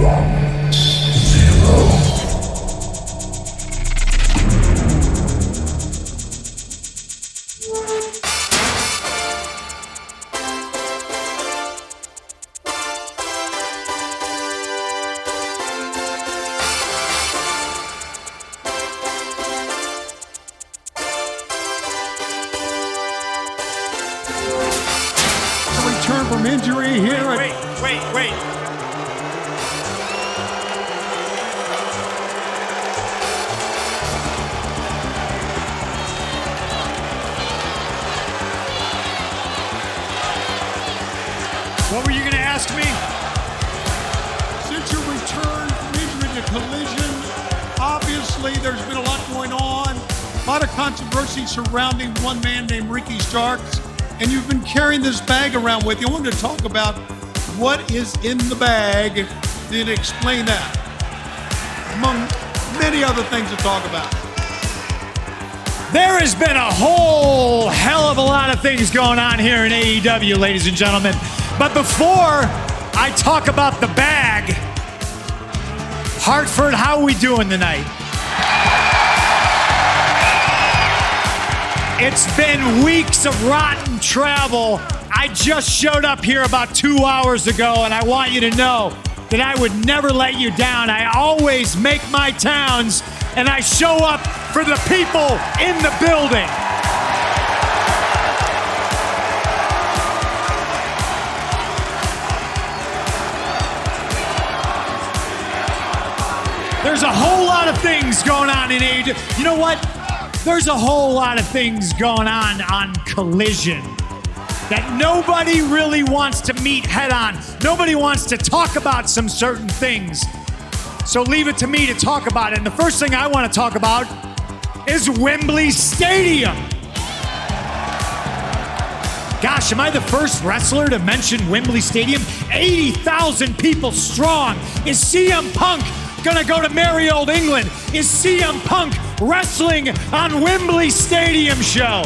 one, around with you. I wanted to talk about what is in the bag and explain that, among many other things to talk about. There has been a whole hell of a lot of things going on here in AEW, ladies and gentlemen. But before I talk about the bag, Hartford, how are we doing tonight? It's been weeks of rotten travel. I just showed up here about two hours ago, and I want you to know that I would never let you down. I always make my towns, and I show up for the people in the building. There's a whole lot of things going on in AEW. You know what? There's a whole lot of things going on on Collision that nobody really wants to meet head on. Nobody wants to talk about some certain things. So leave it to me to talk about it. And the first thing I want to talk about is Wembley Stadium. Gosh, am I the first wrestler to mention Wembley Stadium? 80,000 people strong. Is CM Punk gonna go to merry old England? Is CM Punk wrestling on Wembley Stadium show?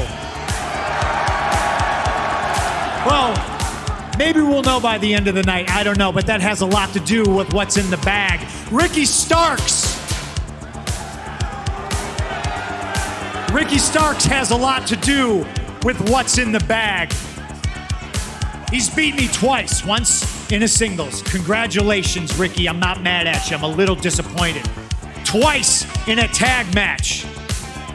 Well, maybe we'll know by the end of the night. I don't know, but that has a lot to do with what's in the bag. Ricky Starks. Ricky Starks has a lot to do with what's in the bag. He's beat me twice, once in a singles. Congratulations, Ricky. I'm not mad at you. I'm a little disappointed. Twice in a tag match.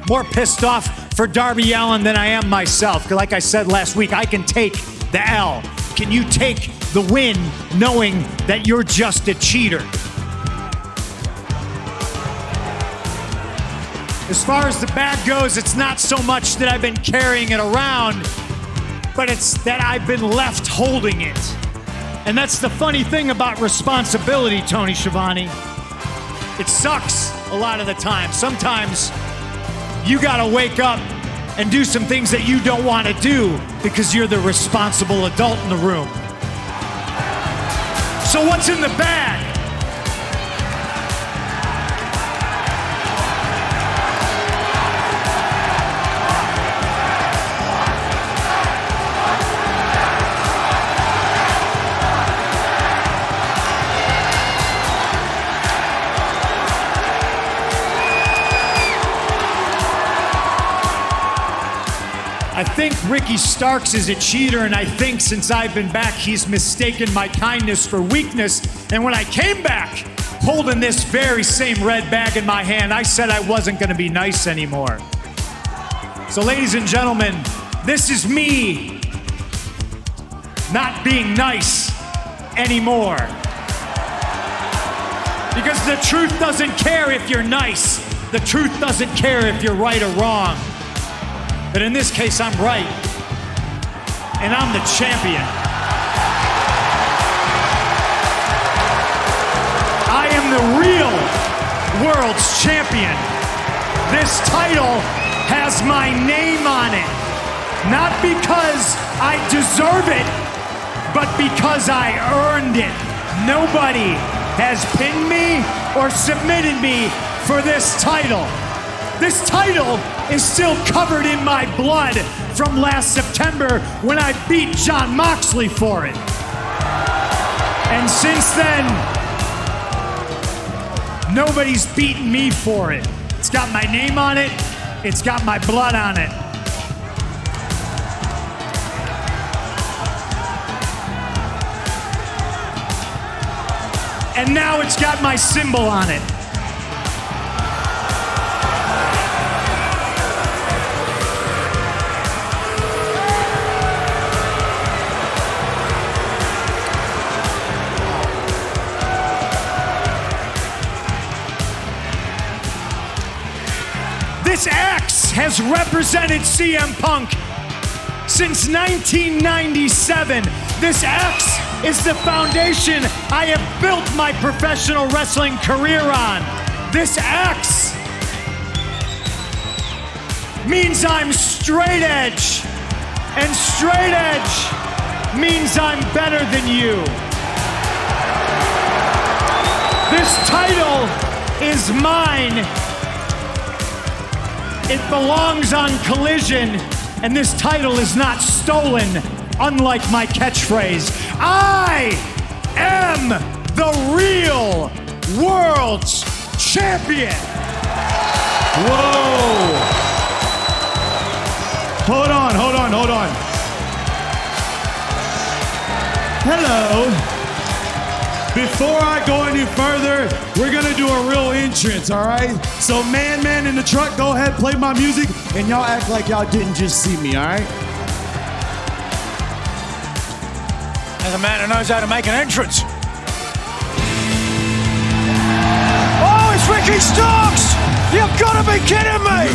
More pissed off for Darby Allin than I am myself. Like I said last week, I can take the L. Can you take the win knowing that you're just a cheater? As far as the bag goes, it's not so much that I've been carrying it around, but it's that I've been left holding it. And that's the funny thing about responsibility, Tony Schiavone. It sucks a lot of the time. Sometimes you gotta wake up and do some things that you don't want to do because you're the responsible adult in the room. So, what's in the bag? I think Ricky Starks is a cheater, and I think since I've been back, he's mistaken my kindness for weakness. And when I came back, holding this very same red bag in my hand, I said I wasn't going to be nice anymore. So, ladies and gentlemen, this is me not being nice anymore. Because the truth doesn't care if you're nice, the truth doesn't care if you're right or wrong. But in this case, I'm right. And I'm the champion. I am the real world's champion. This title has my name on it. Not because I deserve it, but because I earned it. Nobody has pinned me or submitted me for this title. This title is still covered in my blood from last September when I beat Jon Moxley for it. And since then, nobody's beaten me for it. It's got my name on it, it's got my blood on it. And now it's got my symbol on it. Has represented CM Punk since 1997. This axe is the foundation I have built my professional wrestling career on. This axe means I'm straight edge, and straight edge means I'm better than you. This title is mine. It belongs on Collision, and this title is not stolen, unlike my catchphrase. I am the real world's champion. Whoa! Hold on, hold on, hold on. Hello. Before I go any further, we're gonna do a real entrance, all right? So, man, man in the truck, go ahead, play my music, and y'all act like y'all didn't just see me, all right? As a man who knows how to make an entrance. Oh, it's Ricky Starks! You've got to be kidding me!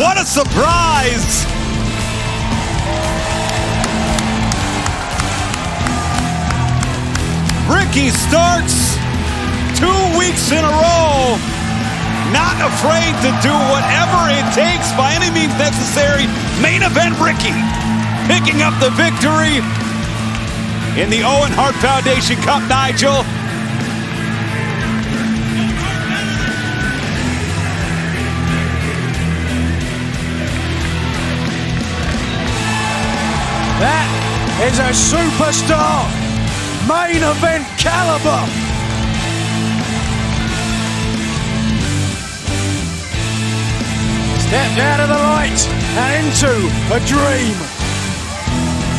What a surprise! Ricky Starks, two weeks in a row, not afraid to do whatever it takes by any means necessary. Main event Ricky picking up the victory in the Owen Hart Foundation Cup, Nigel. That is a superstar main event caliber. Stepped out of the light and into a dream.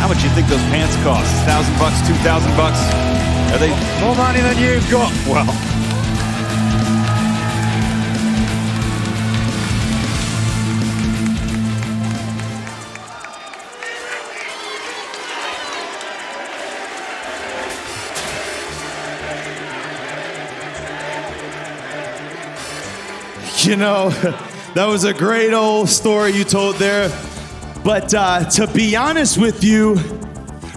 How much do you think those pants cost? Thousand bucks, two thousand bucks? Are they More money than you've got. well? You know, that was a great old story you told there. But uh, to be honest with you,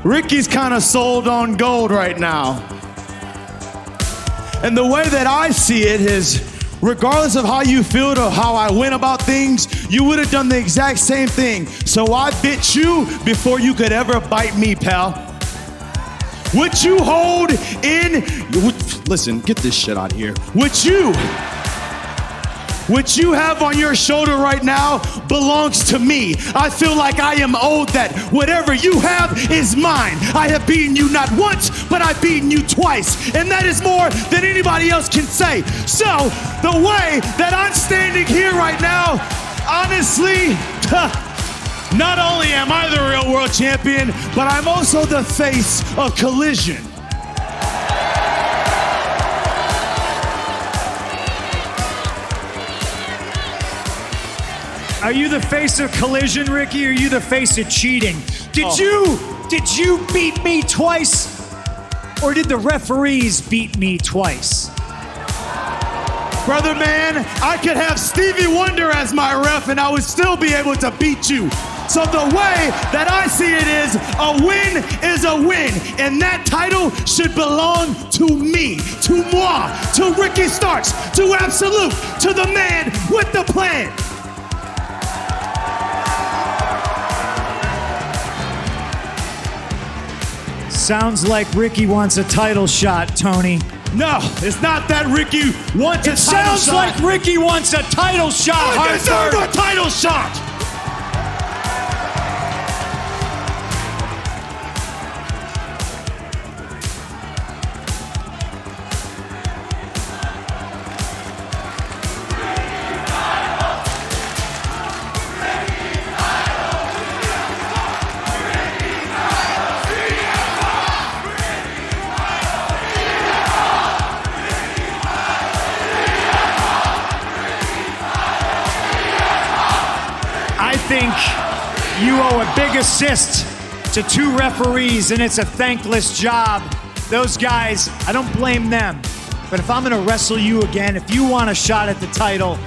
Ricky's kind of sold on gold right now. And the way that I see it is regardless of how you feel or how I went about things, you would have done the exact same thing. So I bit you before you could ever bite me, pal. What you hold in, listen, get this shit out of here. What you, what you have on your shoulder right now belongs to me. I feel like I am owed that. Whatever you have is mine. I have beaten you not once, but I've beaten you twice. And that is more than anybody else can say. So, the way that I'm standing here right now, honestly, not only am I the real world champion, but I'm also the face of collision. Are you the face of collision, Ricky, or are you the face of cheating? Did Oh. you did you beat me twice? Or did the referees beat me twice? Brother man, I could have Stevie Wonder as my ref and I would still be able to beat you. So the way that I see it is a win is a win. And that title should belong to me, to moi, to Ricky Starks, to Absolute, to the man with the plan. Sounds like Ricky wants a title shot, Tony. No, it's not that Ricky wants a title shot. It sounds like Ricky wants a title shot, I deserve a title shot. Assist to two referees, and it's a thankless job. Those guys, I don't blame them. But if I'm going to wrestle you again, if you want a shot at the title,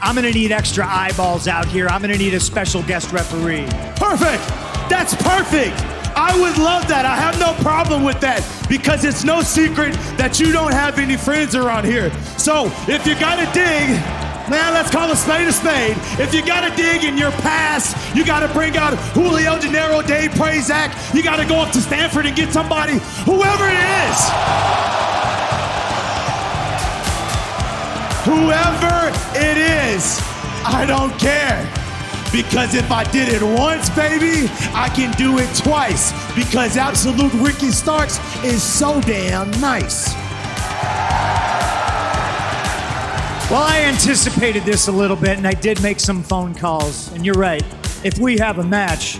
I'm going to need extra eyeballs out here. I'm going to need a special guest referee. Perfect. That's perfect. I would love that. I have no problem with that because it's no secret that you don't have any friends around here. So if you got to dig, man, let's call a spade a spade. If you got to dig in your past, you got to bring out Julio Dinero, Dave Prazak. You got to go up to Stamford and get somebody, whoever it is. Whoever it is, I don't care. Because if I did it once, baby, I can do it twice. Because Absolute Ricky Starks is so damn nice. Well, I anticipated this a little bit, and I did make some phone calls. And you're right. If we have a match,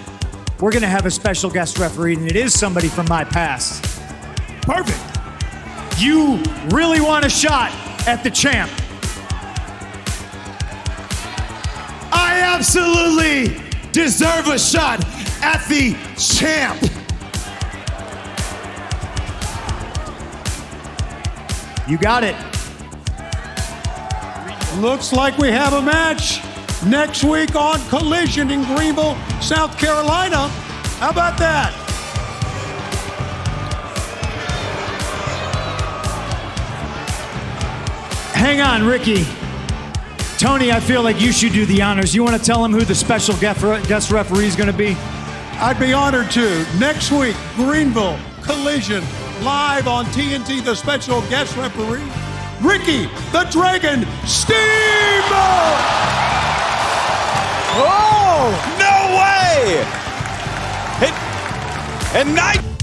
we're going to have a special guest referee, and it is somebody from my past. Perfect. You really want a shot at the champ. I absolutely deserve a shot at the champ. You got it. Looks like we have a match next week on Collision in Greenville, South Carolina. How about that? Hang on, Ricky. Tony, I feel like you should do the honors. You want to tell him who the special guest referee is going to be? I'd be honored to. Next week, Greenville Collision, live on TNT, the special guest referee, Ricky the Dragon Steamboat! Oh, no way! And, and night.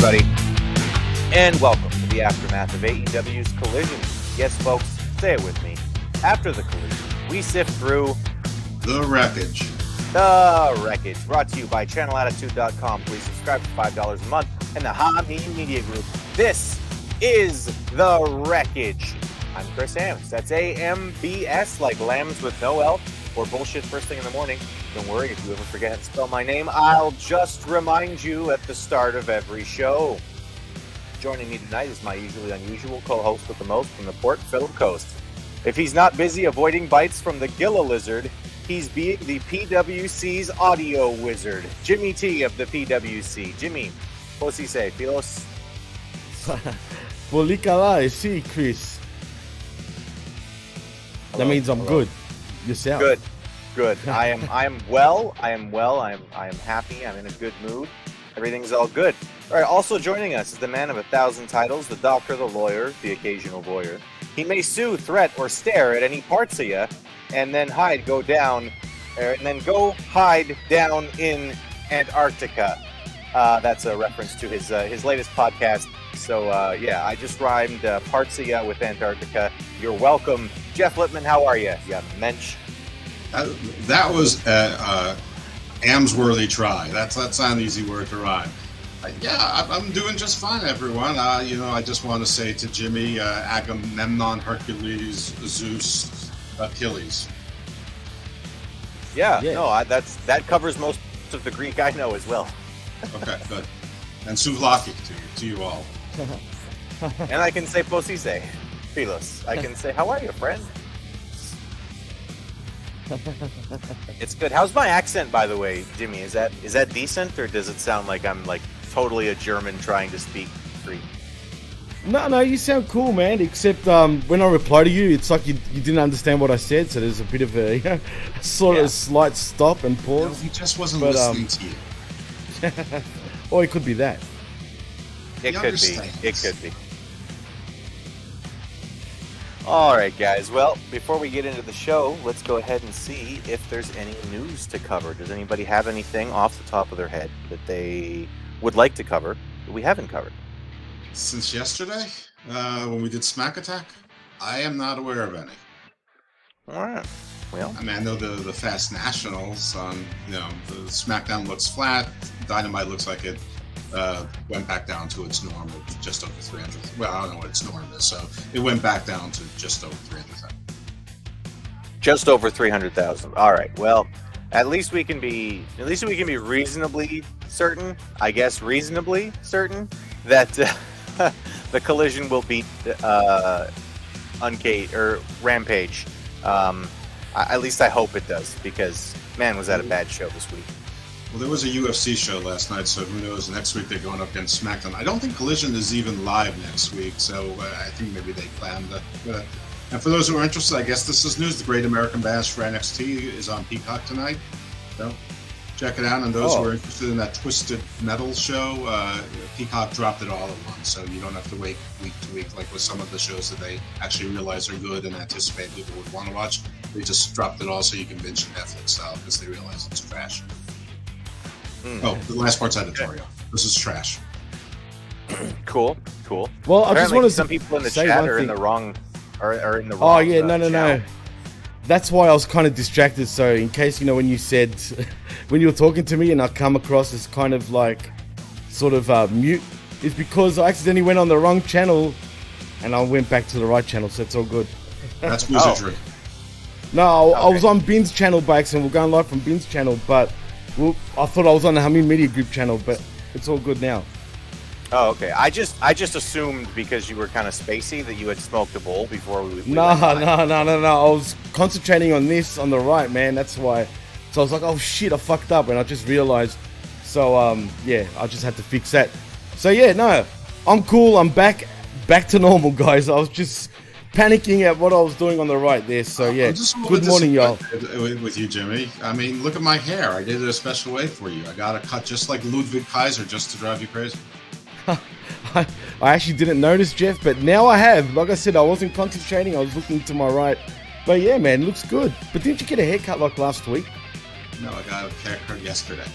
Everybody, and welcome to the aftermath of AEW's Collision. Yes, folks, say it with me. After the collision, we sift through The wreckage. the wreckage. Brought to you by ChannelAttitude.com. Please subscribe for five dollars a month and the Hobby Media Group. This is the wreckage. I'm Chris Ambs. That's A M B S, like lambs with no L or bullshit first thing in the morning. Don't worry if you ever forget spell my name. I'll just remind you at the start of every show. Joining me tonight is my usually unusual co-host with the most from the Port Phillip Coast. If he's not busy avoiding bites from the Gila lizard, he's being the PWC's audio wizard, Jimmy T of the PWC. Jimmy, what's he say? Filos? Bolicala, see, Chris. Hello, that means I'm hello. good. Yourself. Good, good. I am. I am well. I am well. I am. I am happy. I'm in a good mood. Everything's all good. All right. Also joining us is the man of a thousand titles, the doctor, the lawyer, the occasional voyeur. He may sue, threat, or stare at any parts of you, and then hide, go down, er, and then go hide down in Antarctica. Uh, that's a reference to his uh, his latest podcast. So uh, yeah, I just rhymed uh, parts of ya with Antarctica. You're welcome, Jeff Lippman. How are you? Yeah, mensch. That, that was a, a Amsworthy try. That's that's not an easy word to rhyme. Uh, yeah, I- I'm doing just fine, everyone. Uh, you know, I just want to say to Jimmy, uh, Agamemnon, Hercules, Zeus, Achilles. Yeah, no, I, that's that covers most of the Greek I know as well. Okay, good. And souvlaki to you, to you all. and I can say posise, Philos. I can say, how are you, friend? It's good. How's my accent, by the way, Jimmy? Is that is that decent, or does it sound like I'm like totally a German trying to speak Greek? No, no, you sound cool, man. Except um, when I reply to you, it's like you, you didn't understand what I said, so there's a bit of a you know, sort Yeah. of slight stop and pause. He just wasn't But, um, listening to you. or it could be that. It He could be. It could be. All right, guys. Well, before we get into the show, let's go ahead and see if there's any news to cover. Does anybody have anything off the top of their head that they would like to cover that we haven't covered? Since yesterday, uh, when we did Smack Attack, I am not aware of any. All right. Well, I mean, I know the the Fast Nationals on, you know, the SmackDown looks flat. Dynamite looks like it uh, went back down to its norm of just over 300. Well, I don't know what its norm is, so it went back down to just over 300. Just over three hundred thousand. All right. Well, at least we can be at least we can be reasonably certain. I guess reasonably certain that uh, the collision will beat uh, Uncage or Rampage. Um, at least I hope it does because man, was that a bad show this week. Well, there was a UFC show last night, so who knows? Next week they're going up against SmackDown. I don't think Collision is even live next week, so uh, I think maybe they planned it. Uh, and for those who are interested, I guess this is news. The Great American Bash for NXT is on Peacock tonight. So check it out. And those who Oh. are interested in that Twisted Metal show, uh, Peacock dropped it all at once, so you don't have to wait week to week like with some of the shows that they actually realize are good and anticipate people would want to watch. They just dropped it all so you can binge Netflix style because they realize it's trash. Hmm. Oh, the last part's editorial. This is trash. Cool, cool. Well, I just Apparently wanted to some people in the chat are in the wrong are, are in the wrong. Oh yeah, uh, no, no, no. That's why I was kind of distracted. So in case you know when you said when you were talking to me and I come across as kind of like sort of uh, mute, it's because I accidentally went on the wrong channel and I went back to the right channel. So it's all good. That's Oh. wizardry. No, I, I was on Bin's channel by accident. We're going live from Bin's channel, but well, I thought I was on the Hameen Media Group channel, but it's all good now. Oh, okay. I just I just assumed because you were kind of spacey that you had smoked a bowl before we. we No, no, no, no, no. I was concentrating on this on the right, man. That's why. So I was like, oh shit, I fucked up, and I just realized. So um, yeah, I just had to fix that. So yeah, no, I'm cool. I'm back, back to normal, guys. I was just panicking at what I was doing on the right there. So yeah, just good morning, y'all. With, with you, Jimmy. I mean, look at my hair. I did it a special way for you. I got a cut just like Ludwig Kaiser, just to drive you crazy. I, I actually didn't notice, Jeff, but now I have. Like I said, I wasn't concentrating. I was looking to my right. But yeah, man, looks good. But didn't you get a haircut like last week? No, I got a haircut yesterday.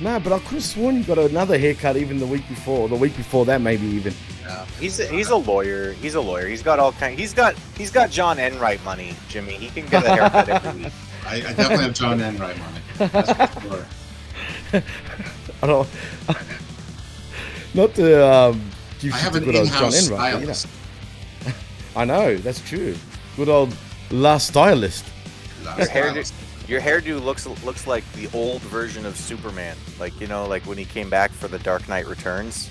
No, but I could have sworn you got another haircut even the week before, or the week before that, maybe even. No, he's a, he's a lawyer. He's a lawyer. He's got all kind. He's got he's got John Enright money, Jimmy. He can get a haircut every week. I, I definitely have John Enright money. That's for sure. I don't. Not to um, give I have an good old John in-house Enright, but, you know. stylist. I know that's true. Good old La Stylist. Your hairdo, your hairdo looks looks like the old version of Superman. Like you know, like when he came back for the Dark Knight Returns.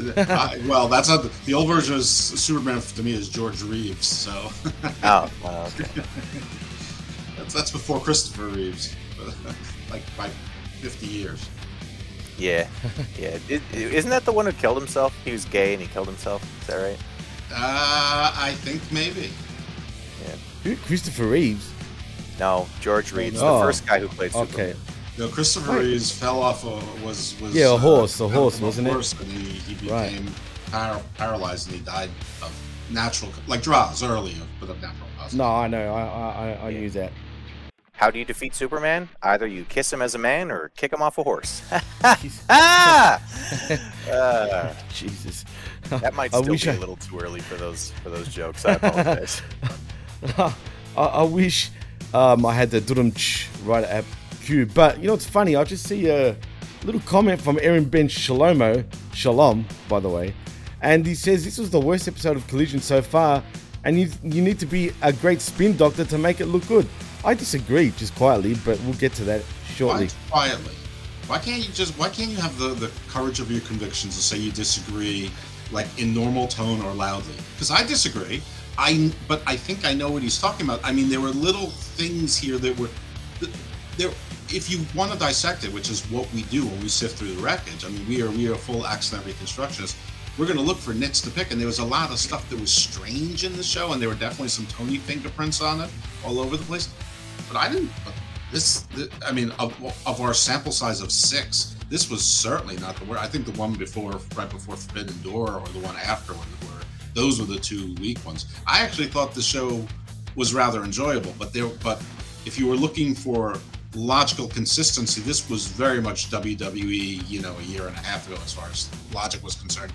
Uh, well, that's not the, the old version of Superman to me is George Reeves. So Oh, okay. that's that's before Christopher Reeves, like by fifty years. Yeah, yeah. is isn't that the one who killed himself? He was gay and he killed himself. Is that right? Uh, I think maybe. Who? Christopher Reeves. No, George Reeves, Oh, the first guy who played Superman. Okay. No, Christopher Right. Reeves fell off. A, was was Yeah, a uh, horse, a horse, a wasn't it? horse, And he, he became Right. par- paralyzed and he died of natural, like Draws early, but of natural causes. No, I know. I I, I, I knew that. How do you defeat Superman? Either you kiss him as a man or kick him off a horse. ah! Uh, Jesus. that might I still wish be a I- little too early for those for those jokes. I apologize. I, I wish um, I had the dudum right at But you know what's funny? I just see a little comment from Aaron Ben Shalomo, Shalom, by the way, and he says this was the worst episode of Collision so far, and you you need to be a great spin doctor to make it look good. I disagree, just quietly, but we'll get to that shortly. Why quietly? Why can't you just? Why can't you have the the courage of your convictions to say you disagree, like in normal tone or loudly? Because I disagree. I but I think I know what he's talking about. I mean, there were little things here that were there. If you want to dissect it, which is what we do when we sift through the wreckage, I mean, we are we are full accident reconstructionists. We're going to look for nits to pick, and there was a lot of stuff that was strange in the show, and there were definitely some Tony fingerprints on it all over the place. But I didn't. This, th I mean, of, of our sample size of six, this was certainly not the worst. I think the one before, right before Forbidden Door, or the one after, were those were the two weak ones. I actually thought the show was rather enjoyable, but there, but if you were looking for logical consistency, this was very much WWE, you know, a year and a half ago as far as logic was concerned.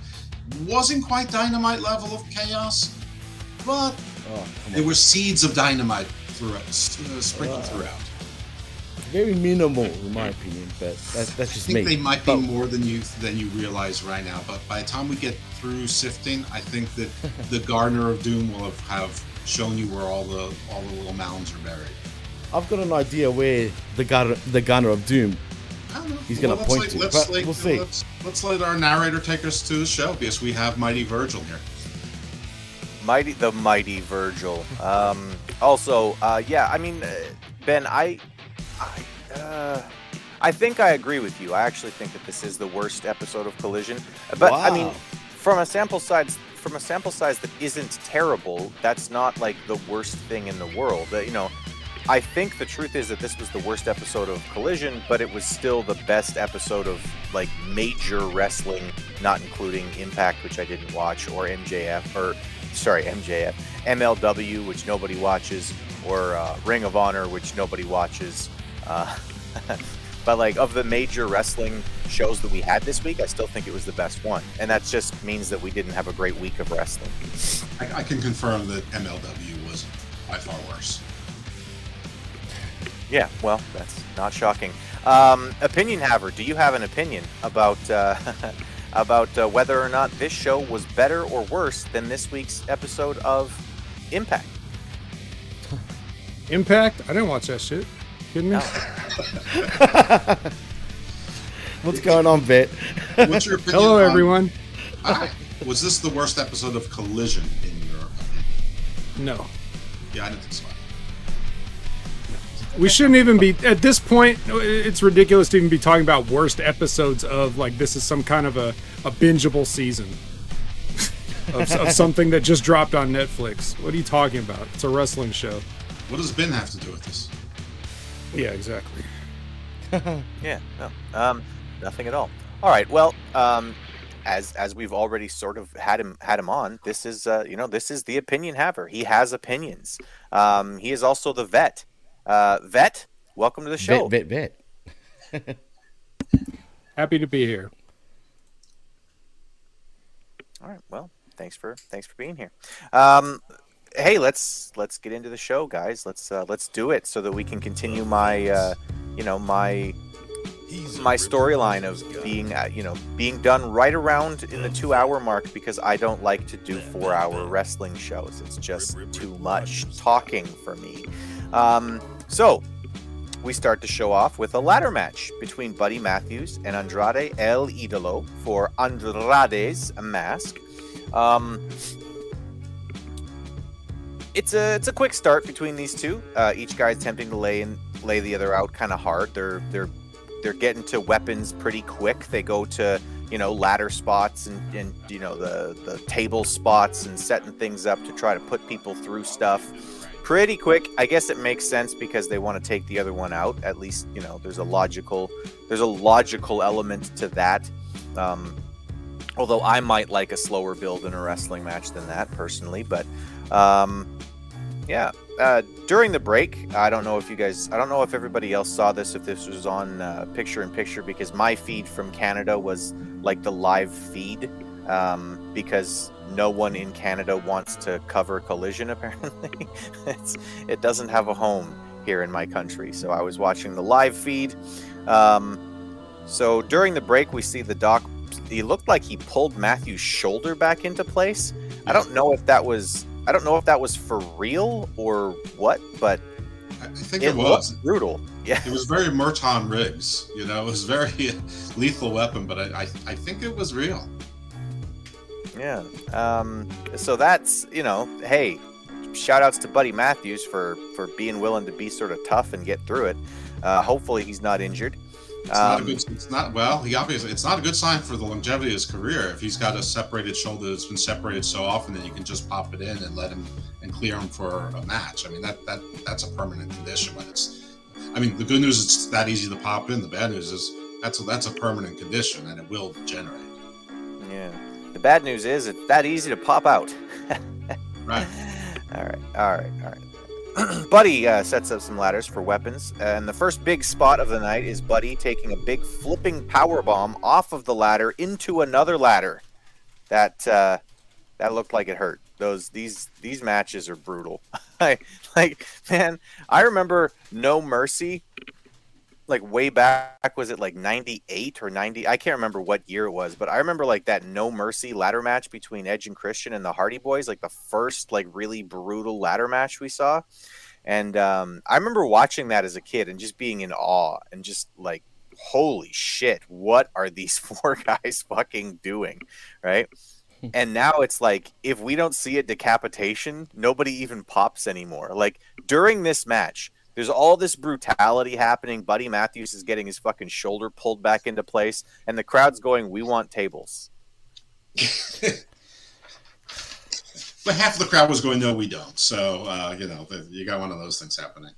Wasn't quite dynamite level of chaos, but Oh, there were seeds of dynamite throughout, uh, sprinkled throughout. Very minimal, in my opinion, but that's that's I think me. they might But- be more than you than you realize right now. But by the time we get through sifting, I think that the Gardener of Doom will have, have shown you where all the all the little mounds are buried. I've got an idea where the gunner, the gunner of doom, he's going to Well, point let's to. let- but let's let- we'll see. Let's, let's let our narrator take us to the show because we have Mighty Virgil here. Mighty, the mighty Virgil. Um, also, uh, yeah, I mean, uh, Ben, I, I, uh, I think I agree with you. I actually think that this is the worst episode of Collision. But I mean, from a sample size, from a sample size that isn't terrible, that's not like the worst thing in the world. Uh, you know, I think the truth is that this was the worst episode of Collision, but it was still the best episode of like major wrestling, not including Impact, which I didn't watch, or MJF, or sorry, MJF, MLW, which nobody watches, or uh, Ring of Honor, which nobody watches. Uh, but like of the major wrestling shows that we had this week, I still think it was the best one, and that just means that we didn't have a great week of wrestling. I, I can confirm that MLW was by far worse. Yeah, well, that's not shocking. Um, opinion haver, do you have an opinion about uh, about uh, whether or not this show was better or worse than this week's episode of Impact? Impact? I didn't watch that shit. Kidding me? What's going on, Vet? What's your opinion? Hello, on- everyone. Hi. Was this the worst episode of Collision in your opinion? No. Yeah, I didn't think so. We shouldn't even be at this point. It's ridiculous to even be talking about worst episodes of like this is some kind of a, a bingeable season of, of something that just dropped on Netflix. What are you talking about? It's a wrestling show. What does Ben have to do with this? Yeah, exactly. Yeah, no, um, nothing at all. All right, well, um, as as we've already sort of had him had him on, this is uh, you know this is the opinion haver. He has opinions. Um, he is also the vet. Uh, vet, welcome to the show. Vet, vet, vet. Happy to be here. All right. Well, thanks for thanks for being here. Um, hey, let's let's get into the show, guys. Let's uh, let's do it so that we can continue my uh, you know my my storyline of being uh, you know being done right around in the two hour mark because I don't like to do four hour wrestling shows. It's just too much talking for me. Um, so we start the show off with a ladder match between Buddy Matthews and Andrade El Idolo for Andrade's mask. Um, it's a it's a quick start between these two. Uh, each guy's attempting to lay in, lay the other out kind of hard. They're they're they're getting to weapons pretty quick. They go to you know ladder spots and, and you know the the table spots and setting things up to try to put people through stuff pretty quick. I guess it makes sense because they want to take the other one out. At least you know there's a logical there's a logical element to that. Um, although I might like a slower build in a wrestling match than that personally, but um, yeah. Uh, during the break, I don't know if you guys, I don't know if everybody else saw this, if this was on uh, picture in picture, because my feed from Canada was like the live feed, um, because no one in Canada wants to cover Collision. Apparently, it's, it doesn't have a home here in my country. So I was watching the live feed. Um, so during the break, we see the doc. He looked like he pulled Matthew's shoulder back into place. I don't know if that was I don't know if that was for real or what, but I think it, it, was brutal. Yeah, it was very Martin Riggs. You know, it was very lethal weapon, but I, I, I think it was real. Yeah. Um. So that's you know, hey, shout outs to Buddy Matthews for for being willing to be sort of tough and get through it. Uh, hopefully he's not injured. It's not a good. It's not well. He obviously. It's not a good sign for the longevity of his career if he's got a separated shoulder that's been separated so often that you can just pop it in and let him and clear him for a match. I mean that that that's a permanent condition when it's. I mean the good news is it's that easy to pop in. The bad news is that's a, that's a permanent condition and it will generate. Yeah. The bad news is it's that easy to pop out. right. All right. All right. All right. Buddy uh, sets up some ladders for weapons, and the first big spot of the night is Buddy taking a big flipping power bomb off of the ladder into another ladder. That uh, that looked like it hurt. Those these these matches are brutal. I like man, I remember No Mercy like way back was it like 98 or 90 i can't remember what year it was but i remember like that no mercy ladder match between edge and christian and the hardy boys like the first like really brutal ladder match we saw. And um, i remember watching that as a kid and just being in awe and just like holy shit what are these four guys fucking doing right? And now it's like if we don't see a decapitation nobody even pops anymore. Like during this match there's all this brutality happening. Buddy Matthews is getting his fucking shoulder pulled back into place, and the crowd's going, "We want tables." but half of the crowd was going, "No, we don't." So uh, you know, you got one of those things happening.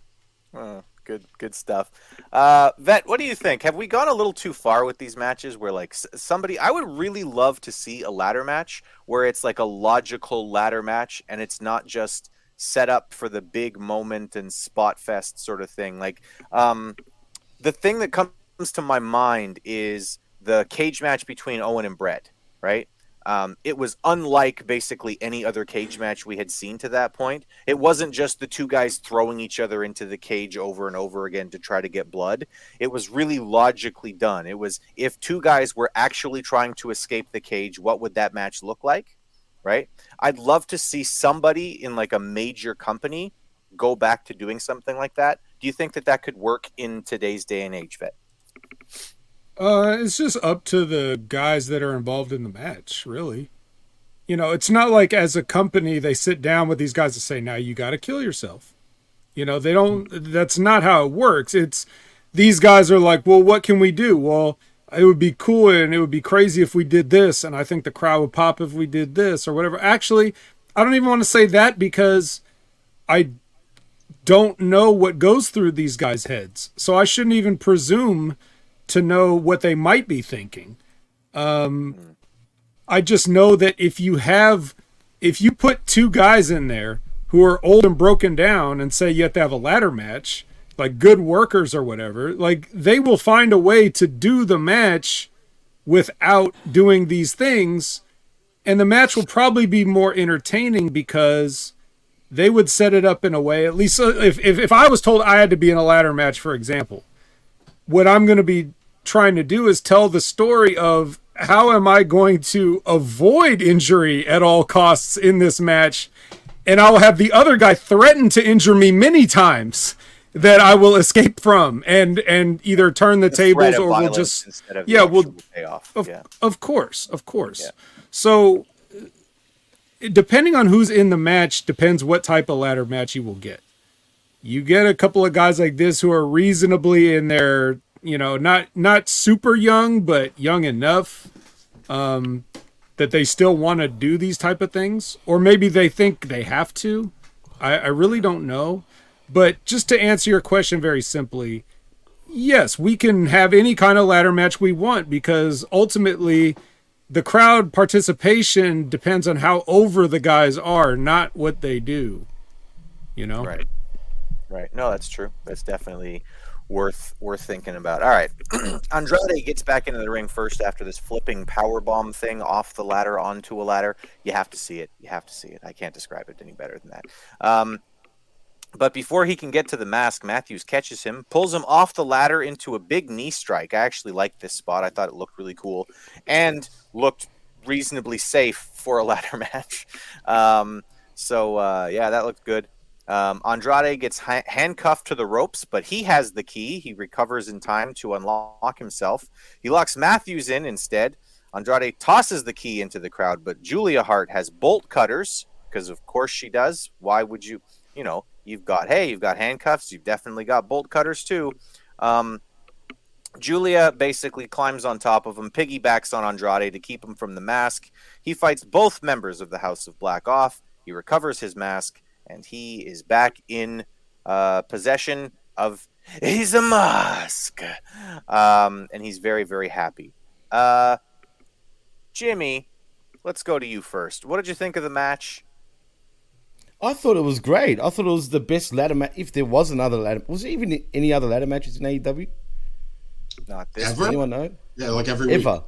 Oh, good, good stuff. Uh, Vet, what do you think? Have we gone a little too far with these matches? Where like somebody, I would really love to see a ladder match where it's like a logical ladder match, and it's not just set up for the big moment and spot fest sort of thing. Like um, the thing that comes to my mind is the cage match between Owen and Bret, right? Um, it was unlike basically any other cage match we had seen to that point. It wasn't just the two guys throwing each other into the cage over and over again to try to get blood. It was really logically done. It was if two guys were actually trying to escape the cage, what would that match look like? Right? I'd love to see somebody in like a major company go back to doing something like that. Do you think that that could work in today's day and age, Vet? Uh, it's just up to the guys that are involved in the match, really. You know, it's not like as a company they sit down with these guys and say, "Now you got to kill yourself." You know, they don't. That's not how it works. It's these guys are like, "Well, what can we do?" Well, it would be cool and it would be crazy if we did this and i think the crowd would pop if we did this or whatever. Actually i don't even want to say that because i don't know what goes through these guys heads. So i shouldn't even presume to know what they might be thinking. Um i just know that if you have if you put two guys in there who are old and broken down and say you have to have a ladder match like good workers or whatever, like they will find a way to do the match without doing these things. And the match will probably be more entertaining because they would set it up in a way, at least if, if, if I was told I had to be in a ladder match, for example, what I'm going to be trying to do is tell the story of how am I going to avoid injury at all costs in this match? And I'll have the other guy threaten to injure me many times that I will escape from and and either turn the, The tables or we'll just yeah we'll payoff. of, Yeah. of course of course. So uh, depending on who's in the match depends what type of ladder match you will get. You get a couple of guys like this who are reasonably in their you know not not super young but young enough um that they still want to do these type of things or maybe they think they have to. I, I really don't know but just to answer your question very simply yes we can have any kind of ladder match we want because ultimately the crowd participation depends on how over the guys are not what they do you know right Right. No, that's true. That's definitely worth worth thinking about. All right. Andrade gets back into the ring first after this flipping power bomb thing off the ladder onto a ladder. You have to see it. You have to see it. I can't describe it any better than that. Um, but before he can get to the mask, Matthews catches him, pulls him off the ladder into a big knee strike. I actually liked this spot. I thought it looked really cool and looked reasonably safe for a ladder match. Um, so uh, yeah, that looked good. Um, Andrade gets ha- handcuffed to the ropes, but he has the key. He recovers in time to unlock himself. He locks Matthews in instead. Andrade tosses the key into the crowd, but Julia Hart has bolt cutters because, of course, she does. Why would you? You know, you've got hey, you've got handcuffs. You've definitely got bolt cutters too. Um, Julia basically climbs on top of him, piggybacks on Andrade to keep him from the mask. He fights both members of the House of Black off. He recovers his mask, and he is back in uh, possession of his mask. Um, and he's very, very happy. Uh, Jimmy, let's go to you first. What did you think of the match? I thought it was great. I thought it was the best ladder match. If there was another ladder, was there even any other ladder matches in AEW? Not this Does Ever? anyone know? Yeah, like every week. ever.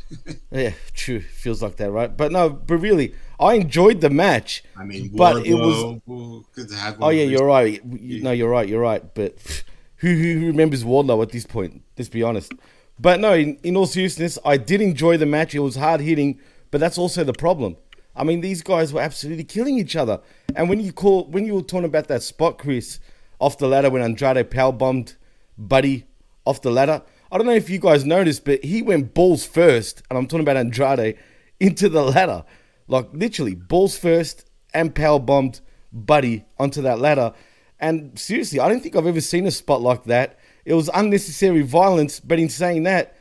yeah, true. Feels like that, right? But no, but really, I enjoyed the match. I mean, but it was. Wardlow, who could have Oh one yeah, you're right. You- No, you're right. You're right. But who who remembers Wardlow at this point? Let's be honest. But no, in, in all seriousness, I did enjoy the match. It was hard hitting, but that's also the problem. I mean, these guys were absolutely killing each other. And when you call when you were talking about that spot, Chris, off the ladder when Andrade power bombed Buddy off the ladder, I don't know if you guys noticed, but he went balls first, and I'm talking about Andrade into the ladder, like literally balls first, and power bombed Buddy onto that ladder. And seriously, I don't think I've ever seen a spot like that. It was unnecessary violence, but in saying that,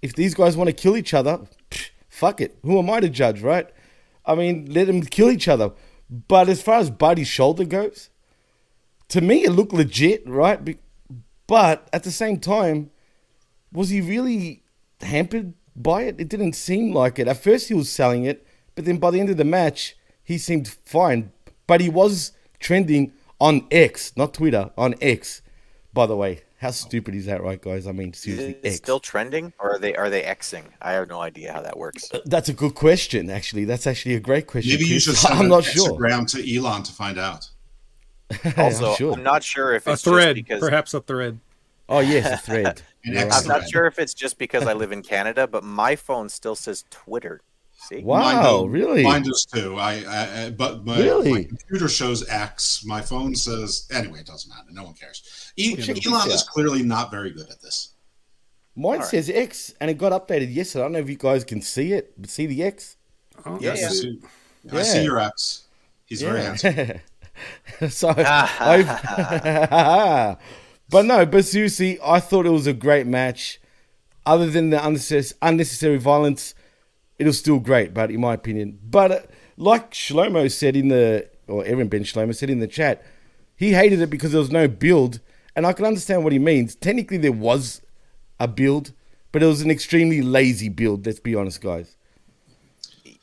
if these guys want to kill each other, psh, fuck it. Who am I to judge, right? I mean, let them kill each other. But as far as Buddy's shoulder goes, to me it looked legit, right? But at the same time, was he really hampered by it? It didn't seem like it. At first he was selling it, but then by the end of the match, he seemed fine. But he was trending on X, not Twitter, on X. By the way, how stupid is that, right, guys? I mean, Is it X. still trending, or are they are they Xing? I have no idea how that works. Uh, that's a good question, actually. That's actually a great question. Maybe you should send I'm an not sure. Instagram to Elon to find out. Also, sure. I'm not sure if a thread just because perhaps a thread Oh yes, a thread. An You're X I'm not sure if it's just because I live in Canada, but my phone still says Twitter. See? Wow, Mine do- really? Mine does too. I, I, I but my, Really? my computer shows X. My phone says anyway. It doesn't matter. No one cares. E- Well, check this Elon is clearly not very good at this. Mine says X, and it got updated yesterday. I don't know if you guys can see it, but see the X. oh, Yeah, I yeah. see, I see your X. He's very handsome. so, I, but no, but seriously, I thought it was a great match. Other than the unnecessary, unnecessary violence, it was still great. But in my opinion, but uh, like Shlomo said in the, or Aaron Ben Shlomo said in the chat, he hated it because there was no build, and I can understand what he means. Technically, there was a build, but it was an extremely lazy build. Let's be honest, guys.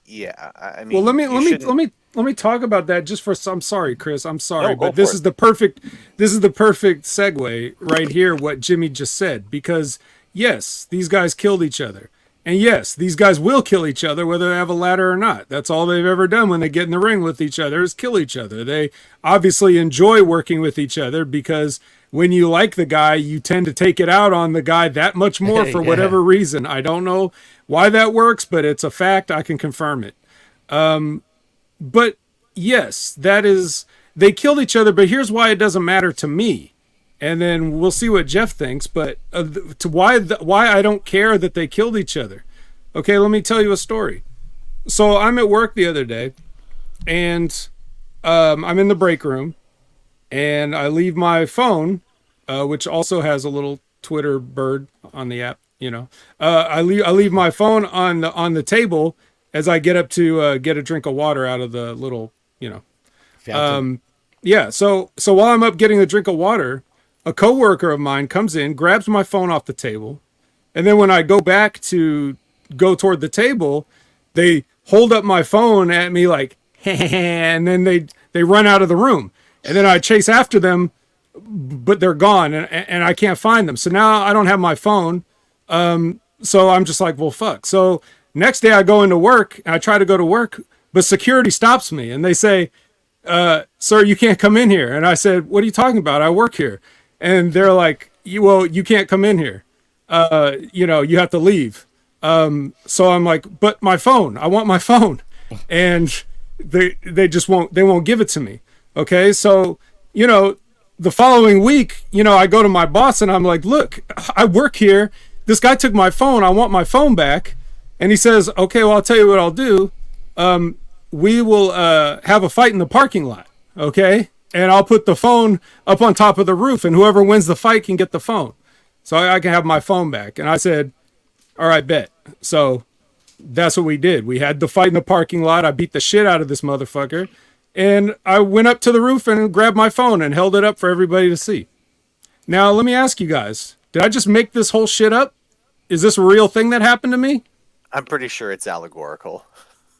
Yeah, I I mean, well let me let me shouldn't- let me let me talk about that just for. I'm sorry, Chris. I'm sorry, No, but this for is the perfect. This is the perfect segue right here. What Jimmy just said, because yes, these guys killed each other, and yes, these guys will kill each other whether they have a ladder or not. That's all they've ever done when they get in the ring with each other is kill each other. They obviously enjoy working with each other because when you like the guy, you tend to take it out on the guy that much more for Yeah. whatever reason. I don't know why that works, but it's a fact. I can confirm it. Um, but yes, that is they killed each other. But here's why it doesn't matter to me, and then we'll see what Jeff thinks. But uh, th- to why the, why I don't care that they killed each other. Okay, let me tell you a story. So I'm at work the other day, and um, I'm in the break room, and I leave my phone, uh, which also has a little Twitter bird on the app. You know, uh, I leave I leave my phone on the on the table as I get up to uh, get a drink of water out of the little, you know, Fountain. um, yeah. So so while I'm up getting a drink of water, a coworker of mine comes in, grabs my phone off the table, and then when I go back to go toward the table, they hold up my phone at me like, and then they they run out of the room, and then I chase after them, but they're gone, and and I can't find them. So now I don't have my phone. Um, so I'm just like, well, fuck. So next day I go into work and I try to go to work, but security stops me and they say, uh, sir, you can't come in here. And I said, what are you talking about? I work here. And they're like, well, you can't come in here. Uh, you know, you have to leave. Um, so I'm like, but my phone, I want my phone. And they, they just won't, they won't give it to me. Okay. So, you know, the following week, you know, I go to my boss and I'm like, look, I work here. This guy took my phone. I want my phone back. And he says, okay, well, I'll tell you what I'll do. Um, we will uh, have a fight in the parking lot. Okay. And I'll put the phone up on top of the roof, and whoever wins the fight can get the phone. So I, I can have my phone back. And I said, all right, bet. So that's what we did. We had the fight in the parking lot. I beat the shit out of this motherfucker. And I went up to the roof and grabbed my phone and held it up for everybody to see. Now, let me ask you guys did I just make this whole shit up? Is this a real thing that happened to me? I'm pretty sure it's allegorical.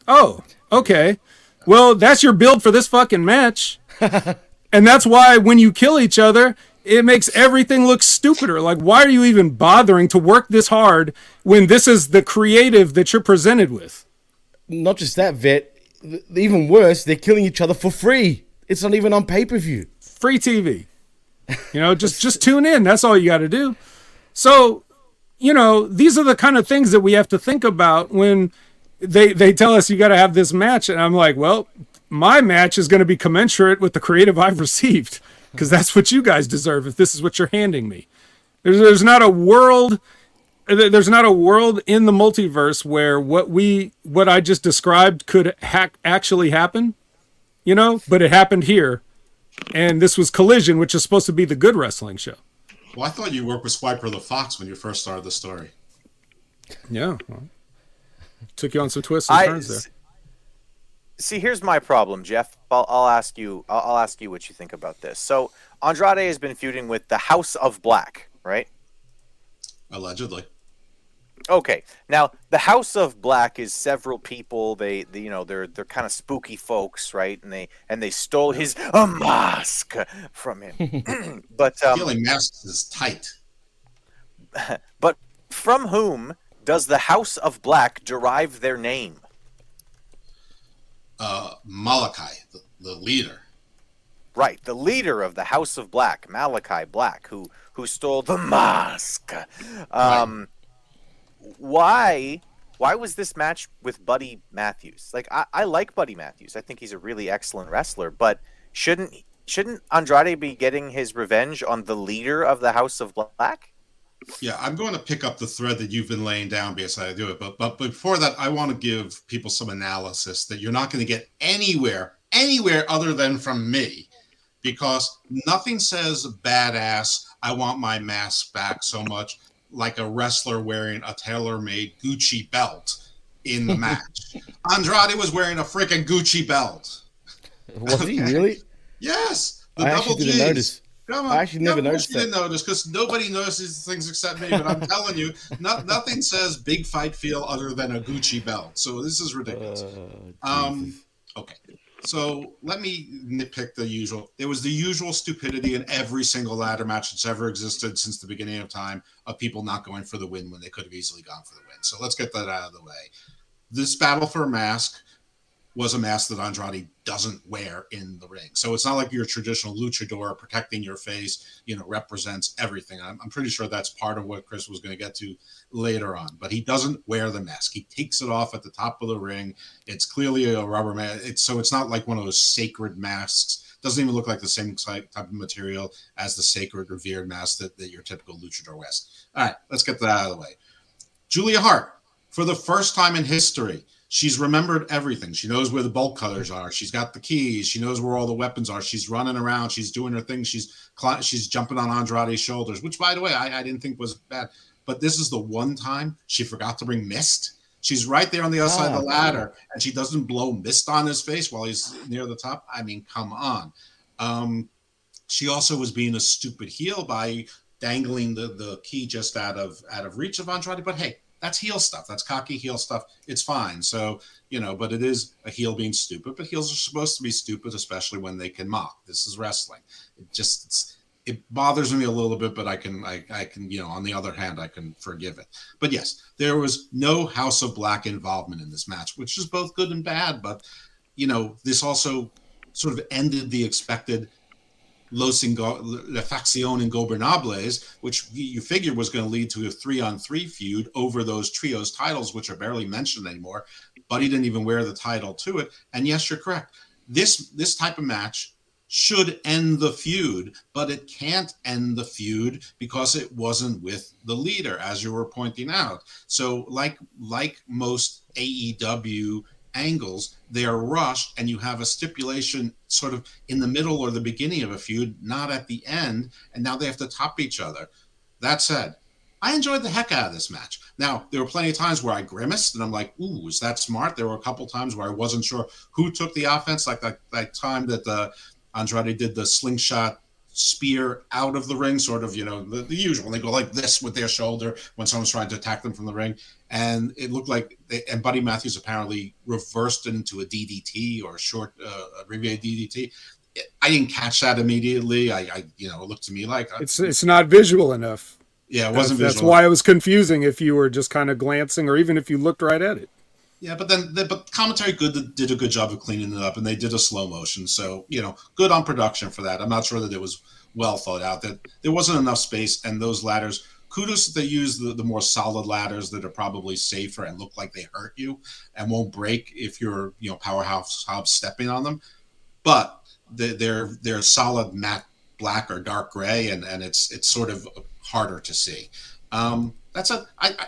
Oh, okay. Well, that's your build for this fucking match. and that's why when you kill each other, it makes everything look stupider. Like, why are you even bothering to work this hard when this is the creative that you're presented with? Not just that, vet. Even worse, they're killing each other for free. It's not even on pay per view. Free TV. You know, just just tune in. That's all you got to do. So, you know, these are the kind of things that we have to think about when they they tell us you got to have this match, and I'm like, well, my match is going to be commensurate with the creative I've received because that's what you guys deserve if this is what you're handing me. There's there's not a world there's not a world in the multiverse where what we what I just described could ha- actually happen, you know, but it happened here. And this was Collision, which is supposed to be the good wrestling show. Well, I thought you worked with Swiper the Fox when you first started the story. Yeah. well, took you on some twists and I turns there. See. Here's my problem, Jeff. I'll, I'll ask you. I'll, I'll ask you what you think about this. So Andrade has been feuding with the House of Black, right? Allegedly. Okay. Now, the House of Black is several people. They, they you know, they're they're kind of spooky folks, right? And they and they stole his a mask from him. but um, Feeling masks is tight. but from whom does the House of Black derive their name? Uh, Malachi, the, the leader. Right, the leader of the House of Black, Malachi Black, who who stole the mask. Um, why why was this match with Buddy Matthews? Like I, I like Buddy Matthews. I think he's a really excellent wrestler, but shouldn't shouldn't Andrade be getting his revenge on the leader of the House of Black? Yeah, I'm going to pick up the thread that you've been laying down because I do it. But but before that, I want to give people some analysis that you're not going to get anywhere, anywhere other than from me, because nothing says badass. I want my mask back so much like a wrestler wearing a tailor-made Gucci belt in the match. Andrade was wearing a freaking Gucci belt. Was he really? Yes, the I double Gs. Notice. Come on. I actually never Yeah, of course noticed that. notice because nobody notices things except me. But I'm telling you, no, nothing says big fight feel other than a Gucci belt. So this is ridiculous. Uh, um, okay. So let me nitpick the usual. There was the usual stupidity in every single ladder match that's ever existed since the beginning of time of people not going for the win when they could have easily gone for the win. So let's get that out of the way. This battle for a mask was a mask that Andrade doesn't wear in the ring. So it's not like your traditional luchador protecting your face, you know, represents everything. I'm, I'm pretty sure that's part of what Chris was going to get to later on, but he doesn't wear the mask. He takes it off at the top of the ring. It's clearly a rubber mask. It's, so it's not like one of those sacred masks. Doesn't even look like the same type of material as the sacred revered mask that, that your typical luchador wears. All right, let's get that out of the way. Julia Hart, for the first time in history, she's remembered everything. She knows where the bolt cutters are. She's got the keys. She knows where all the weapons are. She's running around. She's doing her thing. She's she's jumping on Andrade's shoulders, which, by the way, I, I didn't think was bad. But this is the one time she forgot to bring mist. She's right there on the other side of the Oh, ladder, and she doesn't blow mist on his face while he's near the top. I mean, come on. Um, she also was being a stupid heel by dangling the, the key just out of out of reach of Andrade. But hey, that's heel stuff. That's cocky heel stuff. It's fine. So you know, but it is a heel being stupid. But heels are supposed to be stupid, especially when they can mock. This is wrestling. It just it bothers me a little bit, but I can I, I can you know on the other hand I can forgive it. But yes, there was no House of Black involvement in this match, which is both good and bad. But you know, this also sort of ended the expected Los Ingo- La Facción Ingobernables, which you figured was going to lead to a three on three feud over those trios titles, which are barely mentioned anymore. He didn't even wear the title to it. And yes, you're correct. This this type of match should end the feud, but it can't end the feud because it wasn't with the leader, as you were pointing out. So, like like most AEW angles, they are rushed, and you have a stipulation sort of in the middle or the beginning of a feud, not at the end, and now they have to top each other. That said, I enjoyed the heck out of this match. Now, there were plenty of times where I grimaced and I'm like, ooh, is that smart? There were a couple times where I wasn't sure who took the offense, like that, that time that uh, Andrade did the slingshot spear out of the ring, sort of, you know, the, the usual. They go like this with their shoulder when someone's trying to attack them from the ring. And it looked like, they, and Buddy Matthews apparently reversed it into a DDT or a short, uh, abbreviated DDT. I didn't catch that immediately. I, I, you know, it looked to me like uh, It's it's not visual enough. Yeah, it That's- wasn't That's visual. why it was confusing if you were just kind of glancing, or even if you looked right at it. Yeah, but then the, but commentary good did a good job of cleaning it up, and they did a slow motion. So you know, good on production for that. I'm not sure that it was well thought out. That there wasn't enough space, and those ladders. Kudos that they use the, the more solid ladders that are probably safer and look like they hurt you and won't break if you're you know powerhouse Hobbs stepping on them. But they- they're they're solid matte black or dark gray, and and it's it's sort of harder to see. Um, that's a I, I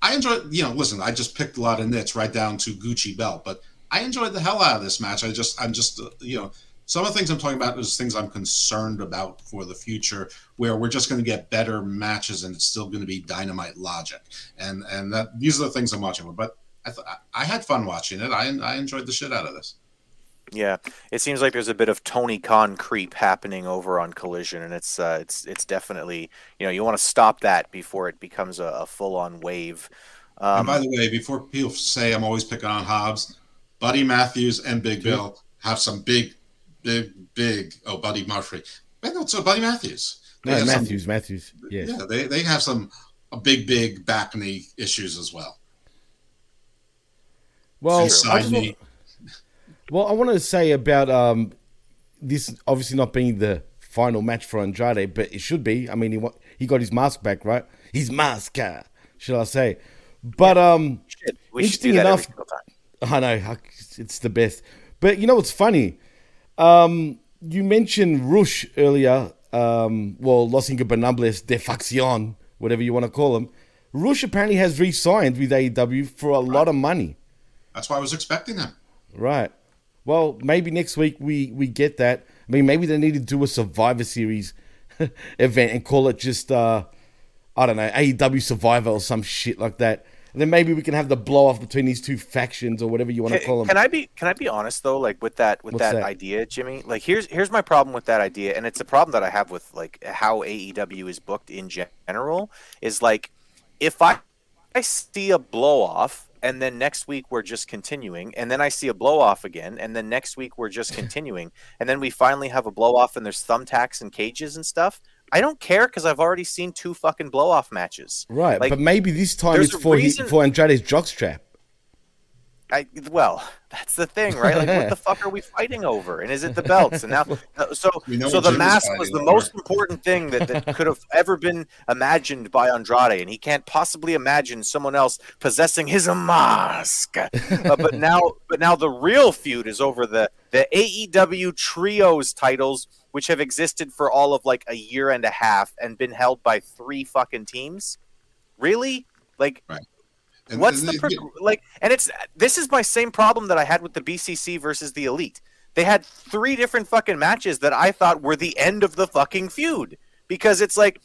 I enjoy, you know, listen, I just picked a lot of nits right down to Gucci belt, but I enjoyed the hell out of this match. I just, I'm just, uh, you know, some of the things I'm talking about is things I'm concerned about for the future, where we're just going to get better matches and it's still going to be dynamite logic, and and that these are the things I'm watching. But I th- I had fun watching it. I I enjoyed the shit out of this. Yeah, it seems like there's a bit of Tony Khan creep happening over on Collision, and it's uh, it's it's definitely you know you want to stop that before it becomes a, a full on wave. Um, and by the way, before people say I'm always picking on Hobbs, Buddy Matthews and Big Bill have some big, big, big. Oh, Buddy Murphy. But no, so Buddy Matthews. They No, have some- Matthews, Matthews. Yeah. yeah, they, they have some a big, big back knee issues as well. Well, I Side just knee. Well, I want to say about um, this obviously not being the final match for Andrade, but it should be. I mean, he he got his mask back, right? His mask, uh, shall I say? But um, should do interesting enough. I know it's the best. But you know what's funny? Um, you mentioned Rush earlier. Um, well, Los Ingobernables de Facción, whatever you want to call them. Rush apparently has re-signed with AEW for a lot of money. That's why I was expecting them. Right. Well, maybe next week we we get that. I mean, maybe they need to do a Survivor Series event and call it just uh I don't know AEW Survivor or some shit like that. And then maybe we can have the blow off between these two factions or whatever you want to call them. can I be can I be honest though, like with that with that, that? idea, Jimmy? Like here's here's my problem with that idea, and it's a problem that I have with like how AEW is booked in general. Is like if I I see a blow off and then next week we're just continuing, and then I see a blow off again, and then next week we're just continuing, and then we finally have a blow off, and there's thumbtacks and cages and stuff. I don't care because I've already seen two fucking blow off matches. Right, Like, but maybe this time it's for he, for Andrade's jockstrap. I well, that's the thing, right? Like, what the fuck are we fighting over? And is it the belts? And now, uh, so so the Jim mask fighting was the over. most important thing that, that could have ever been imagined by Andrade, and he can't possibly imagine someone else possessing his mask. Uh, but now, but now the real feud is over the the AEW trios titles, which have existed for all of like a year and a half and been held by three fucking teams. Really? Like, And- What's and the they- prog- like? And it's this is my same problem that I had with the BCC versus the Elite. They had three different fucking matches that I thought were the end of the fucking feud because it's like,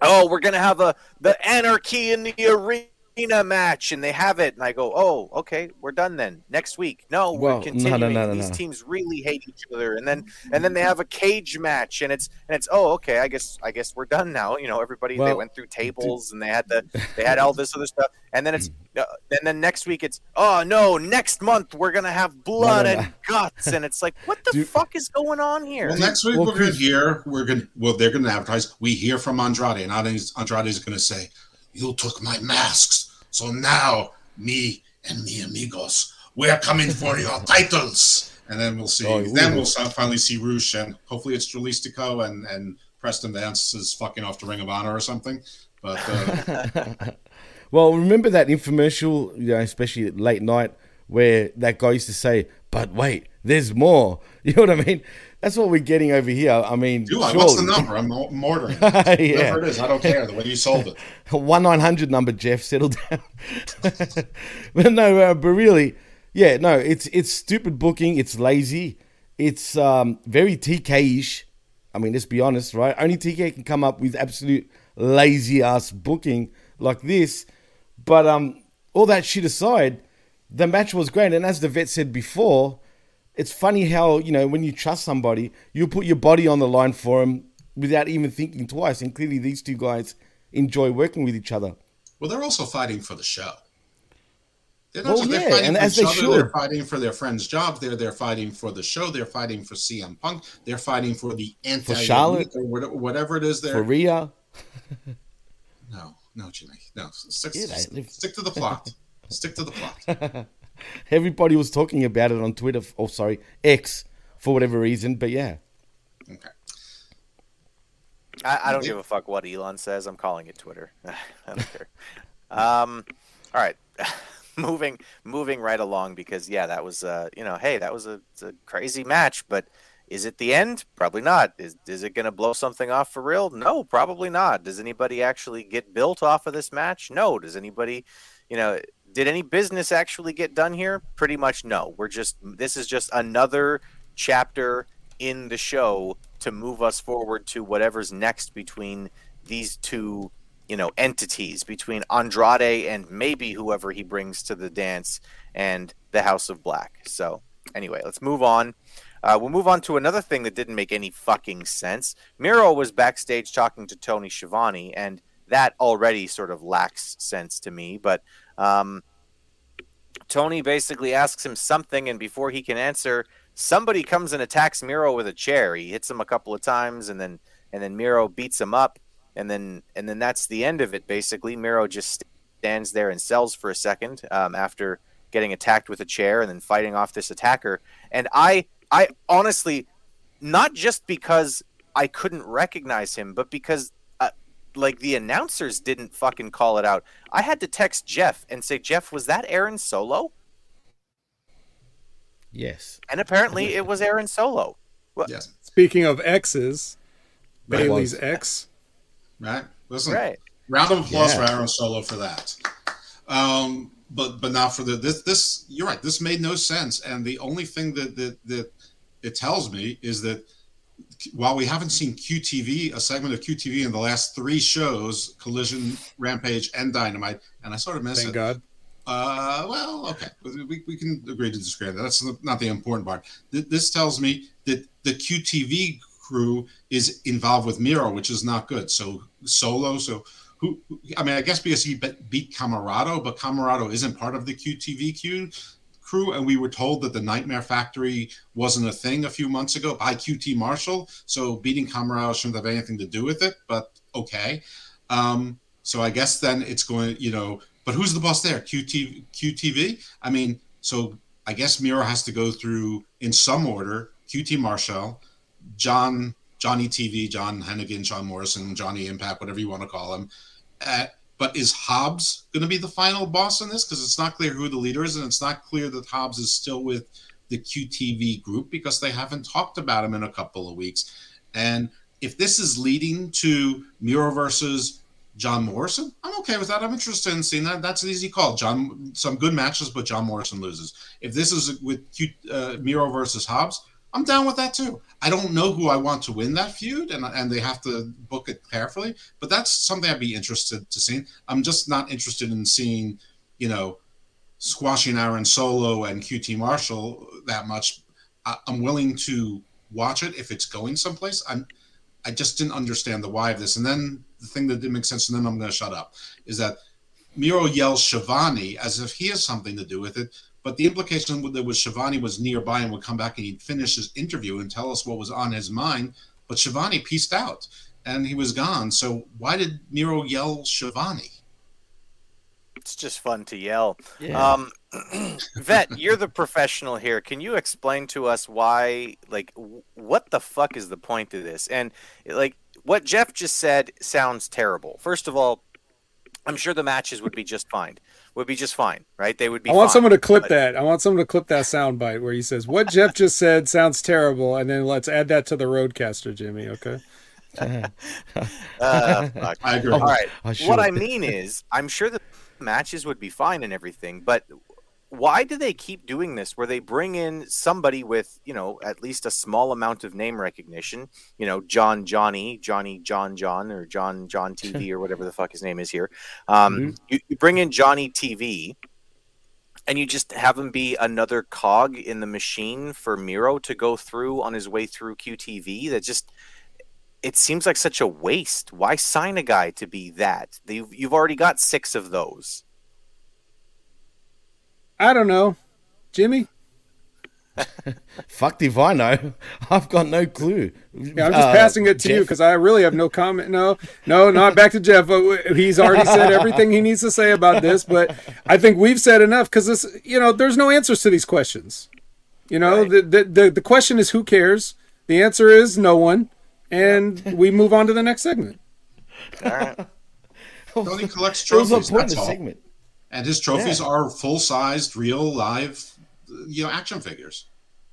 oh, we're gonna have a the Anarchy in the Arena match, and they have it, and I go, oh, okay, we're done then. Next week, no, Well, we're continuing. no, no, no, These no. teams really hate each other, and then and then they have a cage match, and it's and it's oh, okay, I guess I guess we're done now. You know, everybody they went through tables and they had the they had all this other stuff, and then it's uh, and then next week it's oh no, next month we're gonna have blood no, and guts, and it's like what the fuck is going on here? Well, next week Well, we're going to Chris- hear. We're going. to Well, they're going to advertise. We hear from Andrade, and Andrade is going to say, "You took my masks, so now me and mi amigos, we're coming for your titles." And then we'll see. Oh, then we'll finally see Rush, and hopefully it's Dralístico and and Preston Vance is fucking off to Ring of Honor or something. But uh, Well, remember that infomercial, you know, especially late night, where that guy used to say, "But wait, there's more." You know what I mean? That's what we're getting over here. I mean, do I? what's the number? I'm it. Yeah. Whatever it is, I don't care. The way you sold it. one nine hundred number, Jeff. Settle down. but no, uh, but really, yeah, no, it's it's stupid booking. It's lazy. It's um, very TK-ish. I mean, let's be honest, right? Only TK can come up with absolute lazy ass booking like this. But um, all that shit aside, the match was great. And as the vet said before, it's funny how you know when you trust somebody, you put your body on the line for them without even thinking twice. And clearly, these two guys enjoy working with each other. Well, they're also fighting for the show. They're not Well, just yeah, fighting and for as each they other. should. They're fighting for their friends' jobs. They're they're fighting for the show. They're fighting for CM Punk. They're fighting for the anti Charlotte. or whatever it is. There. For Rhea, No, no, Jimmy, no. Stick, Yeah, stick to the plot. stick to the plot. everybody was talking about it on Twitter. Oh, sorry, X for whatever reason. But yeah, Okay. I, I don't give a fuck what Elon says. I'm calling it Twitter. I don't care. Um, all right, moving moving right along because yeah, that was uh, you know, hey, that was a, a crazy match, but is it the end? Probably not. Is is it going to blow something off for real? No, probably not. Does anybody actually get built off of this match? No. Does anybody, you know, did any business actually get done here? Pretty much no. We're just this is just another chapter in the show to move us forward to whatever's next between these two, you know, entities between Andrade and maybe whoever he brings to the dance and the House of Black. So, anyway, let's move on. Uh, we'll move on to another thing that didn't make any fucking sense. Miro was backstage talking to Tony Schiavone, and that already sort of lacks sense to me. But um, Tony basically asks him something, and before he can answer, somebody comes and attacks Miro with a chair. He hits him a couple of times, and then and then Miro beats him up, and then and then that's the end of it. Basically, Miro just stands there and sells for a second um, after getting attacked with a chair and then fighting off this attacker. And I I honestly, not just because I couldn't recognize him, but because like the announcers didn't fucking call it out. I had to text Jeff and say, Jeff, was that Aaron Solo? yes. And apparently it was Aaron Solo. Well, Yes. Speaking of X's, Right. Bailey's X. Right. Listen. Right. Round of applause Yeah. for Aaron Solo for that. Um, but but now for the this this you're right. This made no sense, and the only thing that that that it tells me is that while we haven't seen QTV, a segment of QTV in the last three shows, Collision, Rampage, and Dynamite, and I sort of miss Thank it. God. Uh, well, okay, we, we can agree to disagree. that. That's not the important part. This tells me that the QTV crew is involved with Miro, which is not good. So Solo, so who I mean, I guess because he beat Comoroto, but Comoroto isn't part of the QTVQ crew, and we were told that the Nightmare Factory wasn't a thing a few months ago by QT Marshall. So beating Comoroto shouldn't have anything to do with it, but okay. Um, so I guess then it's going, you know, but who's the boss there? QT QTV? I mean, so I guess Miro has to go through in some order QT Marshall, John Johnny TV, John Hennigan, John Morrison, Johnny Impact, whatever you want to call him. Uh, but is Hobbs going to be the final boss in this? Because it's not clear who the leader is, and it's not clear that Hobbs is still with the QTV group because they haven't talked about him in a couple of weeks. And if this is leading to Miro versus John Morrison, I'm okay with that. I'm interested in seeing that. That's an easy call. John, some good matches, but John Morrison loses. If this is with Q, uh, Miro versus Hobbs, I'm down with that too. I don't know who I want to win that feud, and and they have to book it carefully. But that's something I'd be interested to see. I'm just not interested in seeing, you know, squashing Aaron Solo and QT Marshall that much. I, I'm willing to watch it if it's going someplace. I'm. I just didn't understand the why of this. And then the thing that didn't make sense, and then I'm going to shut up, is that Miro yells Schiavone as if he has something to do with it. But the implication that was Schiavone was nearby and would come back and he'd finish his interview and tell us what was on his mind. But Schiavone pieced out and he was gone. So why did Miro yell Schiavone? It's just fun to yell. Yeah. Um, Vet, you're the professional here. Can you explain to us why, like, w- what the fuck is the point of this? And, like, what Jeff just said sounds terrible. First of all, I'm sure the matches would be just fine. Would be just fine, right? They would be. I want fine, someone to clip but- that. I want someone to clip that sound bite where he says, "What Jeff just said sounds terrible," and then let's add that to the roadcaster, Jimmy. Okay. Uh, fuck. I agree. All right. I what. I mean is, I'm sure the matches would be fine and everything, but why do they keep doing this where they bring in somebody with, you know, at least a small amount of name recognition? You know, John Johnny, Johnny John John, or John John TV, or whatever the fuck his name is here. Um, Mhm. you, you bring in Johnny TV. And you just have him be another cog in the machine for Miro to go through on his way through QTV. That just it seems like such a waste. Why sign a guy to be that? You've, you've already got six of those. I don't know, Jimmy. Fuck if I know. I've got no clue. Yeah, I'm just Uh, passing it to you because I really have no comment. No, no, not back to Jeff. Uh, He's already said everything he needs to say about this, but I think we've said enough because this, you know, there's no answers to these questions. You know, the, the the the question is who cares. The answer is no one, and we move on to the next segment. All right. Tony collects It was a trophies. pointless That's segment. And his trophies Yeah. are full-sized, real, live, you know, action figures.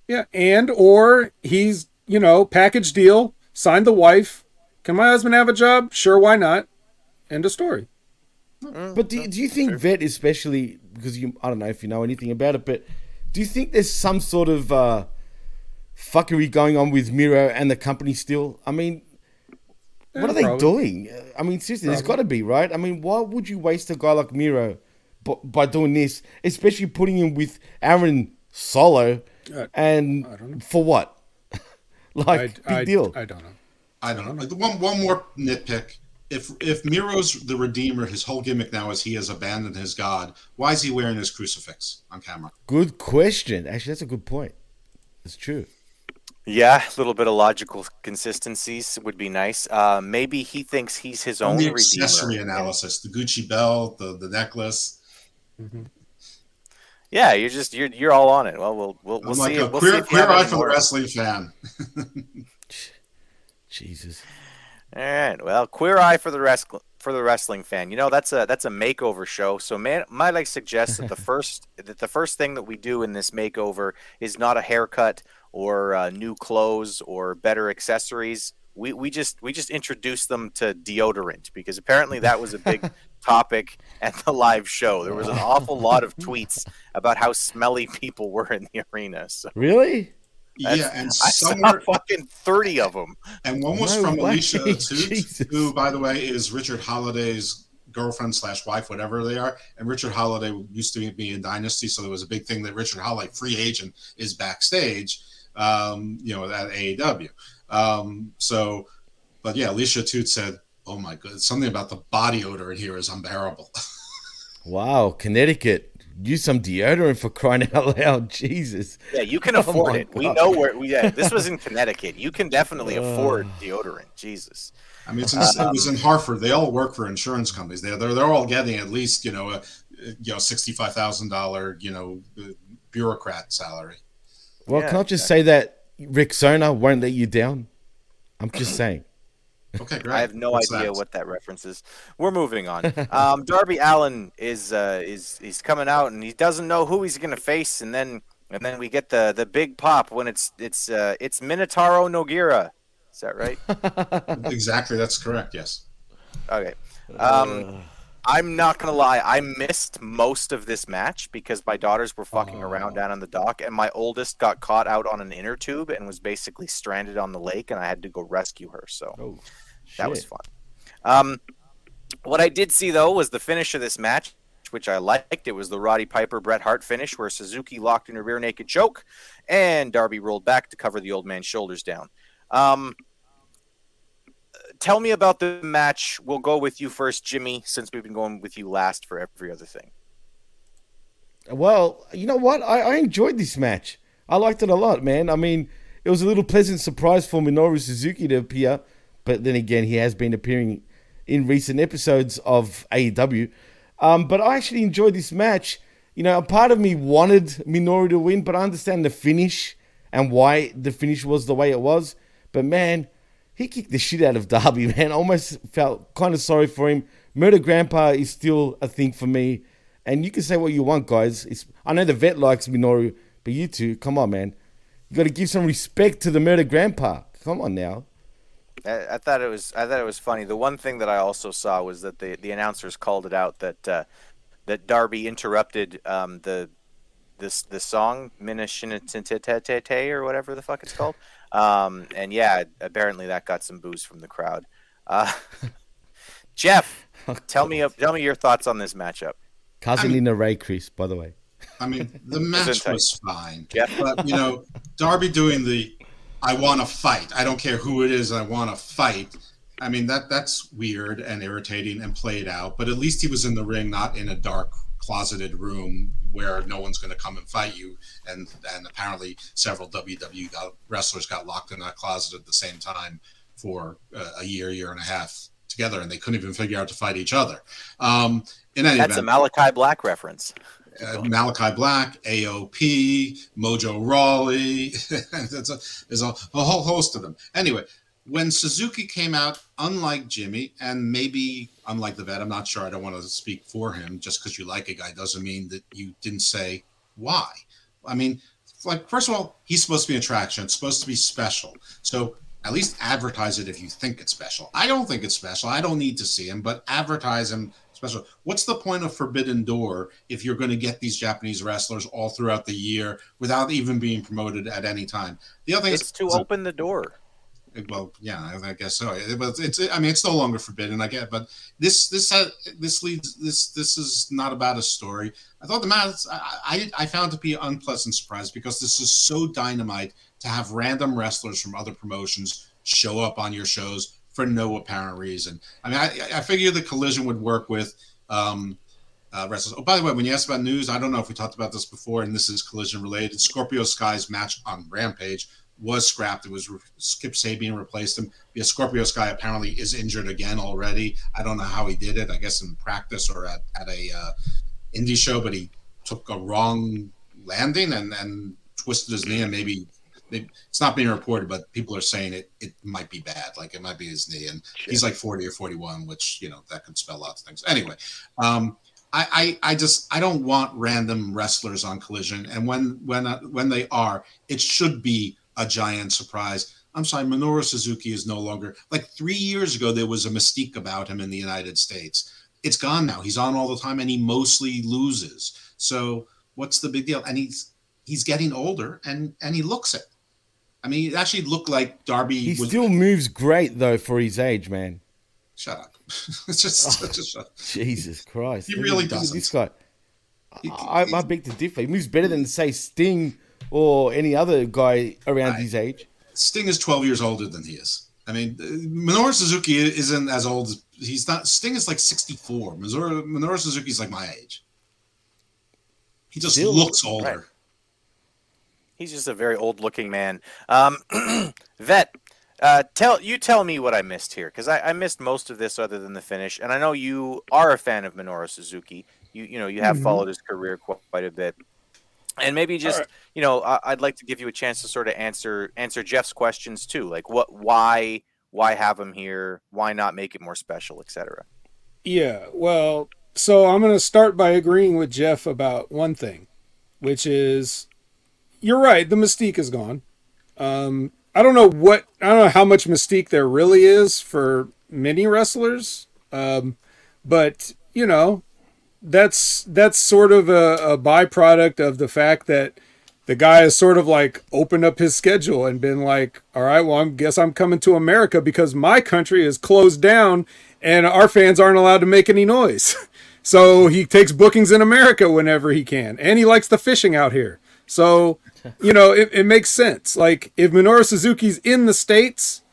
Yeah, and or he's you know package deal, signed the wife. Can my husband have a job? Sure, why not? End of story. But do, do you think Vet, especially because you, I don't know if you know anything about it, but do you think there's some sort of uh, fuckery going on with Miro and the company still? I mean, what are they doing? I mean, seriously, there's got to be, right? I mean, why would you waste a guy like Miro by, by doing this, especially putting him with Aaron Solo? Uh, and for what? like, big I, deal. I don't know. I don't know. One one more nitpick. If if Miro's the Redeemer, his whole gimmick now is he has abandoned his God. Why is he wearing his crucifix on camera? Good question. Actually, that's a good point. It's true. Yeah, a little bit of logical consistencies would be nice. Uh, maybe he thinks he's his own the redeemer. accessory analysis, the Gucci belt, the the necklace. Yeah, you're just you're you're all on it. Well, we'll we'll, we'll I'm see. like a we'll queer, see queer eye for the wrestling fan. Jesus. All right. Well, queer eye for the rest for the wrestling fan. You know, that's a that's a makeover show. So, man, might I suggest that the first that the first thing that we do in this makeover is not a haircut or uh, new clothes or better accessories. We we just we just introduce them to deodorant because apparently that was a big topic at the live show. There was an awful lot of tweets about how smelly people were in the arena. So Really? Yeah, and I saw somewhere fucking thirty of them. And one was No from way. Alicia Toot, who, by the way, is Richard Holliday's girlfriend slash wife, whatever they are. And Richard Holliday used to be in Dynasty, so there was a big thing that Richard Holliday, free agent, is backstage, um, you know, at AEW. Um, so, but yeah, Alicia Atout said, oh my god, something about the body odor in here is unbearable. Wow, Connecticut. Use some deodorant for crying out loud. Jesus. Yeah, you can Oh afford my it. We know where. We, yeah, this was in Connecticut. You can definitely Uh. afford deodorant. Jesus. I mean, it's in, it was in Hartford. They all work for insurance companies. They're they're, they're all getting at least you know a you know sixty five thousand dollar you know bureaucrat salary. Well, Yeah, can I just say that Rexona won't let you down? I'm just saying. Okay, great. I have no What's idea that? what that reference is. We're moving on. Um, Darby Allin is uh, is he's coming out and he doesn't know who he's gonna face, and then and then we get the the big pop when it's it's uh, it's Minotauro Nogueira. Is that right? exactly, that's correct. Yes. Okay. Um, I'm not gonna lie. I missed most of this match because my daughters were fucking around down on the dock, and my oldest got caught out on an inner tube and was basically stranded on the lake, and I had to go rescue her. So that was fun. Um, what I did see though was the finish of this match, which I liked. It was the Roddy Piper Bret Hart finish, where Suzuki locked in a rear naked choke, and Darby rolled back to cover the old man's shoulders down. Um, tell me about the match. We'll go with you first, Jimmy, since we've been going with you last for every other thing. Well, you know what? I, I enjoyed this match. I liked it a lot, man. I mean, it was a little pleasant surprise for Minoru Suzuki to appear, but then again, he has been appearing in recent episodes of AEW. Um, but I actually enjoyed this match. You know, a part of me wanted Minoru to win, but I understand the finish and why the finish was the way it was. But man, he kicked the shit out of Darby, man. I almost felt kind of sorry for him. Murder Grandpa is still a thing for me. And you can say what you want, guys. It's, I know the vet likes Minoru, but you two, come on, man. You got to give some respect to the Murder Grandpa. Come on now. I, I thought it was I thought it was funny. The one thing that I also saw was that the, the announcers called it out that uh, that Darby interrupted um, the this the song Minashinatete or whatever the fuck it's called. Um, and yeah, apparently that got some booze from the crowd. Uh, Jeff, tell me tell me your thoughts on this matchup. Cousin in a Ray, Chris, by the way. I mean, the match was fine. Yeah. But, you know, Darby doing the I want to fight. I don't care who it is. I want to fight. I mean, that that's weird and irritating and played out. But at least he was in the ring, not in a dark, closeted room where no one's going to come and fight you. And and apparently, several WWE got, wrestlers got locked in that closet at the same time for uh, a year, year and a half together, and they couldn't even figure out to fight each other. Um, in any That's a Malachi Black reference. uh, Malachi Black, AOP, Mojo Rawley. there's, a, there's a, a whole host of them. Anyway, when Suzuki came out, unlike Jimmy, and maybe unlike the vet, I'm not sure. I don't want to speak for him. Just because you like a guy doesn't mean that you didn't say why. I mean, like first of all, he's supposed to be an attraction. It's supposed to be special. So at least advertise it if you think it's special. I don't think it's special. I don't need to see him, but advertise him special. What's the point of Forbidden Door if you're going to get these Japanese wrestlers all throughout the year without even being promoted at any time? The other thing It's is to open the door. Well, yeah, I- guess so. It- But it's, I mean, it's no longer forbidden. I get, but this, this, this leads, this, this is not about a story. I thought the match, I, I, I found to be an unpleasant surprise because this is so dynamite to have random wrestlers from other promotions show up on your shows for no apparent reason. I mean, I, I figured the collision would work with, um, uh, wrestlers. Oh, by the way, when you asked about news, I don't know if we talked about this before, and this is collision related. Scorpio Sky's match on Rampage was scrapped. It was re- Kip Sabian replaced him. Yeah, Scorpio Sky apparently is injured again already. I don't know how he did it. I guess in practice or at, at a uh, indie show, but he took a wrong landing and, and twisted his knee and maybe. It's not being reported, but people are saying it. It might be bad. Like it might be his knee, and he's like forty or forty-one, which you know that could spell lots of things. Anyway, um, I, I, I just I don't want random wrestlers on Collision, and when when uh, when they are, it should be a giant surprise. I'm sorry, Minoru Suzuki is no longer like three years ago. There was a mystique about him in the United States. It's gone now. He's on all the time, and he mostly loses. So what's the big deal? And he's he's getting older, and and he looks it. I mean, it actually looked like Darby He was. still moves great, though, for his age, man. Shut up! it's just, oh, it's just shut. Jesus Christ. He really doesn't. This guy. I, I beg to differ. He moves better than, say, Sting or any other guy around his age. Sting is 12 years older than he is. I mean, uh, Minoru Suzuki isn't as old as he's not. Sting is like 64. Minoru, Minoru Suzuki's like my age. He just Still- looks older. right. He's just a very old-looking man. Um, Vet, uh, tell you tell me what I missed here because I, I missed most of this other than the finish, and I know you are a fan of Minoru Suzuki. You you know you have Mhm. followed his career quite, quite a bit, and maybe just you know I, I'd like to give you a chance to sort of answer answer Jeff's questions too, like what why why have him here, why not make it more special, etc. Yeah, well, so I'm going to start by agreeing with Jeff about one thing, which is you're right, the mystique is gone. Um, I don't know what, I don't know how much mystique there really is for many wrestlers. Um, but, you know, that's that's sort of a, a byproduct of the fact that the guy has sort of like opened up his schedule and been like, all right, well, I guess I'm coming to America because my country is closed down and our fans aren't allowed to make any noise. so he takes bookings in America whenever he can. And he likes the fishing out here. So, you know, it, it makes sense. Like if Minoru Suzuki's in the States,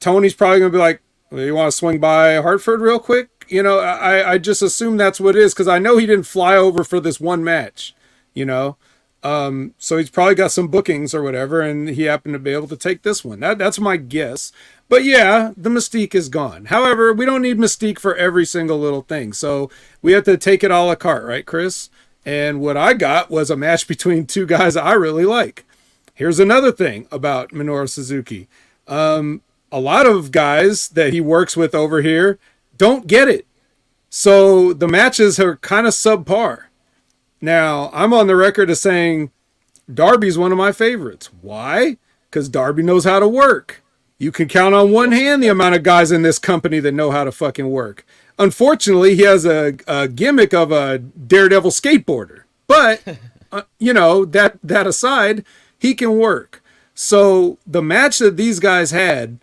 Tony's probably going to be like, well, you want to swing by Hartford real quick? You know, I, I just assume that's what it is because I know he didn't fly over for this one match, you know. Um, so he's probably got some bookings or whatever, and he happened to be able to take this one. That that's my guess. But yeah, the mystique is gone. However, we don't need mystique for every single little thing. So we have to take it a la carte, right, Chris? And what I got was a match between two guys I really like. Here's another thing about Minoru Suzuki. Um, a lot of guys that he works with over here don't get it. So the matches are kind of subpar. Now, I'm on the record of saying Darby's one of my favorites. Why? Because Darby knows how to work. You can count on one hand the amount of guys in this company that know how to fucking work. Unfortunately, he has a, a gimmick of a daredevil skateboarder. But, uh, you know, that, that aside, he can work. So the match that these guys had,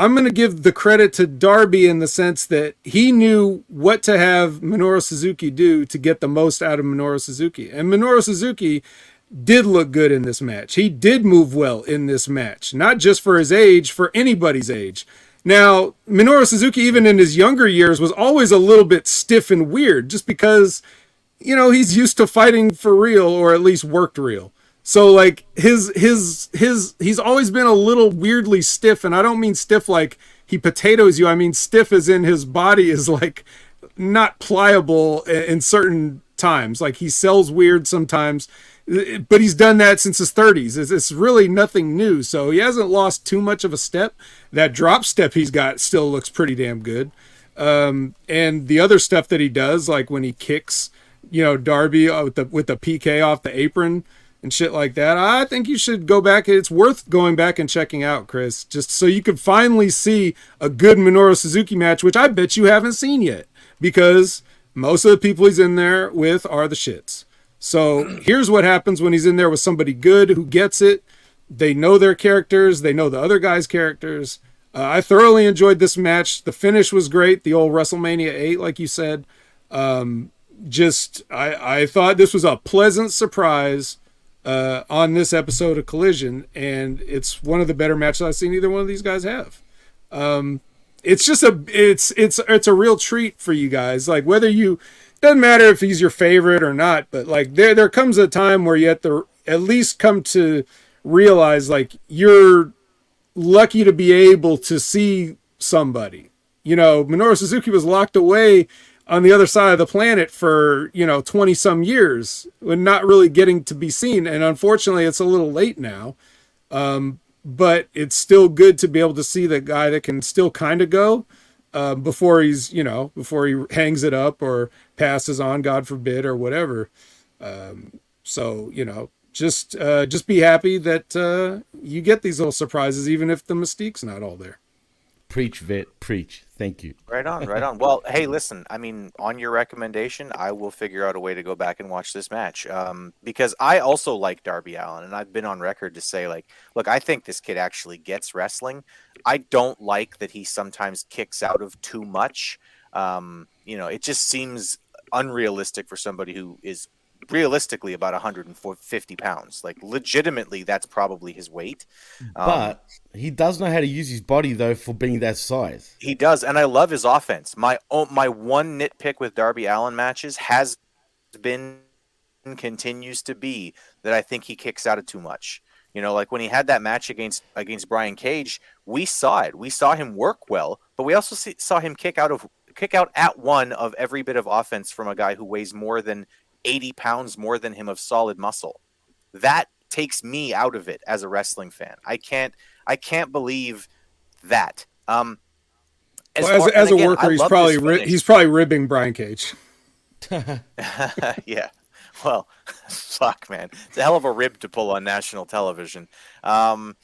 I'm going to give the credit to Darby in the sense that he knew what to have Minoru Suzuki do to get the most out of Minoru Suzuki. And Minoru Suzuki did look good in this match. He did move well in this match, not just for his age, for anybody's age. Now, Minoru Suzuki, even in his younger years, was always a little bit stiff and weird just because, you know, he's used to fighting for real or at least worked real. So like his his his he's always been a little weirdly stiff and I don't mean stiff like he potatoes you. I mean stiff as in his body is like not pliable in certain times. Like he sells weird sometimes, but he's done that since his 30s. It's, it's really nothing new. So he hasn't lost too much of a step. That drop step he's got still looks pretty damn good. Um, and the other stuff that he does, like when he kicks, you know, Darby uh, with the with the PK off the apron and shit like that. I think you should go back. It's worth going back and checking out, Chris, just so you could finally see a good Minoru Suzuki match, which I bet you haven't seen yet because most of the people he's in there with are the shits. So here's what happens when he's in there with somebody good who gets it. They know their characters, they know the other guy's characters. Uh, I thoroughly enjoyed this match. The finish was great. The old WrestleMania 8, like you said. Um, just, I, I thought this was a pleasant surprise uh, on this episode of Collision, and it's one of the better matches I've seen either one of these guys have. Um, it's just a it's it's it's a real treat for you guys. Like whether you doesn't matter if he's your favorite or not, but like there there comes a time where you have to at least come to realize like you're lucky to be able to see somebody. You know, Minoru Suzuki was locked away on the other side of the planet for, you know, 20 some years and not really getting to be seen. And unfortunately, it's a little late now. Um, but it's still good to be able to see the guy that can still kind of go uh, before he's, you know, before he hangs it up or passes on, God forbid, or whatever. Um, so, you know, just uh, just be happy that uh, you get these little surprises, even if the mystique's not all there. Preach, vet, preach. Thank you. Right on, right on. Well, hey, listen, I mean, on your recommendation, I will figure out a way to go back and watch this match. Um, because I also like Darby Allin, and I've been on record to say, like, look, I think this kid actually gets wrestling. I don't like that he sometimes kicks out of too much. Um, you know, it just seems unrealistic for somebody who is realistically about 150 pounds. Like legitimately, that's probably his weight. Um, But he does know how to use his body though for being that size. He does, and I love his offense. My my one nitpick with Darby Allin matches has been and continues to be that I think he kicks out of too much. You know, like when he had that match against against Brian Cage, we saw it. We saw him work well, but we also see, saw him kick out of kick out at one of every bit of offense from a guy who weighs more than 80 pounds more than him of solid muscle. That takes me out of it as a wrestling fan. I can't I can't believe that. Um As, well, as, far- as and a again, worker, he's probably ri- he's probably ribbing Brian Cage. yeah. Well, fuck, man. It's a hell of a rib to pull on national television. Um,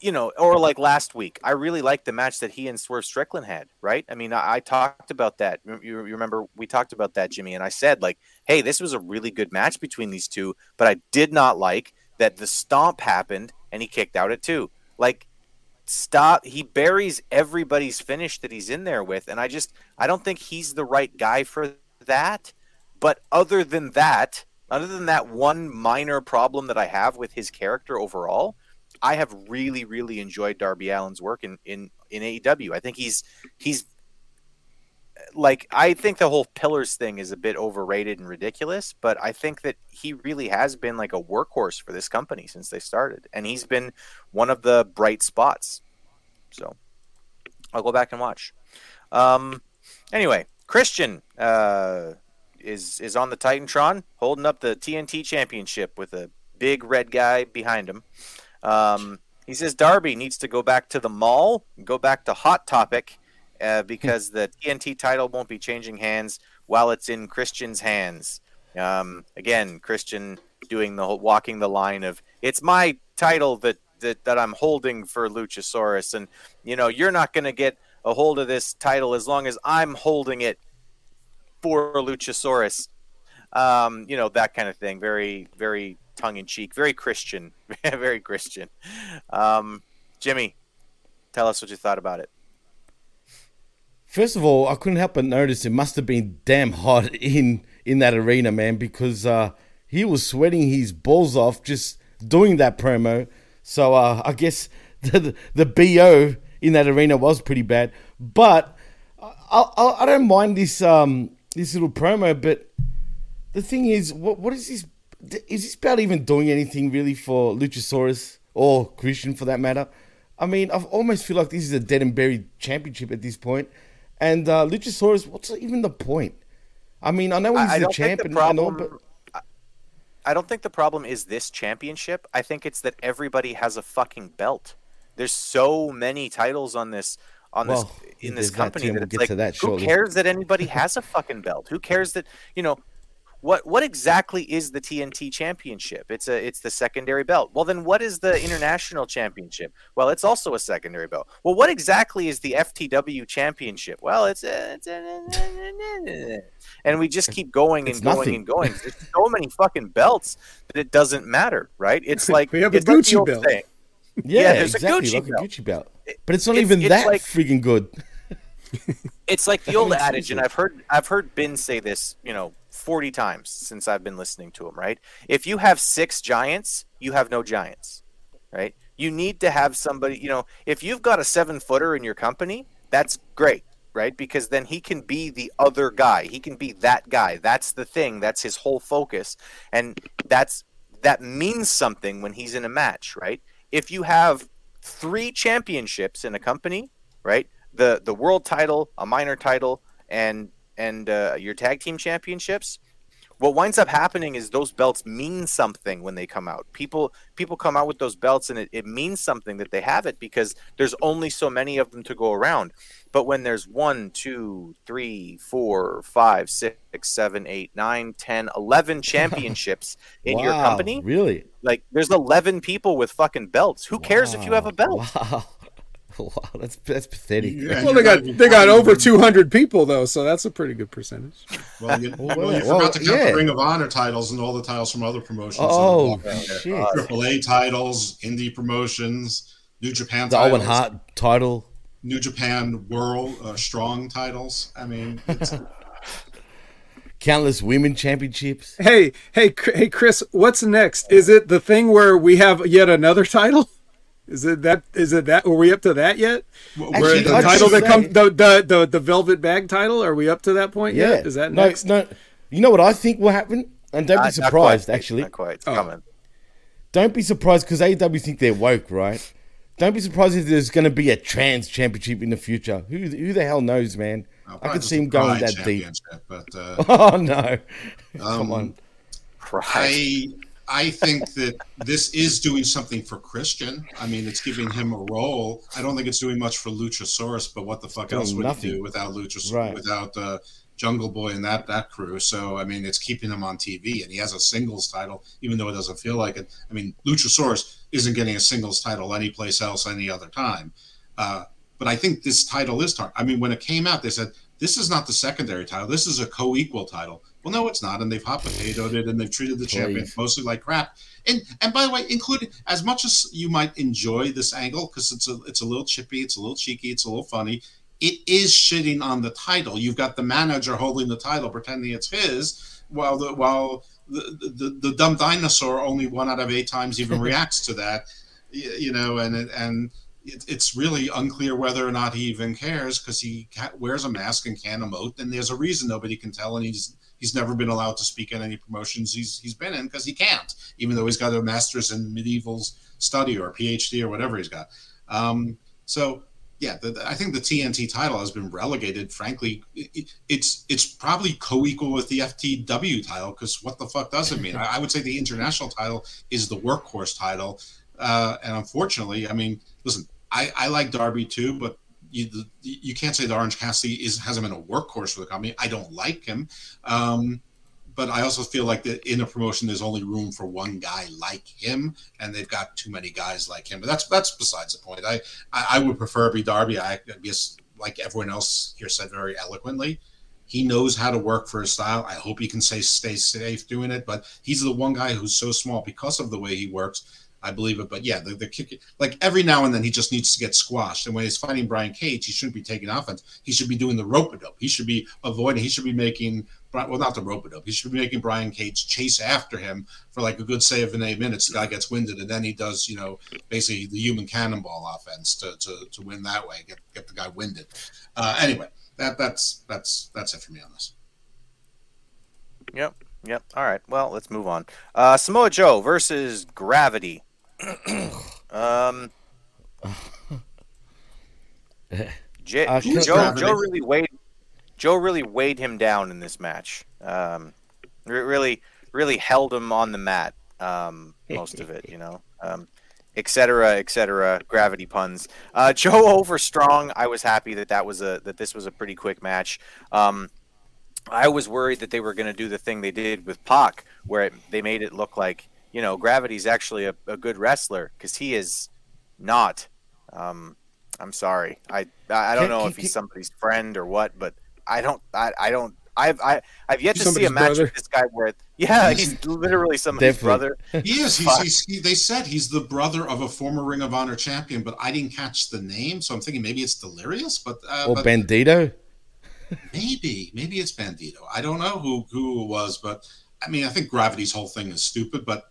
you know, or like last week, I really liked the match that he and Swerve Strickland had, right? I mean, I, I talked about that. You, you remember we talked about that, Jimmy, and I said, like, hey, this was a really good match between these two, but I did not like that the stomp happened and he kicked out at two. Like, stop. He buries everybody's finish that he's in there with, and I just, I don't think he's the right guy for that. But other than that, other than that one minor problem that I have with his character overall, I have really, really enjoyed Darby Allin's work in in in AEW. I think he's he's like I think the whole pillars thing is a bit overrated and ridiculous, but I think that he really has been like a workhorse for this company since they started, and he's been one of the bright spots. So I'll go back and watch. Um, anyway, Christian uh, is is on the Titantron, holding up the TNT Championship with a big red guy behind him. Um, he says Darby needs to go back to the mall, go back to Hot Topic, uh, because the TNT title won't be changing hands while it's in Christian's hands. Um, again, Christian doing the whole, walking the line of it's my title that, that that I'm holding for Luchasaurus, and you know you're not going to get a hold of this title as long as I'm holding it for Luchasaurus. Um, you know that kind of thing. Very, very tongue in cheek. Very Christian. very Christian. Um, Jimmy, tell us what you thought about it. First of all, I couldn't help but notice it must have been damn hot in in that arena, man, because uh, he was sweating his balls off just doing that promo. So uh, I guess the the bo in that arena was pretty bad, but I, I, I don't mind this um this little promo. But the thing is, what what is this? Is this about even doing anything really for Luchasaurus or Christian for that matter? I mean, I almost feel like this is a dead and buried championship at this point. And uh, Luchasaurus, what's even the point? I mean, I know he's I the think champ the and, all, but I don't think the problem is this championship. I think it's that everybody has a fucking belt. There's so many titles on this on Well, this in this company that we'll it's like that who shortly. cares that anybody has a fucking belt? Who cares that you know what what exactly is the TNT championship? It's a it's the secondary belt. Well then what is the international championship? Well, it's also a secondary belt. Well, what exactly is the FTW championship? Well, it's, a, it's a, and we just keep going and going nothing. and going. There's so many fucking belts that it doesn't matter, right? It's like We have a Gucci belt. saying. yeah, there's exactly, a Gucci like belt. a Gucci belt. But it's not It's- even it's that like- freaking good. It's like the old adage, and. I've heard I've heard Ben say this, you know, forty times since I've been listening to him. Right? If you have six giants, you have no giants. Right? You need to have somebody. You know, if you've got a seven footer in your company, that's great. Right? Because then he can be the other guy. He can be that guy. That's the thing. That's his whole focus, and that's that means something when he's in a match. Right? If you have three championships in a company, right? The the world title, a minor title, and and uh, your tag team championships. What winds up happening is those belts mean something when they come out. People people come out with those belts and it, it means something that they have it because there's only so many of them to go around. But when there's one, two, three, four, five, six, seven, eight, nine, ten, eleven championships in your company, really? like there's 11 people with fucking belts. Who cares if you have a belt? Wow, wow, that's that's pathetic. Yeah, Well, they got they got over 200 people though, so that's a pretty good percentage. Well, you, Well, well, you well, to count yeah. the Ring of Honor titles and all the titles from other promotions. Oh, Uh, shit. AAA titles, indie promotions, New Japan The titles, Owen Hart title. New Japan World uh, Strong titles. I mean, it's, countless women championships. Hey, hey, hey, Chris, what's next? Is it the thing where we have yet another title? Is it that? Is it that? Were we up to that yet? where Actually, the title that say- comes the, the the the velvet bag title? Are we up to that point Yeah, yet? Is that no, next? no? You know what I think will happen, and don't Not- be not surprised. quite, actually, not quite. It's Oh. coming. don't be surprised because AEW think they're woke, right? Don't be surprised if there's going to be a trans championship in the future. Who who the hell knows, man? I could see him going that deep. But uh, Oh no! Um, Come on. I I think that this is doing something for Christian. I mean, it's giving him a role. I don't think it's doing much for Luchasaurus, but what the fuck else would nothing. he do without Luchasaurus, Right. without uh, Jungle Boy and that that crew? So I mean, it's keeping him on TV, and he has a singles title, even though it doesn't feel like it. I mean, Luchasaurus isn't getting a singles title anyplace else any other time. Uh, but I think this title is. Tar- I mean, when it came out, they said this is not the secondary title. This is a co-equal title. Well, no, it's not, and they've hot potatoed it, and they've treated the champion mostly like crap. And and by the way, including as much as you might enjoy this angle because it's a it's a little chippy, it's a little cheeky, it's a little funny. It is shitting on the title. You've got the manager holding the title, pretending it's his, while the while the the, the dumb dinosaur only one out of eight times even reacts to that. Y- You know, and and it, it's really unclear whether or not he even cares because he ca- wears a mask and can't emote, and there's a reason nobody can tell, and he's he's never been allowed to speak at any promotions he's he's been in because he can't, even though he's got a master's in medieval study or PhD or whatever he's got. Um, so yeah, the, the- I think the TNT title has been relegated. Frankly, it- it's it's probably co-equal with the FTW title because what the fuck does it mean? I, I would say the international title is the workhorse title, uh, and unfortunately, I mean, listen, I, I like Darby too, but you you can't say that Orange Cassidy is hasn't been a workhorse for the company. I don't like him, um, but I also feel like that in a promotion there's only room for one guy like him, and they've got too many guys like him. But that's that's besides the point. I I, I would prefer be Darby. I guess like everyone else here said very eloquently. He knows how to work for his style. I hope he can say stay safe doing it. But he's the one guy who's so small because of the way he works. I believe it. But yeah, the, the kick, like every now and then he just needs to get squashed. And when he's fighting Brian Cage, he shouldn't be taking offense. He should be doing the rope a dope. He should be avoiding. He should be making well, not the rope a dope. He should be making Brian Cage chase after him for like a good seven eight minutes. The guy gets winded, and then he does you know basically the human cannonball offense to to, to win that way. Get get the guy winded. Uh, anyway, that that's that's that's it for me on this. Yep. Yep. All right. Well, let's move on. Uh, Samoa Joe versus Gravity. Um, J- Uh, Joe Joe really weighed Joe really weighed him down in this match. Um, re- really really held him on the mat. Um, most of it, you know. Um, et cetera, et cetera. Gravity puns. Uh, Joe over strong. I was happy that that was a that this was a pretty quick match. Um, I was worried that they were going to do the thing they did with Pac, where it, they made it look like you know Gravity's actually a, a good wrestler because he is not. Um, I'm sorry. I I I don't Can- know can- if he's somebody's friend or what, but I don't I, I don't I've I, I've yet to see a match brother. with this guy where yeah he's literally somebody's Definitely. brother. He is. He's, he's, he, they said he's the brother of a former Ring of Honor champion, but I didn't catch the name, so I'm thinking maybe it's Delirious. But, uh, Or but Bandito. maybe, maybe it's Bandito. I don't know who who it was, but I mean, I think Gravity's whole thing is stupid. But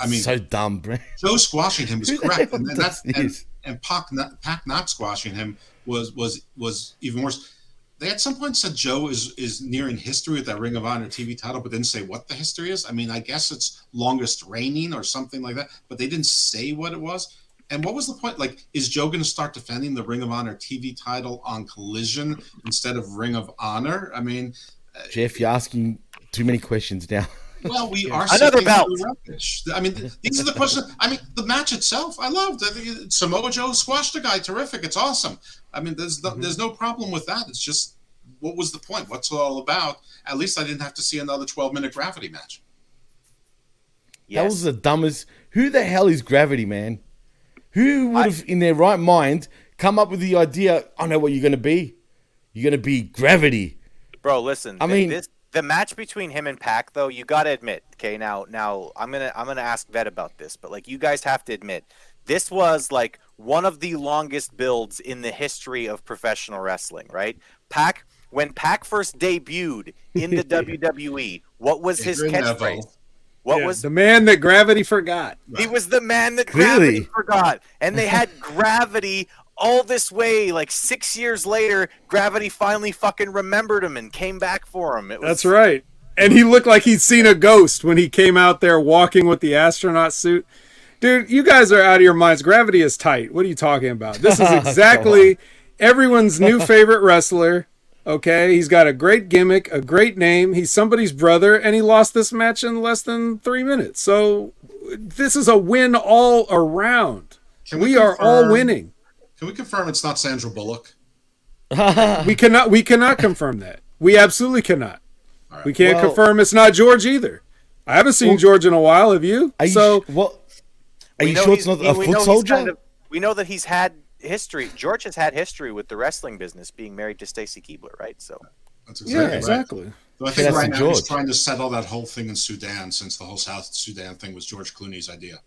I mean, so dumb, bro. Joe squashing him the correct, and, and, and, and Pac not, Pac not squashing him was was was even worse. They at some point said Joe is is nearing history with that Ring of Honor TV title, but didn't say what the history is. I mean, I guess it's longest reigning or something like that, but they didn't say what it was. And what was the point? Like, is Joe going to start defending the Ring of Honor TV title on Collision instead of Ring of Honor? I mean, uh, Jeff, you're asking too many questions now. well, we are Another sifting belt. rubbish. I mean, these are the questions. I mean, the match itself, I loved. I think Samoa Joe squashed the guy, terrific. It's awesome. I mean, there's no, mm-hmm. there's no problem with that. It's just, what was the point? What's it all about? At least I didn't have to see another 12 minute gravity match. Yes. That was the dumbest. Who the hell is Gravity, man? Who would have, in their right mind, come up with the idea? I know what you're going to be. You're going to be Gravity. Bro, listen. I mean- this the match between him and Pac, though, you got to admit. Okay, now now I'm gonna I'm gonna ask Vet about this, but like you guys have to admit, this was like one of the longest builds in the history of professional wrestling, right? Pac when Pac first debuted in the WWE, what was his catchphrase? Neville. What Yeah, was the man that gravity forgot? he was the man that gravity Really? forgot. And they had gravity all this way. Like six years later, gravity finally fucking remembered him and came back for him. It was That's right. And he looked like he'd seen a ghost when he came out there walking with the astronaut suit. Dude, you guys are out of your minds. Gravity is tight. What are you talking about? This is exactly everyone's new favorite wrestler. Okay, he's got a great gimmick, a great name. He's somebody's brother, and he lost this match in less than three minutes. So this is a win all around. Can we are all winning. Can we confirm it's not Sandra Bullock? we cannot we cannot confirm that. We absolutely cannot. We can't Well- confirm it's not George either. I haven't seen Well- George in a while. Have you? Are you so sh- what? Are We you sure it's he's- not a foot soldier? kind of- we know that he's had history. George has had history with the wrestling business, being married to Stacy Keibler, right? So That's yeah, right. exactly. So I think right in now he's trying to settle that whole thing in Sudan since the whole South Sudan thing was George Clooney's idea.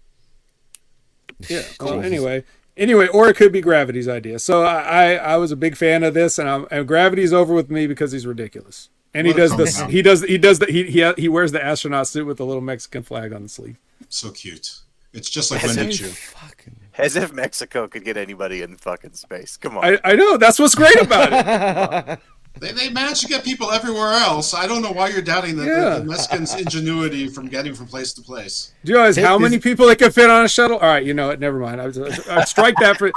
Yeah. Well, anyway, anyway, or it could be Gravity's idea. So I, I, I was a big fan of this, and, I'm, and Gravity's over with me because he's ridiculous. And he What a does calm this. He does. He does that. He, he he wears the astronaut suit with the little Mexican flag on the sleeve. So cute. It's just like Yes, when it as if Mexico could get anybody in fucking space. Come on. I, I know. That's what's great about it. They, they manage to get people everywhere else. I don't know why you're doubting the, Yeah. the, the Mexicans' ingenuity from getting from place to place. Do you realize Hey, how is- many people they could fit on a shuttle? All right, you know what? Never mind. I, was, I strike that for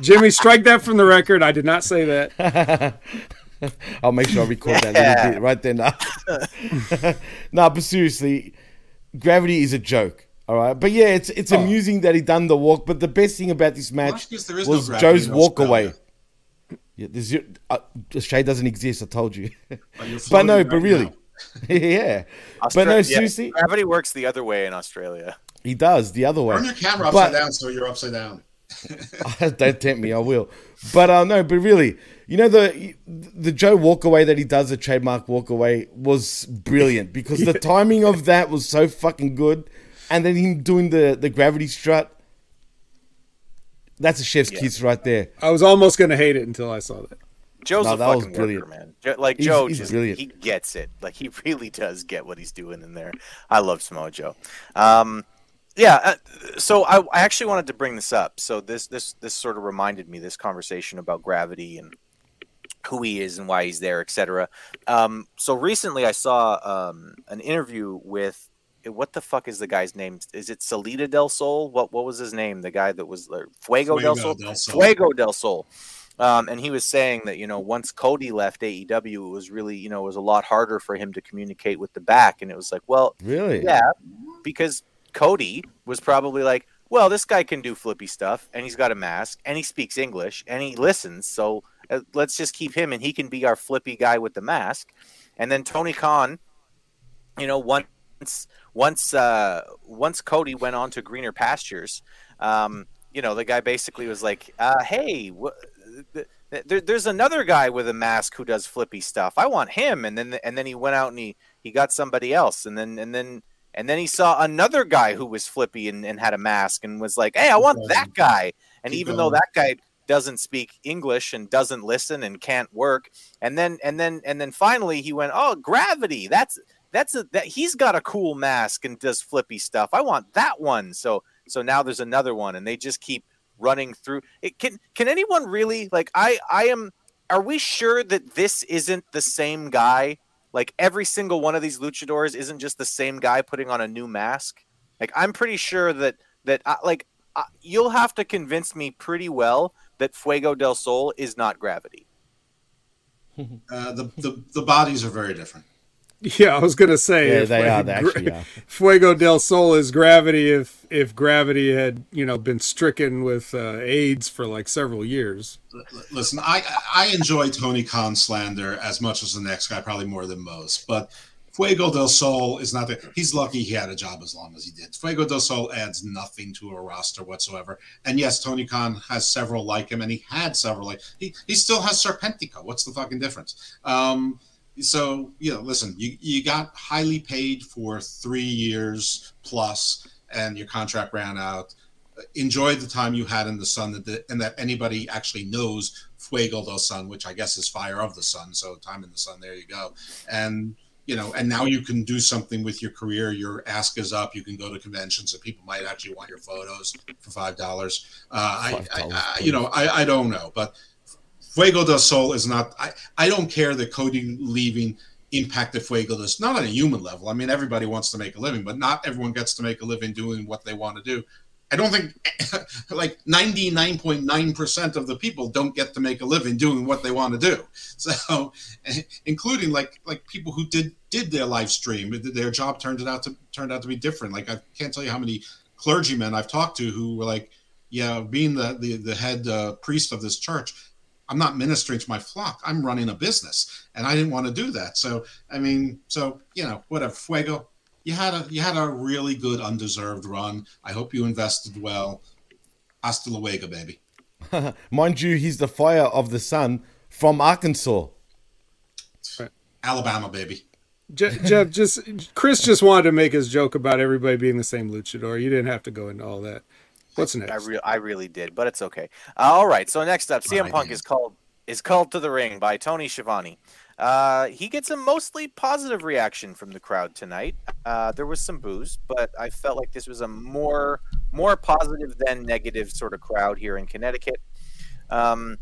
Jimmy. Strike that from the record. I did not say that. I'll make sure I record that little bit right there now. no, but seriously, gravity is a joke. All right, but yeah, it's it's oh. amusing that he done the walk. But the best thing about this match because there is no was Joe's in walk Australia. away. Yeah, there's zero- uh, Australia doesn't exist. I told you. you're but no, floating but right really, yeah. Austra- but no, yeah, seriously, gravity works the other way in Australia. he does the other way. Turn your camera But- upside down so you're upside down. Don't tempt me, I will. But uh, no, but really, you know the the Joe walkaway that he does, the trademark walkaway, was brilliant because the timing of that was so fucking good, and then him doing the the gravity strut. That's a chef's kiss right there. I was almost going to hate it until I saw that. Joe's No, a that was fucking brilliant. worker, man. Jo- like He's- Joe, he's just, brilliant. he gets it. Like he really does get what he's doing in there. I love Samoa Joe. Um, yeah. Uh, so I, I actually wanted to bring this up. So this this this sort of reminded me this conversation about gravity and who he is and why he's there, etc. Um, so recently I saw um, an interview with what the fuck is the guy's name? Is it Salida del Sol? What what was his name? The guy that was uh, Fuego, del Sol. del Sol. Fuego del Sol. Um, and he was saying that you know once Cody left AEW, it was really you know it was a lot harder for him to communicate with the back, and it was like, well, Really? yeah, because Cody was probably like, well, this guy can do flippy stuff, and he's got a mask, and he speaks English, and he listens, so uh, let's just keep him, and he can be our flippy guy with the mask. And then Tony Khan, you know, once once uh, once Cody went on to greener pastures, um, you know, the guy basically was like, uh, "Hey, wh- th- th- there's another guy with a mask who does flippy stuff. I want him." And then and then he went out and he he got somebody else, and then and then and then he saw another guy who was flippy and, and had a mask and was like, "Hey, I want that guy." And even though that guy doesn't speak English and doesn't listen and can't work, and then and then and then finally he went, "Oh, gravity. That's that's a that he's got a cool mask and does flippy stuff. I want that one." So so now there's another one, and they just keep running through. It can can anyone really like I I am. Are we sure that this isn't the same guy? Like every single one of these luchadors isn't just the same guy putting on a new mask. Like I'm pretty sure that that uh, like uh, you'll have to convince me pretty well that Fuego del Sol is not gravity. Uh, the, the the bodies are very different. Yeah, I was gonna say. Yeah, if, they like, are, they actually Gra- are. Fuego del Sol is gravity. If if gravity had you know been stricken with uh, AIDS for like several years. Listen, I I enjoy Tony Khan slander as much as the next guy, probably more than most. But Fuego del Sol is not that he's lucky he had a job as long as he did. Fuego del Sol adds nothing to a roster whatsoever. And yes, Tony Khan has several like him, and he had several like he he still has Serpentico. What's the fucking difference? Um, so you know, listen, you you got highly paid for three years plus, and your contract ran out. enjoy the time you had in the sun, that the, and that anybody actually knows Fuego del Sun, which I guess is fire of the sun. So time in the sun. There you go. And you know, and now you can do something with your career. Your ask is up. You can go to conventions, and people might actually want your photos for five dollars. Uh, I, I, I, you know, I, I don't know, but Fuego del Sol is not. I, I don't care that Cody leaving impacted Fuego del not on a human level. I mean, everybody wants to make a living, but not everyone gets to make a living doing what they want to do. I don't think like 99.9% of the people don't get to make a living doing what they want to do. So, including like like people who did did their live stream, their job turned it out to turned out to be different. Like I can't tell you how many clergymen I've talked to who were like, yeah, being the the, the head uh, priest of this church, I'm not ministering to my flock. I'm running a business, and I didn't want to do that. So, I mean, so you know, whatever. Fuego, you had a you had a really good undeserved run. I hope you invested well. Hasta luego, baby. Mind you, he's the fire of the sun from Arkansas. Alabama, baby. Jeff, just Chris just wanted to make his joke about everybody being the same luchador. You didn't have to go into all that. What's next? I, re- I really did, but it's okay. all right. So next up, CM Punk is called is called to the ring by Tony Schiavone. Uh, he gets a mostly positive reaction from the crowd tonight. Uh, there was some boos, but I felt like this was a more more positive than negative sort of crowd here in Connecticut. Um,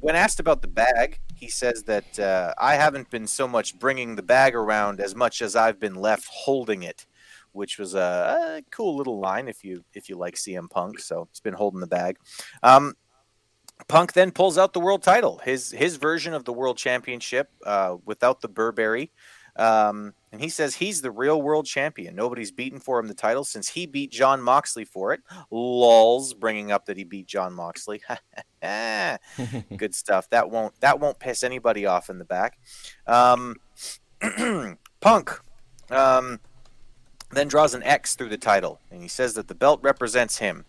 when asked about the bag, he says that uh, I haven't been so much bringing the bag around as much as I've been left holding it, which was a, a cool little line if you if you like CM Punk. So it's been holding the bag. Um, Punk then pulls out the world title, his his version of the world championship uh, without the Burberry. Um, and he says he's the real world champion. Nobody's beaten for him the title since he beat Jon Moxley for it. Lols, bringing up that he beat Jon Moxley. Good stuff. That won't that won't piss anybody off in the back. Um, Punk um, then draws an X through the title, and he says that the belt represents him.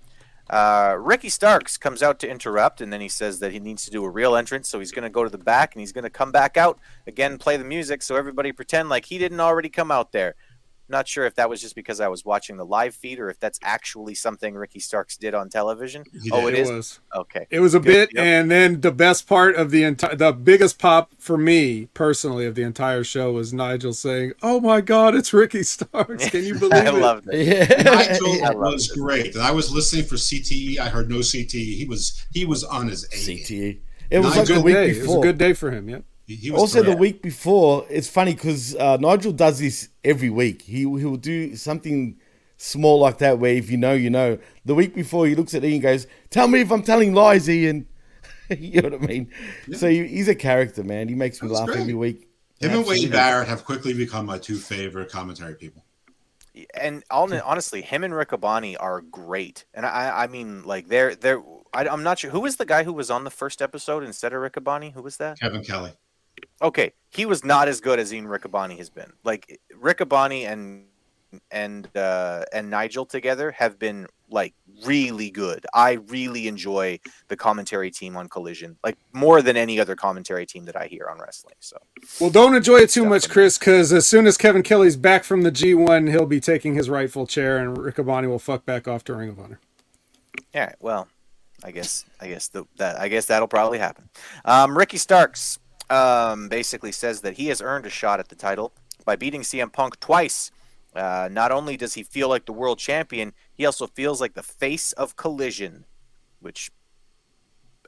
Uh, Ricky Starks comes out to interrupt, and then he says that he needs to do a real entrance, so he's going to go to the back and he's going to come back out again, play the music, so everybody pretend like he didn't already come out there. Not sure if that was just because I was watching the live feed or if that's actually something Ricky Starks did on television. Oh, it, It is. was. Okay. It was a Good. bit, Yep. and then the best part of the entire, the biggest pop for me personally of the entire show was Nigel saying, "Oh my God, it's Ricky Starks! Can you believe it? I it?" loved it. Nigel I loved was it. great, and I was listening for CTE. I heard no CTE. He was he was on his A. CTE. It was It like a good week day. It was a good day for him. Yeah. He, he was Also, great. the week before, it's funny because uh, Nigel does this every week. He he will do something small like that where if you know, you know. The week before, he looks at Ian and goes, "Tell me if I'm telling lies, Ian." you know what I mean? So he, he's a character, man. He makes me That's laugh great. every week. Him and Absolutely. Wade Barrett have quickly become my two favorite commentary people. and honestly, him and Riccaboni are great. And I, I mean, like they're they're. I, I'm not sure who was the guy who was on the first episode instead of Riccaboni. Who was that? Kevin Kelly. Okay, he was not as good as Ian Riccaboni has been. Like Riccaboni and and uh, and Nigel together have been like really good. I really enjoy the commentary team on Collision, like more than any other commentary team that I hear on wrestling. So Well, don't enjoy it too much, Chris, because as soon as Kevin Kelly's back from the G1, he'll be taking his rightful chair, and Riccaboni will fuck back off to Ring of Honor. Yeah, well, I guess I guess the, that I guess that'll probably happen. Um, Ricky Starks um, basically says that he has earned a shot at the title by beating CM Punk twice. Uh, not only does he feel like the world champion, he also feels like the face of Collision, which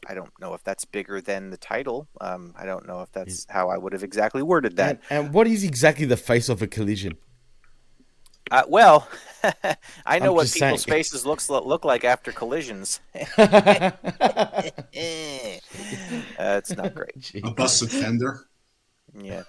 I don't know if that's bigger than the title. Um, I don't know if that's how I would have exactly worded that. And, and what is exactly the face of a collision? Uh, well, I know I'm what people's saying. faces looks look like after collisions. uh, it's not great. A busted fender. Yeah.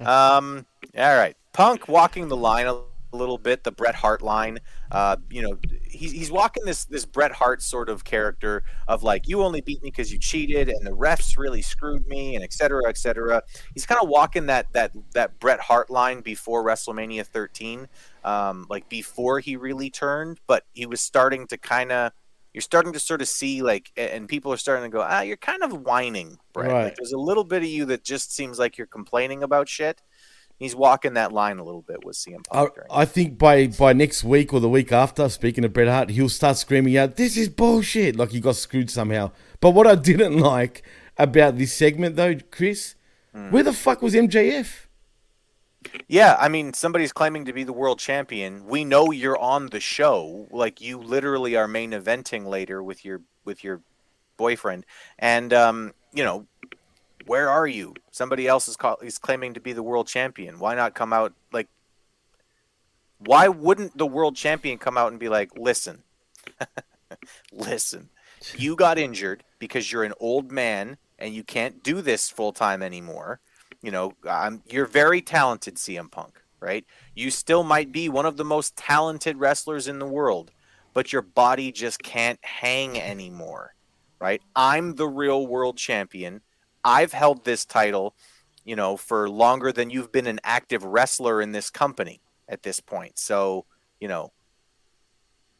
Um. All right. Punk walking the line a little bit, the Bret Hart line. Uh, you know, he's he's walking this this Bret Hart sort of character of like, you only beat me because you cheated, and the refs really screwed me, and et cetera, et cetera. He's kind of walking that that that Bret Hart line before WrestleMania 13, um, like before he really turned, but he was starting to kind of. You're starting to sort of see like, and people are starting to go, ah, you're kind of whining, Bret. Like, Right. there's a little bit of you that just seems like you're complaining about shit. He's walking that line a little bit with CM Punk. I, I think by by next week or the week after, speaking of Bret Hart, he'll start screaming out, "This is bullshit!" Like he got screwed somehow. But what I didn't like about this segment, though, Chris, Hmm. where the fuck was MJF? Yeah, I mean, somebody's claiming to be the world champion. We know you're on the show. Like you literally are main eventing later with your with your boyfriend, and um, you know, where are you? Somebody else is call, is claiming to be the world champion. Why not come out like? Why wouldn't the world champion come out and be like, "Listen, listen, you got injured because you're an old man and you can't do this full time anymore." you know, um, you're very talented, CM Punk, right? You still might be one of the most talented wrestlers in the world, but your body just can't hang anymore, right? I'm the real world champion. I've held this title, you know, for longer than you've been an active wrestler in this company at this point. So, you know,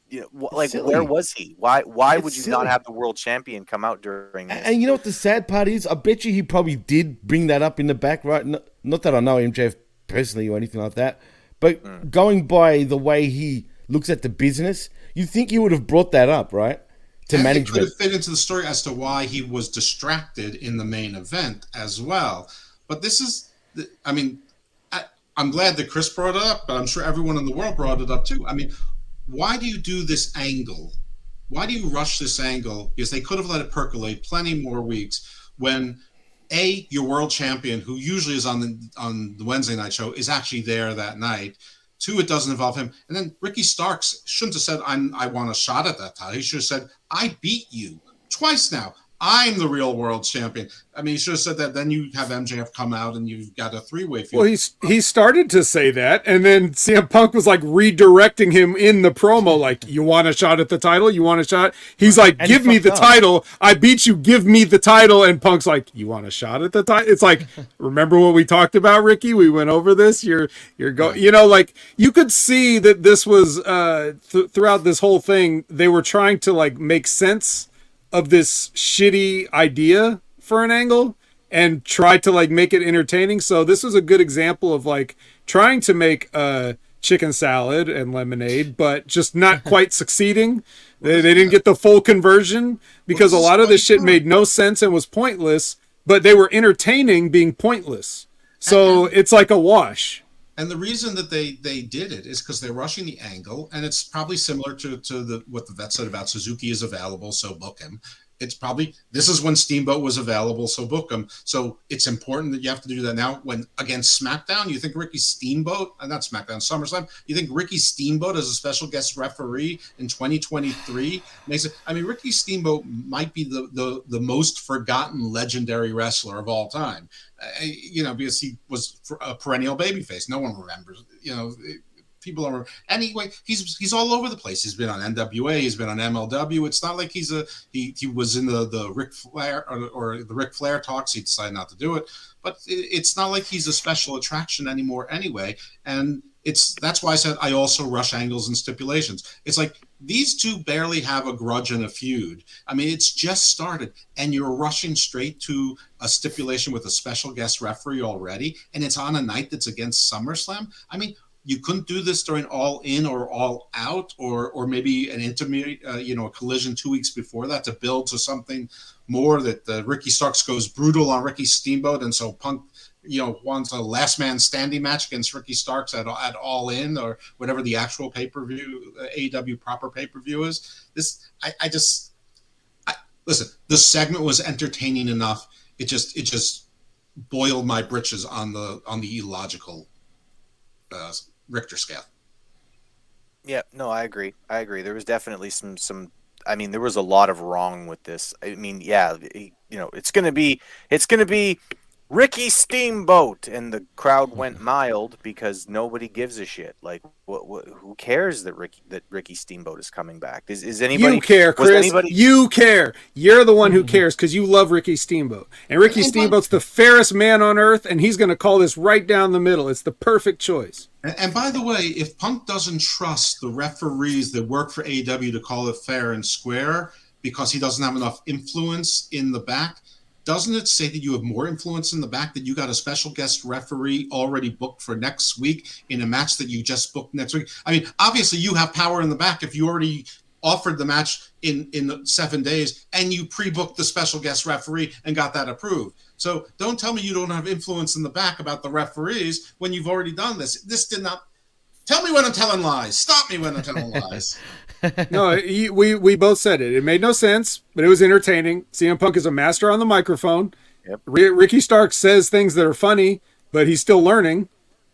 you know, like Silly. where was he? Why why It's would you silly. not have the world champion come out during this? And you know what the sad part is? I bet you he probably did bring that up in the back, right? Not, not that I know MJF personally or anything like that, but Mm. going by the way he looks at the business, you think he would have brought that up, right? To And It could fit into the story as to why he was distracted in the main event as well. But this is, the- I mean, I, I'm glad that Chris brought it up, but I'm sure everyone in the world brought it up too. I mean, why do you do this angle? Why do you rush this angle? Because they could have let it percolate plenty more weeks when a your world champion, who usually is on the on the Wednesday night show, is actually there that night. Two, it doesn't involve him. And then Ricky Starks shouldn't have said, I want a shot at that title. He should have said, I beat you twice now. I'm the real world champion. I mean, he should have said that. Then you have MJF come out and you've got a three way feud. Well, he's he started to say that, and then CM Punk was like redirecting him in the promo, like, "You want a shot at the title? You want a shot?" He's like, And he "Give me the up. title. I beat you. Give me the title." And Punk's like, "You want a shot at the title?" It's like, remember what we talked about, Ricky? We went over this. You're you're go. You know, like you could see that this was uh th- throughout this whole thing, they were trying to like make sense of this shitty idea for an angle and try to like make it entertaining. So this was a good example of like trying to make a chicken salad and lemonade, but just not quite succeeding. They, they didn't get the full conversion because a lot of this shit made no sense and was pointless, but they were entertaining being pointless. So it's like a wash. And the reason that they they did it is because they're rushing the angle, and it's probably similar to to the what the vet said about Suzuki is available, so book him. It's probably this is when Steamboat was available, so book him. So it's important that you have to do that now. When against SmackDown, you think Ricky Steamboat, uh, not SmackDown, SummerSlam, you think Ricky Steamboat as a special guest referee in 2023 makes it. I mean, Ricky Steamboat might be the the the most forgotten legendary wrestler of all time. Uh, you know, because he was a perennial babyface. No one remembers. You know, people are. Anyway, he's he's all over the place. He's been on NWA. He's been on MLW. It's not like he's a he he was in the the Ric Flair or, or the Ric Flair talks. He decided not to do it. But it, it's not like he's a special attraction anymore. Anyway, and it's that's why I said I also rush angles and stipulations. It's like these two barely have a grudge and a feud. I mean, it's just started, and you're rushing straight to a stipulation with a special guest referee already, and it's on a night that's against SummerSlam. I mean, you couldn't do this during All In or All Out, or or maybe an intermediate, uh, you know, a collision two weeks before that to build to something more that uh, Ricky Starks goes brutal on Ricky Steamboat, and so Punk you know wants a last man standing match against Ricky Starks at, at All In or whatever the actual pay per view uh, AEW proper pay per view is. This I, I just I, listen. The segment was entertaining enough. It just it just boiled my britches on the on the illogical uh, Richter scale. Yeah, no, I agree. I agree. There was definitely some some. I mean, there was a lot of wrong with this. I mean, yeah, you know, it's gonna be it's gonna be Ricky Steamboat, and the crowd went mild because nobody gives a shit. Like, what? what who cares that Ricky that Ricky Steamboat is coming back? Is is anybody you care, Chris. anybody- You care. You're the one who cares because you love Ricky Steamboat. And Ricky Steamboat's the fairest man on earth, and he's going to call this right down the middle. It's the perfect choice. And, and by the way, if Punk doesn't trust the referees that work for AEW to call it fair and square because he doesn't have enough influence in the back, doesn't it say that you have more influence in the back that you got a special guest referee already booked for next week in a match that you just booked next week? I mean, obviously you have power in the back if you already offered the match in in seven days and you pre-booked the special guest referee and got that approved. So don't tell me you don't have influence in the back about the referees when you've already done this. This did not. Tell me when I'm telling lies. Stop me when I'm telling lies. no, he, we we both said it. It made no sense, but it was entertaining. CM Punk is a master on the microphone. Yep. R- Ricky Stark says things that are funny, but he's still learning.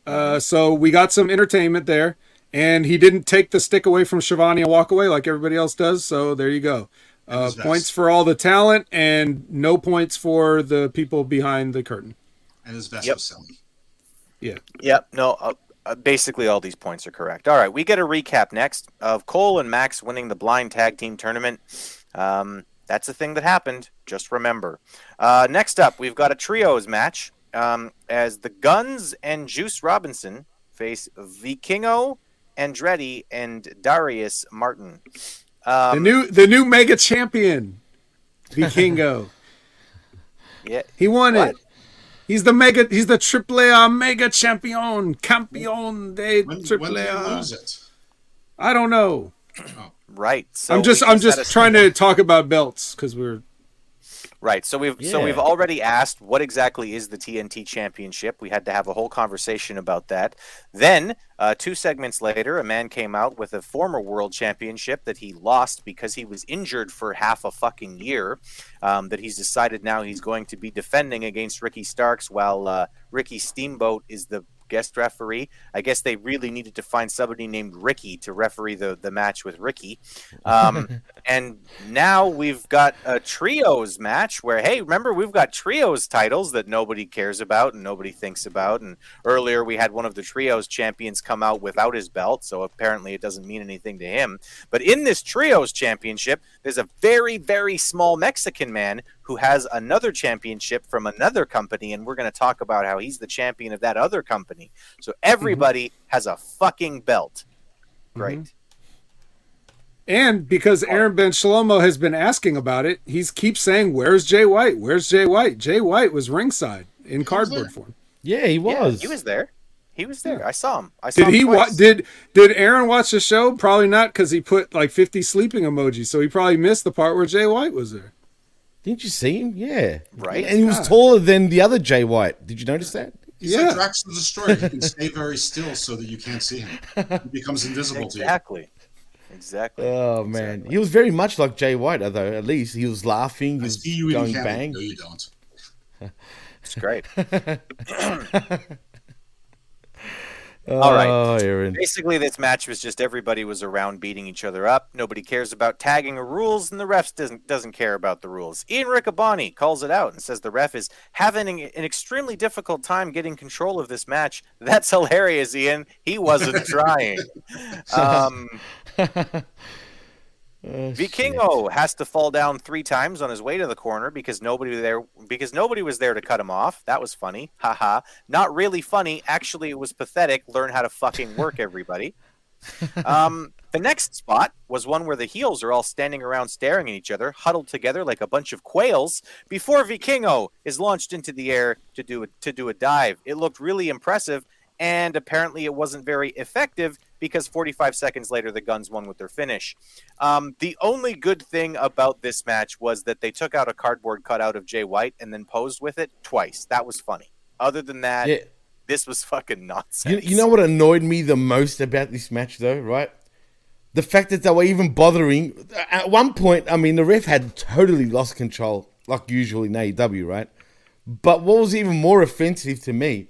Uh, so we got some entertainment there, and he didn't take the stick away from Schiavone and walk away like everybody else does. So there you go. Uh, his points for all the talent, and no points for the people behind the curtain. And his vest Yep. was silly. Yeah. Yep. No. Uh, basically, all these points are correct. All right, we get a recap next of Cole and Max winning the blind tag team tournament. Um, that's a thing that happened. Just remember. Uh, next up, we've got a trios match um, as the Guns and Juice Robinson face Vikingo, Andretti, and Darius Martin. Um, the new the new mega champion, Vikingo. yeah, He won What? it. He's the mega. He's the triple A uh, mega champion, campeon de When, when triple did you uh, A. lose it? I don't know. right. So I'm just I'm just trying to talk about belts because we're Right. So we've so we've already asked what exactly is the TNT Championship. We had to have a whole conversation about that. Then, uh, two segments later, a man came out with a former World Championship that he lost because he was injured for half a fucking year. Um, that he's decided now he's going to be defending against Ricky Starks, while uh, Ricky Steamboat is the guest referee. I guess they really needed to find somebody named Ricky to referee the, the match with Ricky. Um, and now we've got a trios match where, hey, remember, we've got trios titles that nobody cares about and nobody thinks about. And earlier we had one of the trios champions come out without his belt, so apparently it doesn't mean anything to him. But in this trios championship, there's a very, very small Mexican man who has another championship from another company, and we're going to talk about how he's the champion of that other company. So everybody has a fucking belt. Great. Mm-hmm. and because Aaron Ben Shlomo has been asking about it, he's keeps saying, "Where's Jay White? Where's Jay White?" Jay White was ringside in cardboard form. Yeah, he Yeah, was. he was there. He was there. I saw him. I saw Did him he wa- did did Aaron watch the show? Probably not because he put like 50 sleeping emojis, so he probably missed the part where Jay White was there. Didn't you see him? Yeah. Right. And he was God. taller than the other Jay White. Did you notice that? He's Yeah. like Drax the Destroyer. He can stay very still so that you can't see him. He becomes invisible to you. Exactly. Exactly. Oh man, he was very much like Jay White, though. At least he was laughing, he I was see you going candy. bang. No, you don't. It's great. All right. oh. Basically, this match was just everybody was around beating each other up. Nobody cares about tagging or rules, and the refs doesn't doesn't care about the rules. Ian Riccaboni calls it out and says the ref is having an an extremely difficult time getting control of this match. That's hilarious, Ian. He wasn't trying. Um, Oh, Vikingo has to fall down three times on his way to the corner because nobody was there because nobody was there to cut him off. That was funny. Haha. Not really funny. Actually, it was pathetic. Learn how to fucking work, everybody. Um, the next spot was one where the heels are all standing around staring at each other, huddled together like a bunch of quails, before Vikingo is launched into the air to do a, to do a dive. It looked really impressive, and apparently it wasn't very effective because 45 seconds later the Guns won with their finish. Um, the only good thing about this match was that they took out a cardboard cutout of Jay White and then posed with it twice. That was funny. Other than that, Yeah. this was fucking nonsense. You, you know what annoyed me the most about this match, though, right? The fact that they were even bothering. At one point, I mean, the ref had totally lost control, like usual in AEW, right? But what was even more offensive to me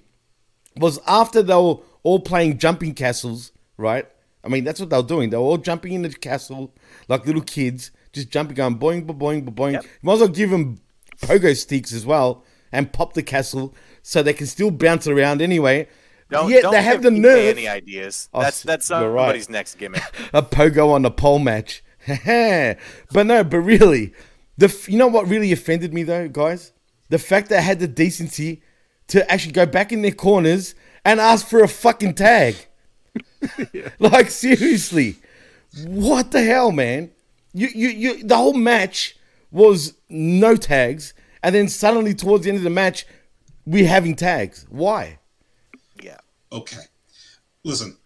was after they were all playing jumping castles, right? I mean, that's what they were doing. They were all jumping in the castle like little kids, just jumping, going boing, boing, boing. You might as well give them pogo sticks as well and pop the castle so they can still bounce around anyway. Don't, Yet don't they have the nerve. Any ideas? Oh, that's that's uh, you're right. somebody's next gimmick. a pogo on the pole match. but no, but really, the f- you know what really offended me though, guys? The fact that I had the decency to actually go back in their corners and ask for a fucking tag. like seriously, what the hell, man? You, you, you. The whole match was no tags, and then suddenly towards the end of the match, we're having tags. Why? Yeah. Okay. Listen,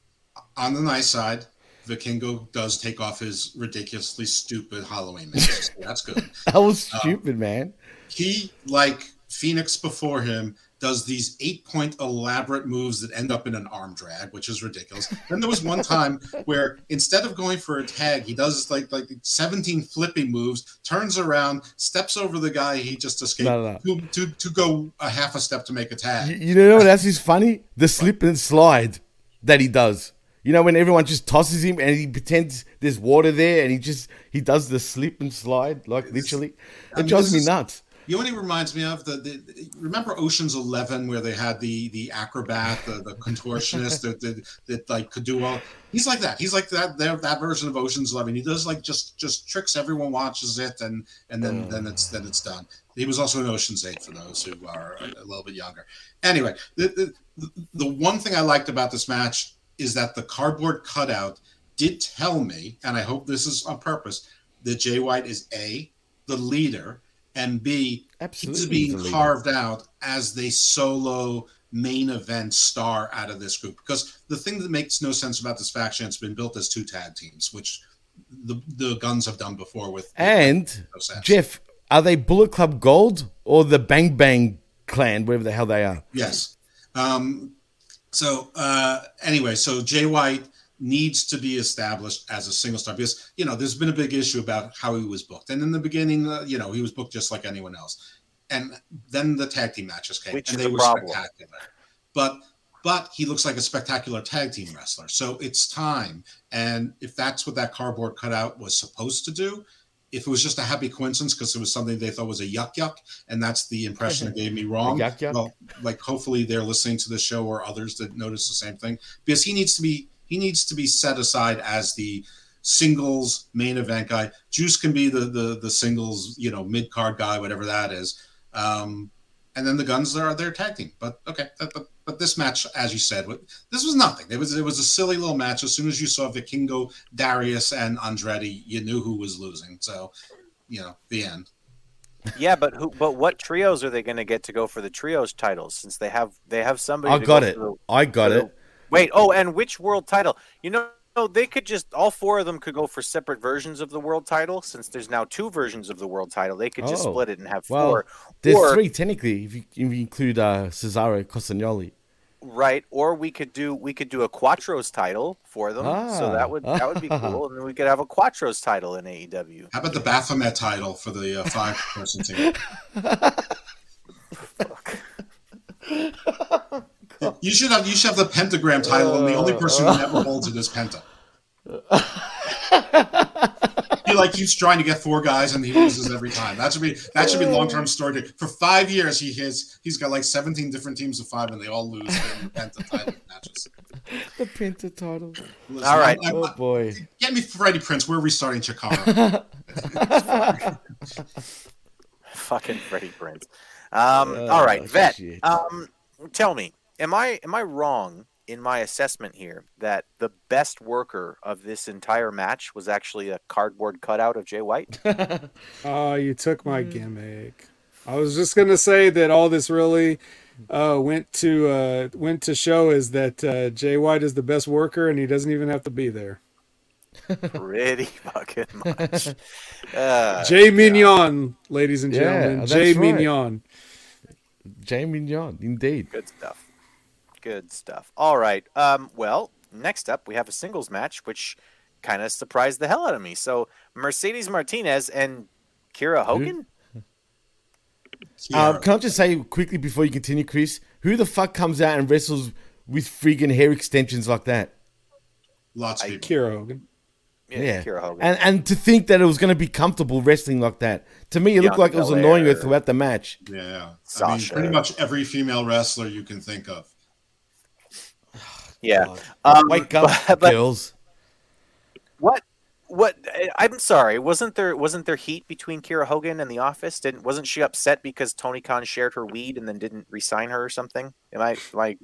on the nice side, Vikingo does take off his ridiculously stupid Halloween mask. That's good. That was Um, stupid, man. he like phoenix before him does these eight point elaborate moves that end up in an arm drag which is ridiculous then there was one time where instead of going for a tag he does like like 17 flipping moves turns around steps over the guy he just escaped No, no, To, to to go a half a step to make a tag You, you know what else is funny? The slip and slide that he does. You know when everyone just tosses him and he pretends there's water there and he just he does the slip and slide like literally. I It mean, drives me nuts. You know what he reminds me of? The, the remember Ocean's Eleven where they had the the acrobat, the, the contortionist that, that that like could do all. He's like that. He's like that. That, version of Ocean's Eleven. He does like just just tricks. Everyone watches it, and and then then it's then it's done. He was also in Ocean's Eight for those who are a, a little bit younger. Anyway, the, the the one thing I liked about this match is that the cardboard cutout did tell me, and I hope this is on purpose, that Jay White is a the leader and B Absolutely he's being leader. carved out as the solo main event star out of this group. Because the thing that makes no sense about this faction, it's been built as two tag teams, which the the guns have done before with And no. Jeff, are they Bullet Club Gold or the Bang Bang Clan, whatever the hell they are? Yes. Um, so uh, anyway, so Jay White needs to be established as a single star because you know there's been a big issue about how he was booked, and in the beginning, uh, you know, he was booked just like anyone else, and then the tag team matches came, Which and they a were problem. spectacular. But but he looks like a spectacular tag team wrestler, so it's time. And if that's what that cardboard cutout was supposed to do, if it was just a happy coincidence because it was something they thought was a yuck yuck, and that's the impression it gave me wrong. yuck yuck? Well, like hopefully they're listening to the show or others that notice the same thing because he needs to be he needs to be set aside as the singles main event guy. Juice can be the the the singles you know mid card guy, whatever that is. Um, and then the guns are their tag team. But okay, but, but but this match, as you said, this was nothing. It was it was a silly little match. As soon as you saw Vikingo, Darius, and Andretti, you knew who was losing. So, you know, the end. Yeah, but who? But what trios are they going to get to go for the trios titles? Since they have they have somebody. I to got go it. for the- I got for the- it. Wait. Oh, and which world title? You know, they could just all four of them could go for separate versions of the world title. Since there's now two versions of the world title, they could just Oh. split it and have Well, four. there's or, three technically if you, if you include uh, Cesaro Castagnoli. Right, or we could do we could do a Quattros title for them. So Ah. that would that would be cool, and then we could have a Quattros title in AEW. How about the Baphomet title for the uh, five person team? You should have you should have the pentagram title, and the only person who never holds it is Penta. he like keeps trying to get four guys, and he loses every time. That should be that should be long term story. For five years, he has he's got like seventeen different teams of five, and they all lose in the Penta title matches. The Penta title. Listen, All right. I- I- Oh boy. get me Freddie Prinze. We're restarting Chicago. Fucking Freddie Prinze. Um, Oh, all right, vet. Um, tell me, am I am I wrong in my assessment here that the best worker of this entire match was actually a cardboard cutout of Jay White? Oh, you took my gimmick. I was just gonna say that all this really uh, went to uh, went to show is that uh, Jay White is the best worker, and he doesn't even have to be there. Pretty fucking much. Uh, Jay Mignon, ladies and gentlemen, that's Jay right. Mignon. Jamie John, indeed. Good stuff. Good stuff. All right. Um, well, next up we have a singles match, which kind of surprised the hell out of me. So Mercedes Martinez and Kiera Hogan. Um, can I just say quickly before you continue, Chris? Who the fuck comes out and wrestles with friggin' hair extensions like that? Lots of people. Kiera Hogan. Yeah, Kiera Hogan. And and to think that it was going to be comfortable wrestling like that. To me, it looked like it was annoying her throughout the match. Yeah, I mean, pretty much every female wrestler you can think of. Yeah. Um, Wake up, but- but girls. what? What? I'm sorry. Wasn't there wasn't there heat between Kiera Hogan and the Office? Didn't wasn't she upset because Tony Khan shared her weed and then didn't resign her or something? Am I am I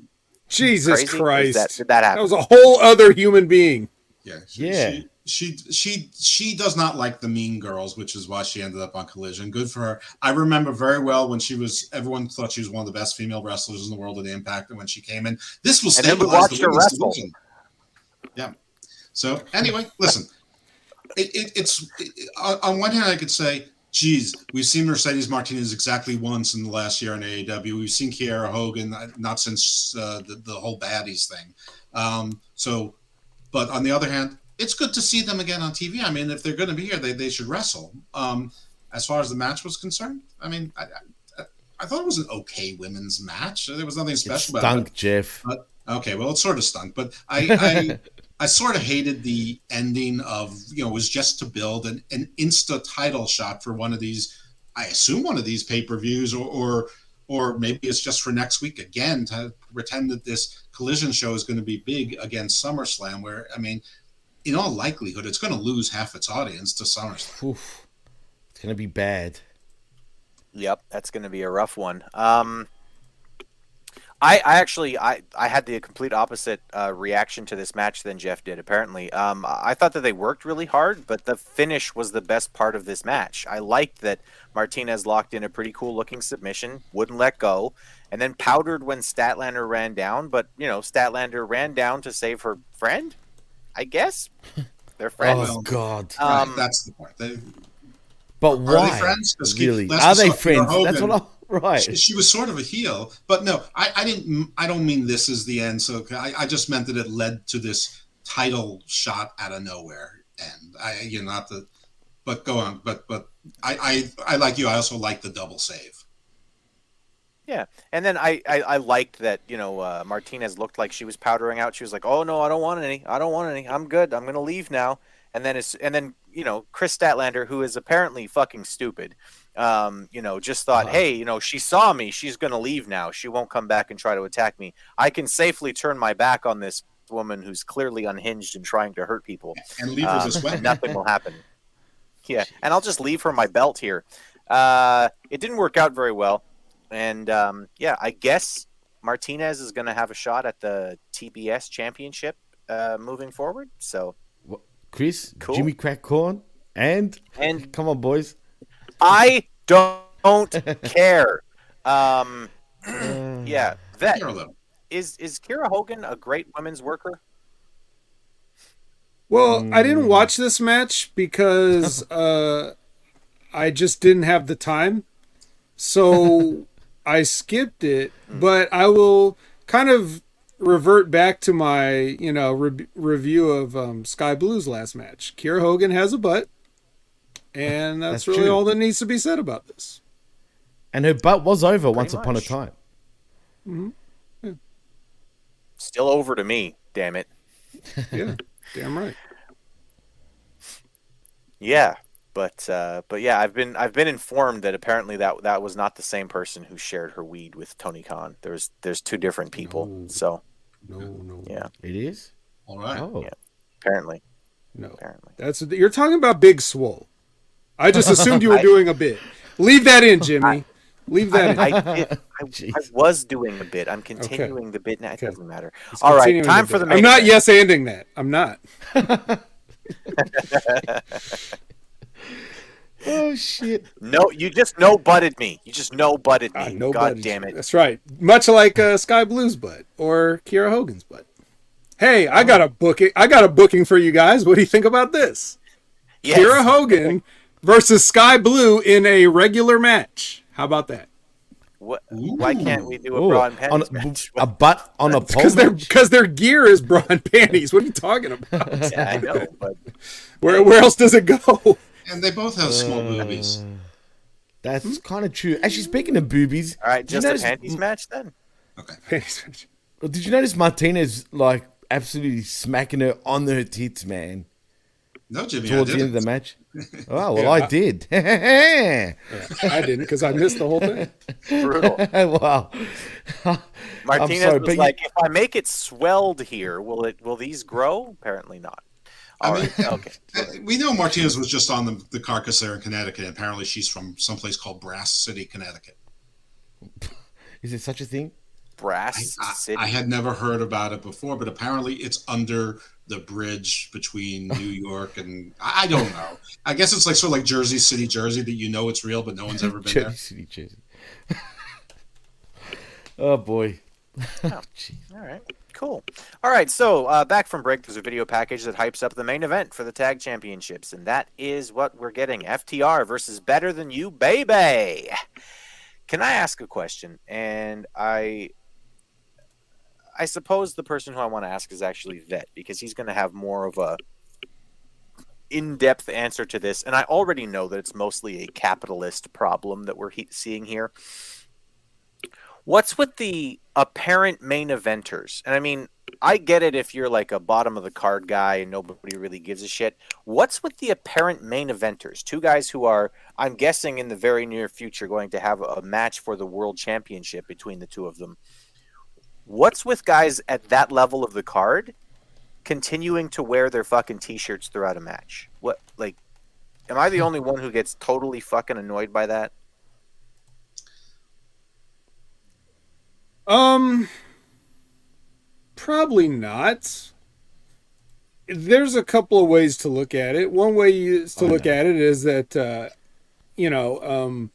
Jesus crazy? Christ! That, did that happen? That was a whole other human being. Yeah, she, Yeah. She, she she she does not like the mean girls, which is why she ended up on Collision. Good for her. I remember very well when she was. Everyone thought she was one of the best female wrestlers in the world at Impact, and when she came in, this will And then we stabilize watched the her women's wrestle. division. Yeah. So anyway, listen. It, it, it's it, on- on one hand, I could say, geez, we've seen Mercedes Martinez exactly once in the last year in AEW. We've seen Kiera Hogan, uh, not since uh, the, the whole baddies thing. Um, so, but on the other hand, it's good to see them again on TV. I mean, if they're going to be here, they, they should wrestle. Um, as far as the match was concerned, I mean, I, I, I thought it was an okay women's match. There was nothing special about it. Stunk, Jeff. But okay, well, it sort of stunk, but I, I, I sort of hated the ending of you know it was just to build an, an insta title shot for one of these. I assume one of these pay per views, or, or or maybe it's just for next week again to pretend that this collision show is going to be big against SummerSlam. Where I mean, in all likelihood, it's going to lose half its audience to SummerSlam. Oof. It's gonna be bad. Yep, that's going to be a rough one. Um, I, I actually I, I had the complete opposite uh, reaction to this match than Jeff did. Apparently, um, I thought that they worked really hard, but the finish was the best part of this match. I liked that Martinez locked in a pretty cool looking submission, wouldn't let go, and then powdered when Statlander ran down. But you know, Statlander ran down to save her friend. I guess they're friends. Oh God. Um, That's the point. They, But Are why? they friends? Really? Are we they saw Kiera friends? That's what I. Right. She, she was sort of a heel, but no, I, I didn't. I don't mean this is the end. So I, I just meant that it led to this title shot out of nowhere, and I, you know, not the. But go on. But but I I, I like you. I also like the double save. Yeah, and then I, I, I liked that you know uh, Martinez looked like she was powdering out. She was like, "Oh no, I don't want any. I don't want any. I'm good. I'm gonna leave now." And then it's and then you know Kris Statlander, who is apparently fucking stupid, um, you know, just thought, "Hey, you know, she saw me. She's gonna leave now. She won't come back and try to attack me. I can safely turn my back on this woman who's clearly unhinged and trying to hurt people, And leave her Um, this way. nothing will happen." Yeah, and I'll just leave her my belt here. Uh, it didn't work out very well, and um, yeah, I guess Martinez is going to have a shot at the TBS championship uh, moving forward. So Chris, Cool. Jimmy Crack Corn, and And- come on, boys. I don't care. Um, yeah, that Care a little. is is Kiera Hogan a great women's worker? Well, I didn't watch this match because uh, I just didn't have the time. So I skipped it, but I will kind of revert back to my, you know, re- review of um, Skye Blue's last match. Kiera Hogan has a butt, and that's, That's really true. all that needs to be said about this. And her butt was over once upon a much. time. Still over to me, damn it. Yeah, damn right. Yeah, but uh, but yeah, I've been I've been informed that apparently that that was not the same person who shared her weed with Tony Khan. There's there's two different people. So No, no, yeah, It is. All right. Oh, Yeah. apparently, no. apparently. That's you're talking about Big Swole. I just assumed you were I- doing a bit. Leave that in, Jimmy. Leave that in. I, did, I, I was doing a bit. I'm continuing the bit now. It Okay. doesn't matter. It's All right, time to for the main. I'm not yes ending that. I'm not. oh shit. No, you just no butted me. You just no butted me. Ah, no God buddy. damn it. That's right. Much like uh, Skye Blue's butt or Kiera Hogan's butt. Hey, I got a booking. I got a booking for you guys. What do you think about this? Yes. Kiera Hogan versus Skye Blue in a regular match. How about that? What, why can't we do a Ooh, bra and on panties match? a, a butt on a pole Because their because their gear is bra and panties. What are you talking about? yeah, I know, but Where where else does it go? And they both have small mm. boobies. That's hmm? kind of true. Actually, speaking of boobies, all right, did you just a notice- panties match then. Okay. Well, did you notice Martinez like absolutely smacking her on her tits, man? No, Jimmy, Towards I the end of the match. Oh well, Yeah, I I- did. I didn't because I missed the whole thing. Brutal. wow. Martinez sorry, was but you- like, if I make it swelled here, will it will these grow? Apparently not. All I mean, right, okay. Uh, We know Martinez was just on the, the carcass there in Connecticut. Apparently, she's from someplace called Brass City, Connecticut. Is it such a thing? Brass I, City. I had never heard about it before, but apparently it's under the bridge between New York and I I don't know. I guess it's like sort of like Jersey City, Jersey, that you know it's real, but no one's ever been there. Jersey there. City, Jersey. oh boy. Oh, geez. all right. Cool. All right. So uh, back from break, there's a video package that hypes up the main event for the tag championships, and that is what we're getting: FTR versus Better Than You, baby. Can I ask a question? And I, I suppose the person who I want to ask is actually Vet because he's going to have more of a in-depth answer to this, and I already know that it's mostly a capitalist problem that we're he- seeing here. What's with the apparent main eventers? And I mean, I get it if you're like a bottom of the card guy and nobody really gives a shit. What's with the apparent main eventers? Two guys who are, I'm guessing, in the very near future going to have a match for the world championship between the two of them. What's with guys at that level of the card continuing to wear their fucking t-shirts throughout a match? What like am I the only one who gets totally fucking annoyed by that? Um, probably not. There's a couple of ways to look at it. One way is to look at it is that, uh, you know, um,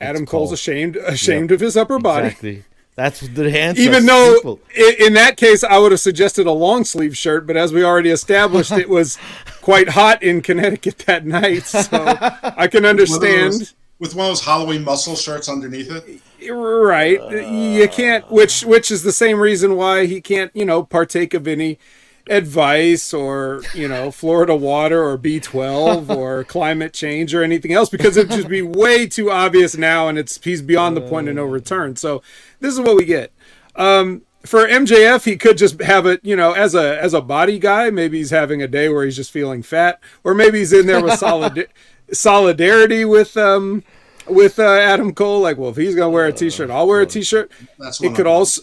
Adam Cole's Cole. ashamed ashamed of his upper body. Exactly. That's the answer. Even though Simple. i- in that case I would have suggested a long sleeve shirt, but as we already established, it was quite hot in Connecticut that night, so I can understand. With one of those Halloween muscle shirts underneath it. Right. you can't which which is the same reason why he can't, you know, partake of any advice or, you know, Florida water or B12 or climate change or anything else because it'd just be way too obvious now and it's he's beyond the point of no return. So this is what we get. Um for MJF, he could just have it, you know, as a as a body guy. Maybe he's having a day where he's just feeling fat, or maybe he's in there with solid solidarity with um with uh, Adam Cole. Like, well, if he's gonna wear a t-shirt, I'll wear a t-shirt. That's it could also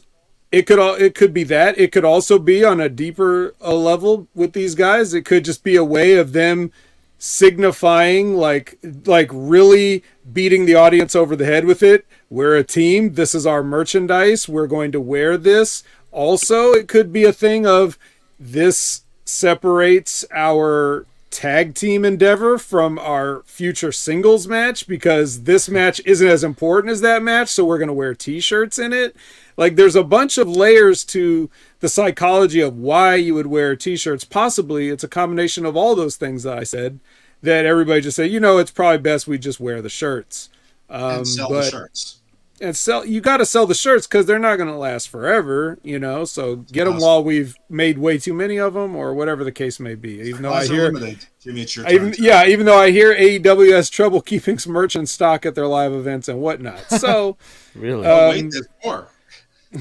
it could all it could be that it could also be on a deeper uh, level with these guys. It could just be a way of them signifying like like really beating the audience over the head with it. We're a team. This is our merchandise. We're going to wear this. Also, it could be a thing of this separates our tag team endeavor from our future singles match because this match isn't as important as that match, so we're going to wear t-shirts in it. Like there's a bunch of layers to the psychology of why you would wear t-shirts. Possibly it's a combination of all those things that I said that everybody just say, you know, it's probably best we just wear the shirts. Um, and sell but- the shirts. And sell you got to sell the shirts because they're not going to last forever you know so get them while we've made way too many of them or whatever the case may be even though i hear limited. Give me a shirt. I even, yeah even though i hear aew has trouble keeping some merch in stock at their live events and whatnot so really Oh, um, wait, there's more.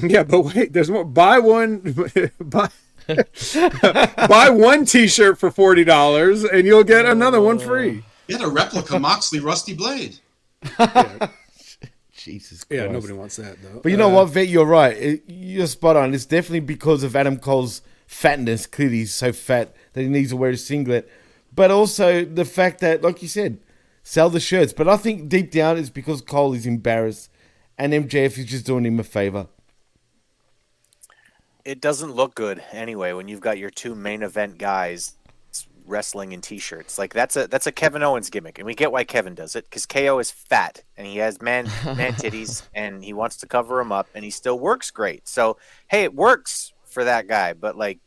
yeah but wait there's more buy one buy buy one t-shirt for $40 and you'll get another one free Get a replica Moxley Rusty Blade. Jesus yeah nobody wants that though But you know Uh, what, Vet? You're right. It- you're spot on. It's definitely because of Adam Cole's fatness. Clearly, he's so fat that he needs to wear a singlet. But also the fact that, like you said, sell the shirts. But I think deep down it's because Cole is embarrassed and MJF is just doing him a favor. it doesn't look good anyway when you've got your two main event guys wrestling in t-shirts. Like that's a that's a Kevin Owens gimmick, and we get why Kevin does it because KO is fat and he has man man titties, and he wants to cover them up, and he still works great. So hey, it works for that guy, but like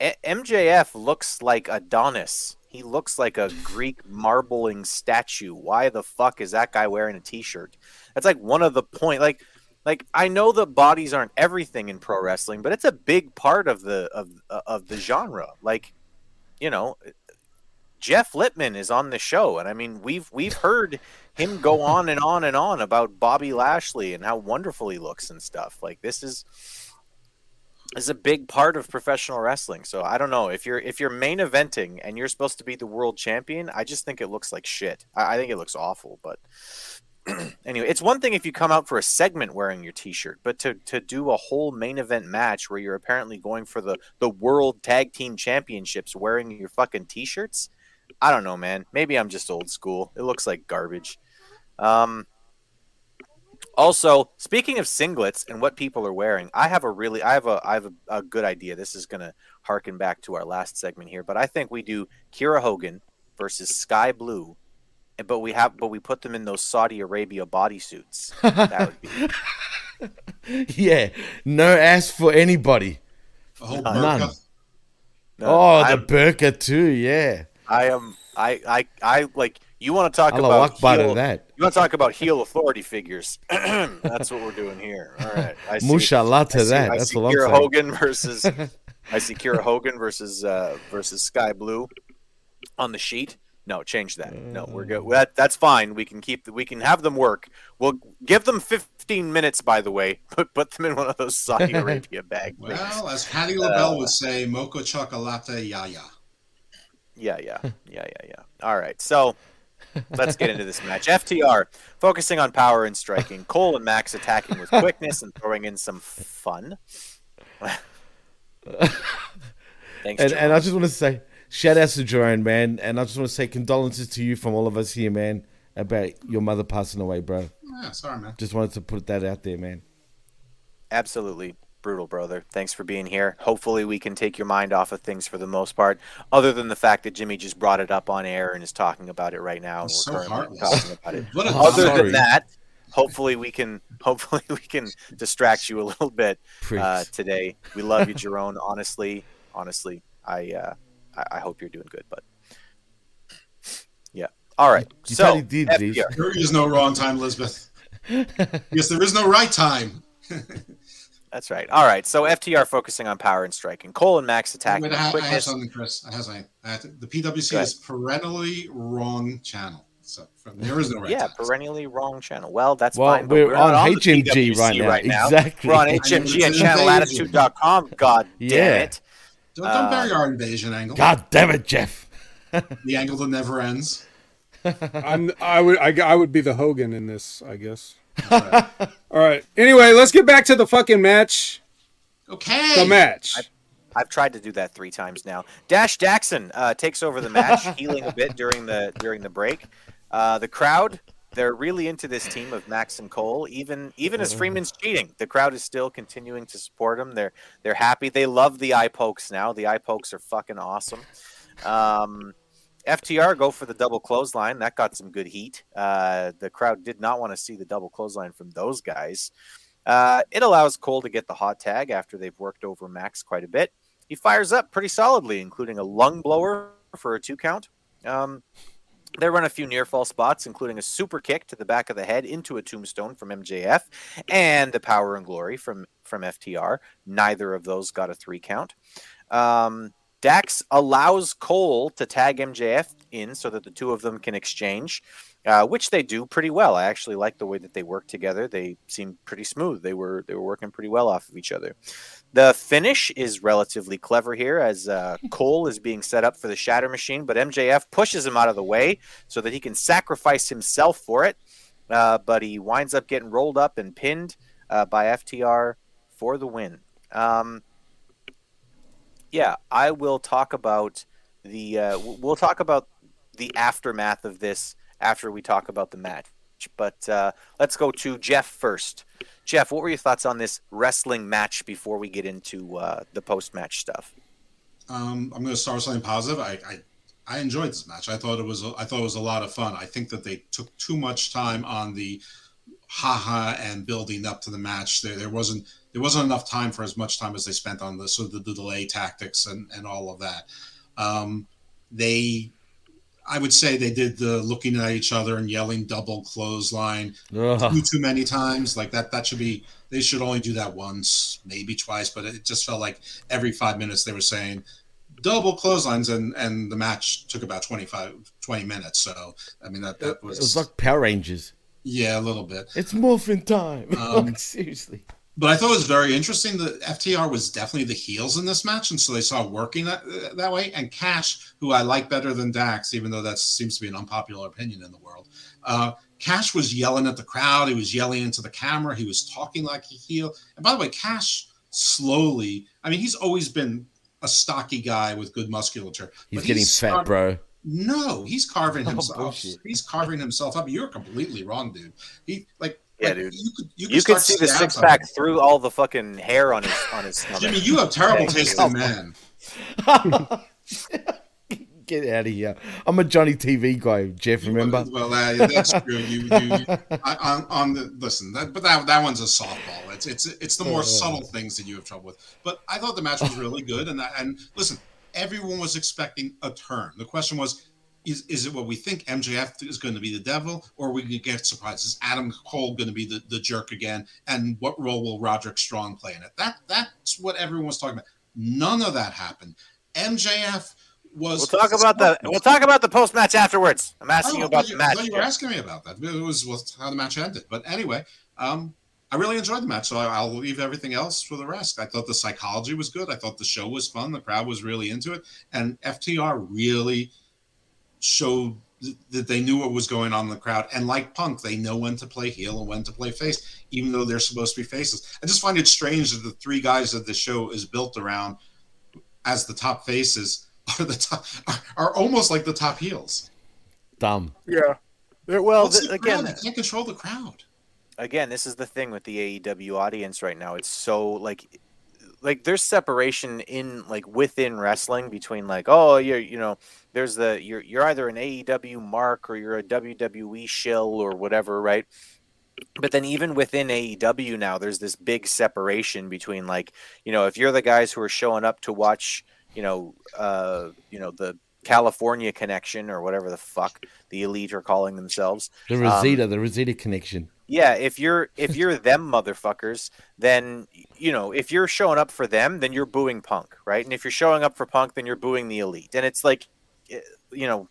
A- MJF looks like Adonis. He looks like a Greek marbling statue. Why the fuck is that guy wearing a t-shirt? That's like one of the point. Like, like I know that bodies aren't everything in pro wrestling, but it's a big part of the of uh, of the genre. Like, you know, Jeff Lippman is on the show, and I mean we've we've heard him go on and on and on about Bobby Lashley and how wonderful he looks and stuff. Like this is is a big part of professional wrestling. So I don't know if you're if you're main eventing and you're supposed to be the world champion. I just think it looks like shit. I, I think it looks awful. But anyway, it's one thing if you come out for a segment wearing your T-shirt, but to to do a whole main event match where you're apparently going for the the world tag team championships wearing your fucking T-shirts. I don't know, man. Maybe I'm just old school. It looks like garbage. Um, Also, speaking of singlets and what people are wearing, I have a really, I have a, I have a, a good idea. This is gonna harken back to our last segment here, but I think we do Kiera Hogan versus Skye Blue, but we have, but we put them in those Saudi Arabia bodysuits. That would be yeah, no ass for anybody. A whole None. No, oh, the I'm- burqa too. Yeah. I am. I. I. I like. You want to talk Allah about heel, that. You want to talk about heel authority figures? That's what we're doing here. All right. I see, Mushallah to I see- that. I That's see what I'm Kira saying. Hogan versus. I see Kiera Hogan versus uh, versus Skye Blue on the sheet. No, change that. No, we're good. That that's fine. We can keep. We can have them work. We'll give them 15 minutes. By the way, put put them in one of those Saudi Arabia bag things. Well, as Patti LaBelle Uh, would say, mocha chocolate yaya. Yeah, yeah, yeah, yeah, yeah. All right, so let's get into this match. FTR focusing on power and striking. Cole and Max attacking with quickness and throwing in some fun. Thanks, and, and I just want to say, shout out to Jerome, man. And I just want to say condolences to you from all of us here, man, about your mother passing away, bro. Yeah, sorry, man. Just wanted to put that out there, man. Absolutely brutal, brother. Thanks for being here. Hopefully, we can take your mind off of things for the most part, other than the fact that Jimmy just brought it up on air and is talking about it right now, and we're so currently heartless. talking about it. What a- other Sorry. than that, hopefully we can hopefully we can distract you a little bit uh, today. We love you, Jerome. Honestly, honestly, I uh, I, I hope you're doing good, but yeah. All right. You so probably did, There is no wrong time, Elizabeth. yes, there is no right time. That's right. All right. So FTR focusing on power and striking. Cole and Max attacking Wait, with I, I have quickness. something, Chris. I have something. I have to- the PWC is perennially wrong channel. So from, there is no right yeah, time. perennially wrong channel. Well, that's Well, fine. but we're not on the HMG PWC right now. Exactly. We're on I know, HMG it's at channelattitude.com. God damn it. Don't, don't bury our invasion angle. God damn it, Jeff. The angle that never ends. I'm, I would I, I would be the Hogan in this, I guess. All right. Anyway, let's get back to the fucking match. Okay. The match. I've tried to do that three times now. Dash Jackson uh, takes over the match, healing a bit during the during the break. Uh, the crowd, they're really into this team of Max and Cole. Even even as Friedman's cheating, the crowd is still continuing to support him. They're they're happy. They love the eye pokes now. The eye pokes are fucking awesome. Um, FTR go for the double clothesline. That got some good heat. Uh, the crowd did not want to see the double clothesline from those guys. Uh, it allows Cole to get the hot tag after they've worked over Max quite a bit. He fires up pretty solidly, including a lung blower for a two count. Um, they run a few near fall spots, including a super kick to the back of the head into a tombstone from MJF, and the power and glory from from FTR. Neither of those got a three count. Um, Dax allows Cole to tag MJF in so that the two of them can exchange, uh, which they do pretty well. I actually like the way that they work together. They seem pretty smooth. They were they were working pretty well off of each other. The finish is relatively clever here, as uh, Cole is being set up for the Shatter Machine, but MJF pushes him out of the way so that he can sacrifice himself for it. Uh, but he winds up getting rolled up and pinned uh, by FTR for the win. Um, yeah, I will talk about the. Uh, we'll talk about the aftermath of this after we talk about the match. But uh, let's go to Jeff first. Jeff, what were your thoughts on this wrestling match before we get into uh, the post-match stuff? Um, I'm going to start with something positive. I, I I enjoyed this match. I thought it was I thought it was a lot of fun. I think that they took too much time on the haha and building up to the match. There there wasn't there wasn't enough time for as much time as they spent on the sort of the, the delay tactics and and all of that. Um, they I would say they did the looking at each other and yelling double clothesline Ugh. too too many times. Like that that should be they should only do that once, maybe twice, but it just felt like every five minutes they were saying double clotheslines and and the match took about 25 20 minutes so i mean that that was. It was, was like Power Rangers. yeah a little bit It's morphin time. Um, like, seriously. But i thought it was very interesting that ftr was definitely the heels in this match and so they saw working that that way and cash who i like better than dax even though that seems to be an unpopular opinion in the world uh cash was yelling at the crowd he was yelling into the camera he was talking like a heel and by the way cash slowly i mean he's always been a stocky guy with good musculature He's getting fat, start- bro. No, he's carving Oh, himself. bullshit. he's carving himself up. You're completely wrong, dude. He like Yeah, Like, dude. You could, you You, could can see the six pack through all the fucking hair on his on his stomach. Jimmy, you have terrible Yeah, taste in man. Get out of here. I'm a Johnny TV guy, Jeff. Remember? Well, uh, that's true. You, you, you I- on, on the listen, that, but that that one's a softball. It's it's it's the more Uh. subtle things that you have trouble with. But I thought the match was really good, and that, and listen, everyone was expecting a turn. The question was. Is, is it what we think MJF is going to be the devil, or we going to get surprised? Is Adam Cole going to be the, the jerk again? And what role will Roderick Strong play in it? That that's what everyone was talking about. None of that happened. MJF was. We'll talk about the we'll talk about the post match afterwards. I'm asking you about thought the match. you were asking me about that. It was, was how the match ended. But anyway, um, I really enjoyed the match, so I'll leave everything else for the rest. I thought the psychology was good. I thought the show was fun. The crowd was really into it, and FTR really showed th- that they knew what was going on in the crowd. And like Punk, they know when to play heel and when to play face, even though they're supposed to be faces. I just find it strange that the three guys that the show is built around as the top faces are the top are, are almost like the top heels. Dumb. Yeah. Well, What's th- the again, crowd? they can't control the crowd. again, this is the thing with the AEW audience right now. It's so like like there's separation in like within wrestling between like oh you're you know there's the you're you're either an AEW mark or you're a WWE shill or whatever, right? But then even within AEW now, there's this big separation between like you know if you're the guys who are showing up to watch you know uh you know the California connection or whatever the fuck the elite are calling themselves. The um, Rosita, the Rosita connection. Yeah, if you're if you're them motherfuckers, then you know if you're showing up for them, then you're booing Punk, right? And if you're showing up for Punk, then you're booing the Elite. And it's like, eh, you know,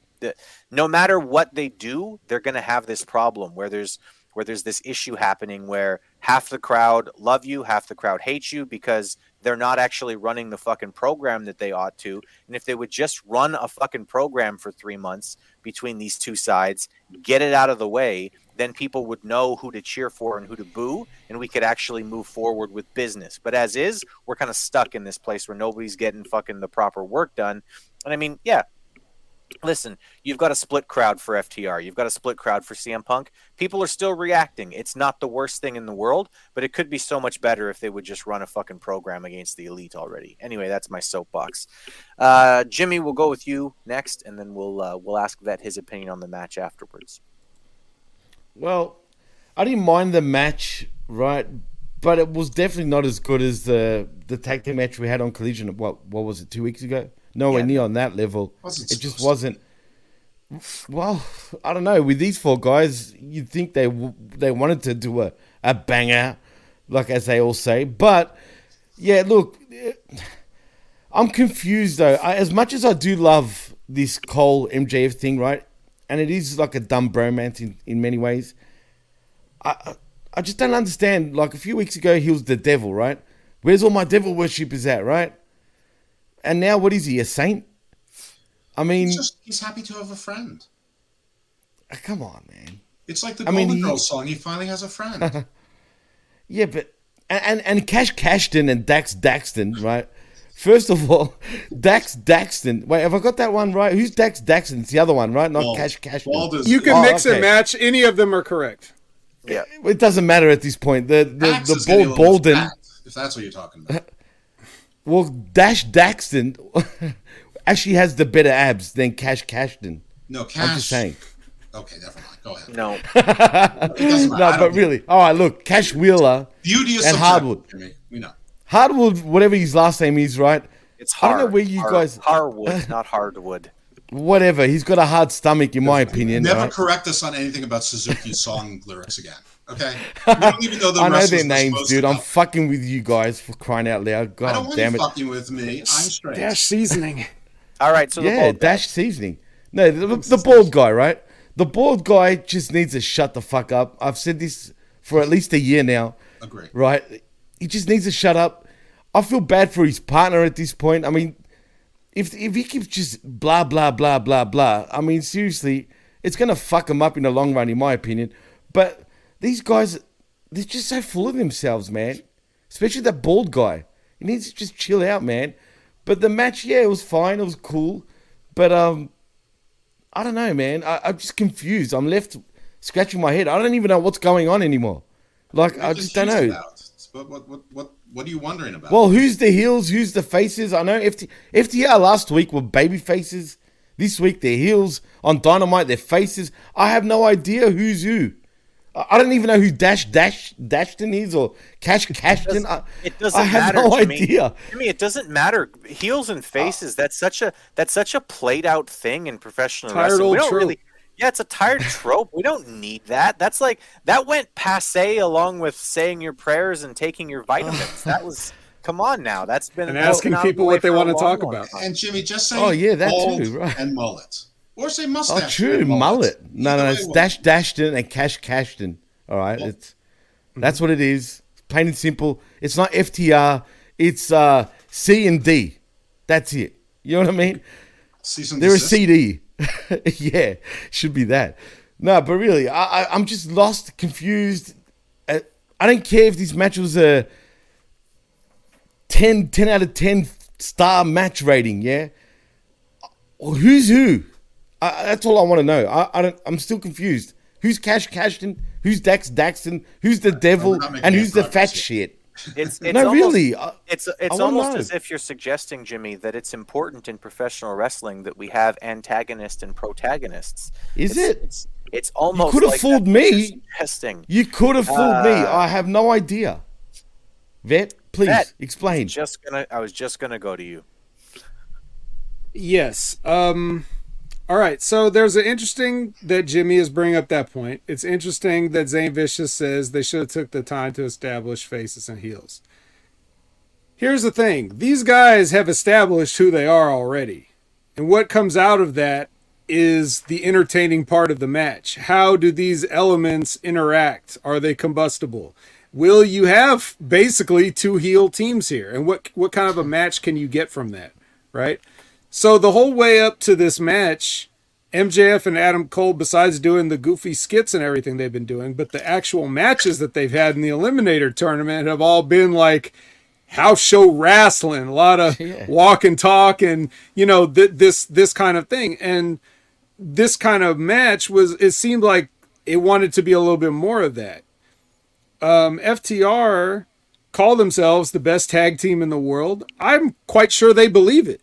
no matter what they do, they're gonna have this problem where there's where there's this issue happening where half the crowd love you, half the crowd hates you because they're not actually running the fucking program that they ought to. And if they would just run a fucking program for three months between these two sides, get it out of the way, then people would know who to cheer for and who to boo, and we could actually move forward with business. But as is, we're kind of stuck in this place where nobody's getting fucking the proper work done. And I mean, yeah, listen, you've got a split crowd for FTR. You've got a split crowd for CM Punk. People are still reacting. It's not the worst thing in the world, but it could be so much better if they would just run a fucking program against the elite already. Anyway, that's my soapbox. Uh, Jimmy, we'll go with you next, and then we'll uh, we'll ask Vet his opinion on the match afterwards. Well, I didn't mind the match, right? But it was definitely not as good as the the tag team match we had on Collision. What what was it? Two weeks ago? Nowhere Yeah. near on that level. Wasn't it just supposed wasn't. Well, I don't know. With these four guys, you'd think they they wanted to do a a banger, like as they all say. But yeah, look, I'm confused though. I, as much as I do love this Cole MJF thing, right? And it is like a dumb bromance in, in many ways. I I- just don't understand. Like a few weeks ago, he was the devil, right? Where's all my devil worshippers at, right? And now, what is he? A saint? I mean, He's just he's happy to have a friend. Ah, come on, man. It's like the I mean, Golden Girls song. He finally has a friend. Yeah, but and and, and Cash Cashton and Dax Daxton, right? First of all, Dax Daxton. Wait, have I got that one right? Who's Dax Daxton? It's the other one, right? Not Wald- Cash Cashton. Wald You can Oh, mix okay. and match. Any of them are correct. Yeah. It doesn't matter at this point. The the, Dax the is getting bald Bolden. fat, if that's what you're talking about. Well, Dash Daxton actually has the better abs than Cash Cashton. No, Cash. I'm just saying. Okay, never mind. Go ahead. No. doesn't no, but really. All right, look, Cash Wheeler Beauty is and subjective, Hardwood. Jimmy. We know. Hardwood, whatever his last name is, right? It's hard. I don't know where you Har- guys. Hardwood, not hardwood. Whatever. He's got a hard stomach, in my opinion. Never right? correct us on anything about Suzuki's song lyrics again. Okay? We don't even know the I know their names, dude. I'm fucking with you guys for crying out loud. I don't God want damn you it. fucking with me. I'm straight. Dash seasoning. All right, so the yeah, bald guy. dash seasoning. No, the, the bald guy, right? The bald guy just needs to shut the fuck up. I've said this for at least a year now. Agree. Right? He just needs to shut up. I feel bad for his partner at this point. I mean, if if he keeps just blah blah blah blah blah, I mean seriously, it's gonna fuck him up in the long run, in my opinion. But these guys, they're just so full of themselves, man. Especially that bald guy. He needs to just chill out, man. But the match, yeah, it was fine. It was cool. But um, I don't know, man. I, I'm just confused. I'm left scratching my head. I don't even know what's going on anymore. Like I just don't know. about? What, what, what, what, what are you wondering about? Well, who's the heels? Who's the faces? I know FT, FTR last week were baby faces. This week they're heels. On Dynamite they're faces. I have no idea who's who. I I don't even know who Dash Dash Dashton is or Cash Cashton. I, It doesn't I have matter. no Jimmy. idea. Jimmy, it doesn't matter. Heels and uh, faces. that's such a that's such a played out thing in professional wrestling. we don't trope. really. Yeah, it's a tired trope. We don't need that. That's like that went passe along with saying your prayers and taking your vitamins. that was. Come on now. That's been And asking been out of the people what they wanna talk long about. time. And Jimmy, just say Oh, yeah, that bald too, right. and mullet. Or say mustache. Oh, mustache. true, and mullet. No, no, Either it's Dash Dashton and Cash Cashton. All right, it's that's what it is. Plain and simple. It's not FTR. It's uh, C and D. That's it. You know what I mean? Cease and They're a. CD. yeah, should be that. No, but really, I, I I'm just lost, confused. Uh, I don't care if this match was a 10, 10 out of ten star match rating. Yeah, who's who? I, that's all I want to know. I, I don't. I'm still confused. Who's Cash Cashton? Who's Dax Daxton? Who's the devil? And who's the fat shit? It's, it's no, almost, really. I- It's I it's almost as if you're suggesting, Jimmy, that it's important in professional wrestling that we have antagonists and protagonists. Is It's- it? It's it's almost. could have like fooled that's what you're me. Suggesting. You could have fooled me. Uh, I have no idea. Vet, please Vet, explain. Just gonna. I was just gonna go to you. Yes. Um all right. So there's an interesting that Jimmy is bringing up that point. It's interesting that Zane Vicious says they should have took the time to establish faces and heels. Here's the thing. These guys have established who they are already. And what comes out of that is the entertaining part of the match. How do these elements interact? Are they combustible? Will you have basically two heel teams here? And what what kind of a match can you get from that? Right? So the whole way up to this match, MJF and Adam Cole, besides doing the goofy skits and everything they've been doing, but the actual matches that they've had in the Eliminator tournament have all been like house show wrestling, a lot of walk and talk, and you know th- this this kind of thing. And this kind of match was it seemed like it wanted to be a little bit more of that. Um, FTR call themselves the best tag team in the world. I'm quite sure they believe it.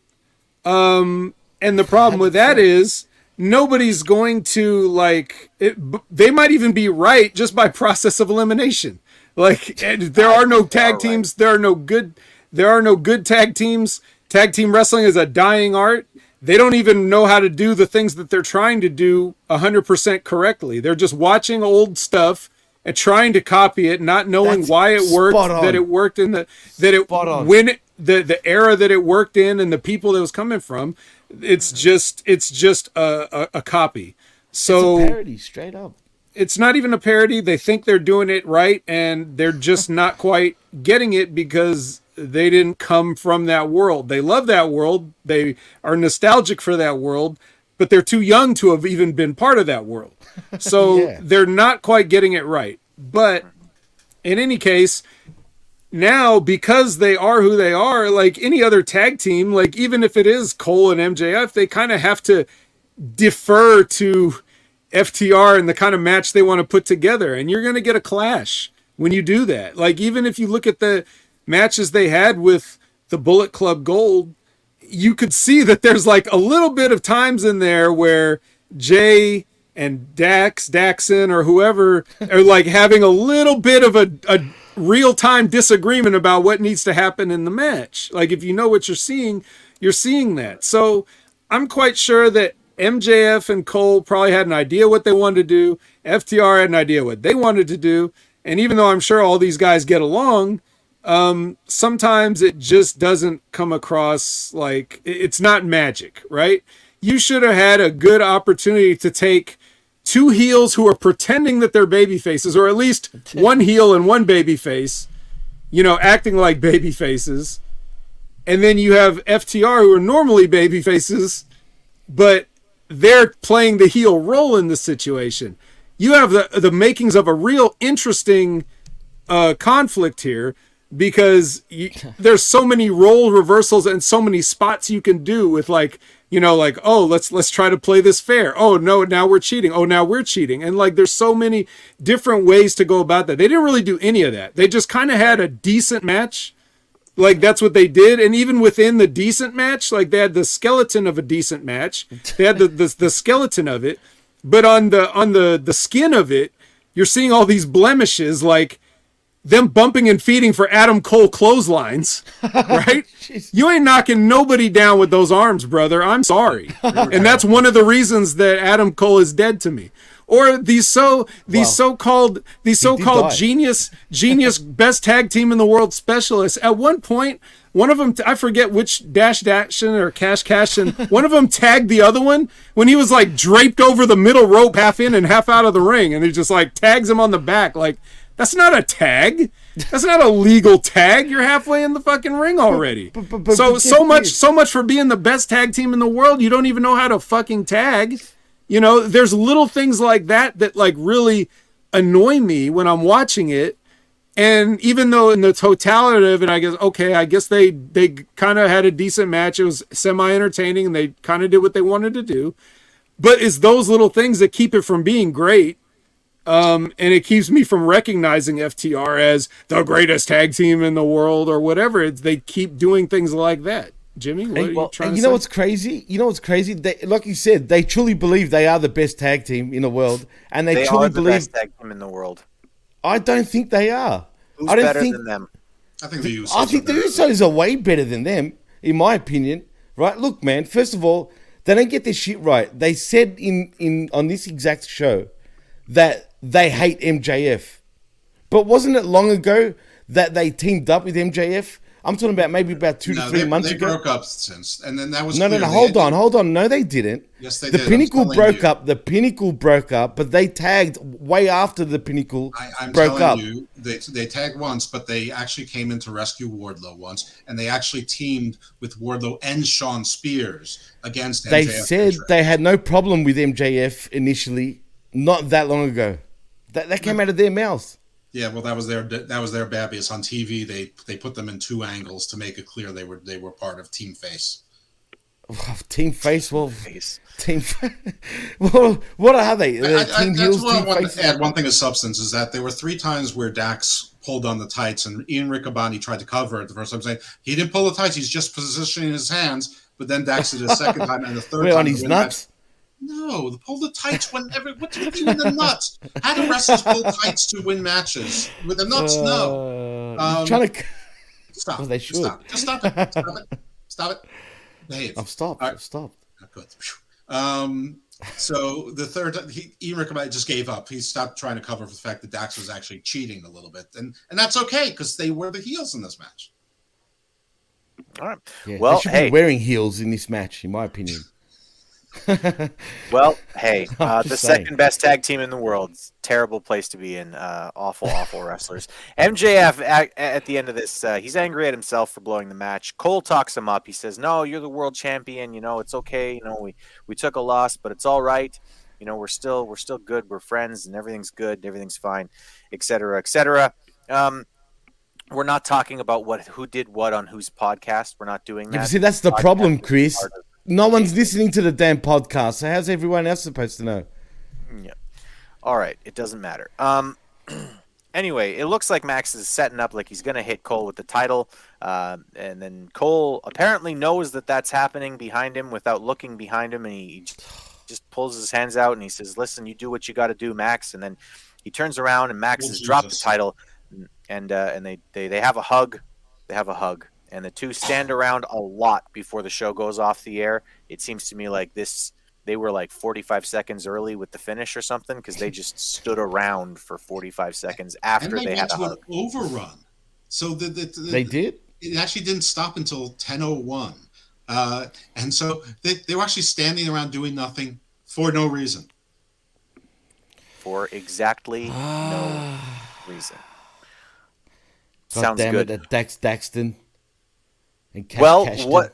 Um, and the problem with that is nobody's going to like it. b- They might even be right just by process of elimination. Like there are no tag teams. There are no good. There are no good tag teams. Tag team wrestling is a dying art. They don't even know how to do the things that they're trying to do 100% correctly. They're just watching old stuff and trying to copy it, not knowing That's why it worked, that it worked in the that it on. when it, the the era that it worked in and the people that was coming from. It's just it's just a, a, a copy. So it's a parody, straight up. it's not even a parody. They think they're doing it right, and they're just not quite getting it because they didn't come from that world. They love that world. They are nostalgic for that world, but they're too young to have even been part of that world. So Yeah. they're not quite getting it right. But in any case, now because they are who they are, like any other tag team, like even if it is Cole and MJF, they kind of have to defer to FTR and the kind of match they want to put together. And you're going to get a clash when you do that. Like, even if you look at the matches they had with the Bullet Club Gold, you could see that there's like a little bit of times in there where Jay and Dax, Daxon, or whoever are like having a little bit of a, a real time disagreement about what needs to happen in the match. Like, if you know what you're seeing, you're seeing that. So, I'm quite sure that MJF and Cole probably had an idea what they wanted to do. FTR had an idea what they wanted to do. And even though I'm sure all these guys get along, um, sometimes it just doesn't come across like it's not magic, right? You should have had a good opportunity to take two heels who are pretending that they're baby faces, or at least one heel and one baby face, you know, acting like baby faces. And then you have FTR who are normally baby faces, but they're playing the heel role in the situation. You have the the makings of a real interesting uh, conflict here. because you, there's so many role reversals and so many spots you can do with like you know like oh let's let's try to play this fair. Oh no now we're cheating. Oh now we're cheating. And like there's so many different ways to go about that. They didn't really do any of that. They just kind of had a decent match. Like that's what they did. And even within the decent match like they had the skeleton of a decent match. They had the the, the skeleton of it. But on the on the the skin of it you're seeing all these blemishes like them bumping and feeding for Adam Cole clotheslines, right? you ain't knocking nobody down with those arms, brother. I'm sorry. and that's one of the reasons that Adam Cole is dead to me. Or these so these Wow. so-called these so-called genius genius best tag team in the world specialists. At one point, one of them I forget which Dash Dashin or Cash Cashin, one of them tagged the other one when he was like draped over the middle rope half in and half out of the ring and he just like tags him on the back like that's not a tag. That's not a legal tag. You're halfway in the fucking ring already. but- so but so get much so much for being the best tag team in the world. You don't even know how to fucking tag. You know, there's little things like that that like really annoy me when I'm watching it. And even though in the totality of it, I guess okay, I guess they they kind of had a decent match. It was semi entertaining, and they kind of did what they wanted to do. But it's those little things that keep it from being great. Um, and it keeps me from recognizing FTR as the greatest tag team in the world or whatever. It's, they keep doing things like that. Jimmy, what And, are you well, trying and to you know say? what's crazy? You know what's crazy? They, like you said, they truly believe they are the best tag team in the world, and they, They truly are the believe. best tag team in the world. I don't think they are. Who's I don't better think. than them? I think the Usos. I think the Usos are way better than them, in my opinion. Right? Look, man. First of all, they don't get this shit right. They said in in on this exact show that they hate MJF, but wasn't it long ago that they teamed up with MJF? I'm talking about maybe about two no, to three they, months they ago. They broke up since, and then that was No, no, no. Hold on, hold on. No, they didn't. Yes, they the did. I'm Pinnacle broke you. up. The Pinnacle broke up, but they tagged way after the Pinnacle I, I'm broke telling up. you, they they tagged once, but they actually came in to rescue Wardlow once, and they actually teamed with Wardlow and Shawn Spears against. They MJF said they had no problem with MJF initially, not that long ago. That that came out of their mouths. Yeah, well, that was their that was their babbies on TV. They they put them in two angles to make it clear they were they were part of Team Face. Team Face, well, face. Team. well, what are they? I, I, team that's Heels, what I want to add. One thing of substance is that there were three times where Dax pulled on the tights, and Ian Riccaboni tried to cover it the first time, saying he didn't pull the tights; he's just positioning his hands. But then Dax did a second time, and the third Wait, time on to his win the match- nuts? No, the pull the tights whenever. What's with you in the nuts? How do wrestlers pull tights to win matches with the nuts? no. Uh, Um, trying to. Stop. Well, they should. Stop. Just stop it. Stop it. Stop it. Behave. I've stopped. I've stopped. Good. Um, so the third, he, Ian Riccaboni just gave up. He stopped trying to cover for the fact that Dax was actually cheating a little bit, and and that's okay because they were the heels in this match. All right. Yeah, well, they should hey. be wearing heels in this match, in my opinion. Well, hey, uh, the saying. second best tag team in the world. Terrible place to be in. Uh, awful, awful wrestlers. MJF at, at the end of this, uh, he's angry at himself for blowing the match. Cole talks him up. He says, "No, you're the world champion. You know it's okay. You know we we took a loss, but it's all right. You know we're still we're still good. We're friends, and everything's good. And everything's fine, etc. etc." Um, we're not talking about what who did what on whose podcast. We're not doing that. Yeah, see, that's the Podcast problem, Chris. Part of- No one's listening to the damn podcast. So how's everyone else supposed to know? Yeah. All right. It doesn't matter. Um. anyway, it looks like Max is setting up like he's going to hit Cole with the title, uh, and then Cole apparently knows that that's happening behind him without looking behind him, and he just pulls his hands out and he says, "Listen, you do what you got to do, Max." And then he turns around and Max Oh, has dropped the title, and uh, and they, they they have a hug. They have a hug. And the two stand around a lot before the show goes off the air. It seems to me like this they were like 45 seconds early with the finish or something because they just stood around for 45 seconds after and they, they had a to an overrun. So the, the, the- They did? It actually didn't stop until 10:01, uh, and so they, they were actually standing around doing nothing for no reason. for exactly no reason. God Sounds damn good. it, that Dax Daxton. And Cash well, Cashton. what?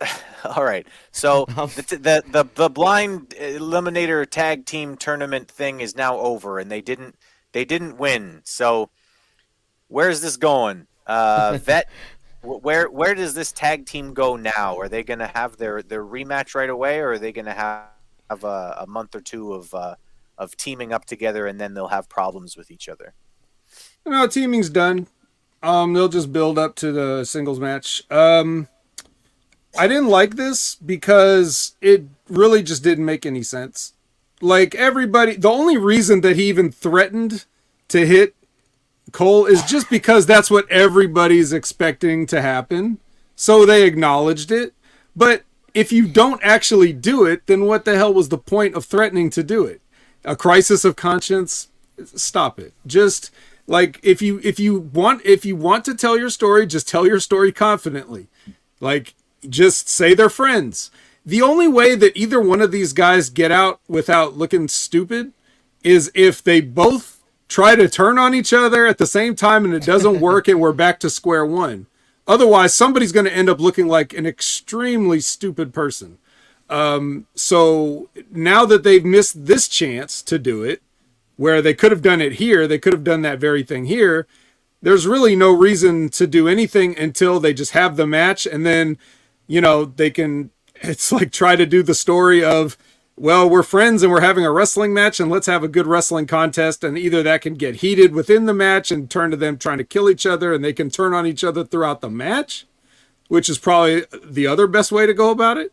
All right. So the, the the the blind eliminator tag team tournament thing is now over, and they didn't they didn't win. So where's this going? Uh, Vet, where where does this tag team go now? Are they going to have their their rematch right away, or are they going to have have a, a month or two of uh, of teaming up together, and then they'll have problems with each other? No, teaming's done. Um, they'll just build up to the singles match. Um, I didn't like this because it really just didn't make any sense. Like everybody, the only reason that he even threatened to hit Cole is just because that's what everybody's expecting to happen. So they acknowledged it. But if you don't actually do it, then what the hell was the point of threatening to do it? A crisis of conscience? Stop it. Just like if you if you want if you want to tell your story, just tell your story confidently. Like just say they're friends. The only way that either one of these guys get out without looking stupid is if they both try to turn on each other at the same time and it doesn't work and we're back to square one. Otherwise, somebody's going to end up looking like an extremely stupid person. Um, so now that they've missed this chance to do it, where they could have done it here, they could have done that very thing here. There's really no reason to do anything until they just have the match and then, you know, they can it's like try to do the story of well, we're friends and we're having a wrestling match and let's have a good wrestling contest and either that can get heated within the match and turn to them trying to kill each other and they can turn on each other throughout the match, which is probably the other best way to go about it.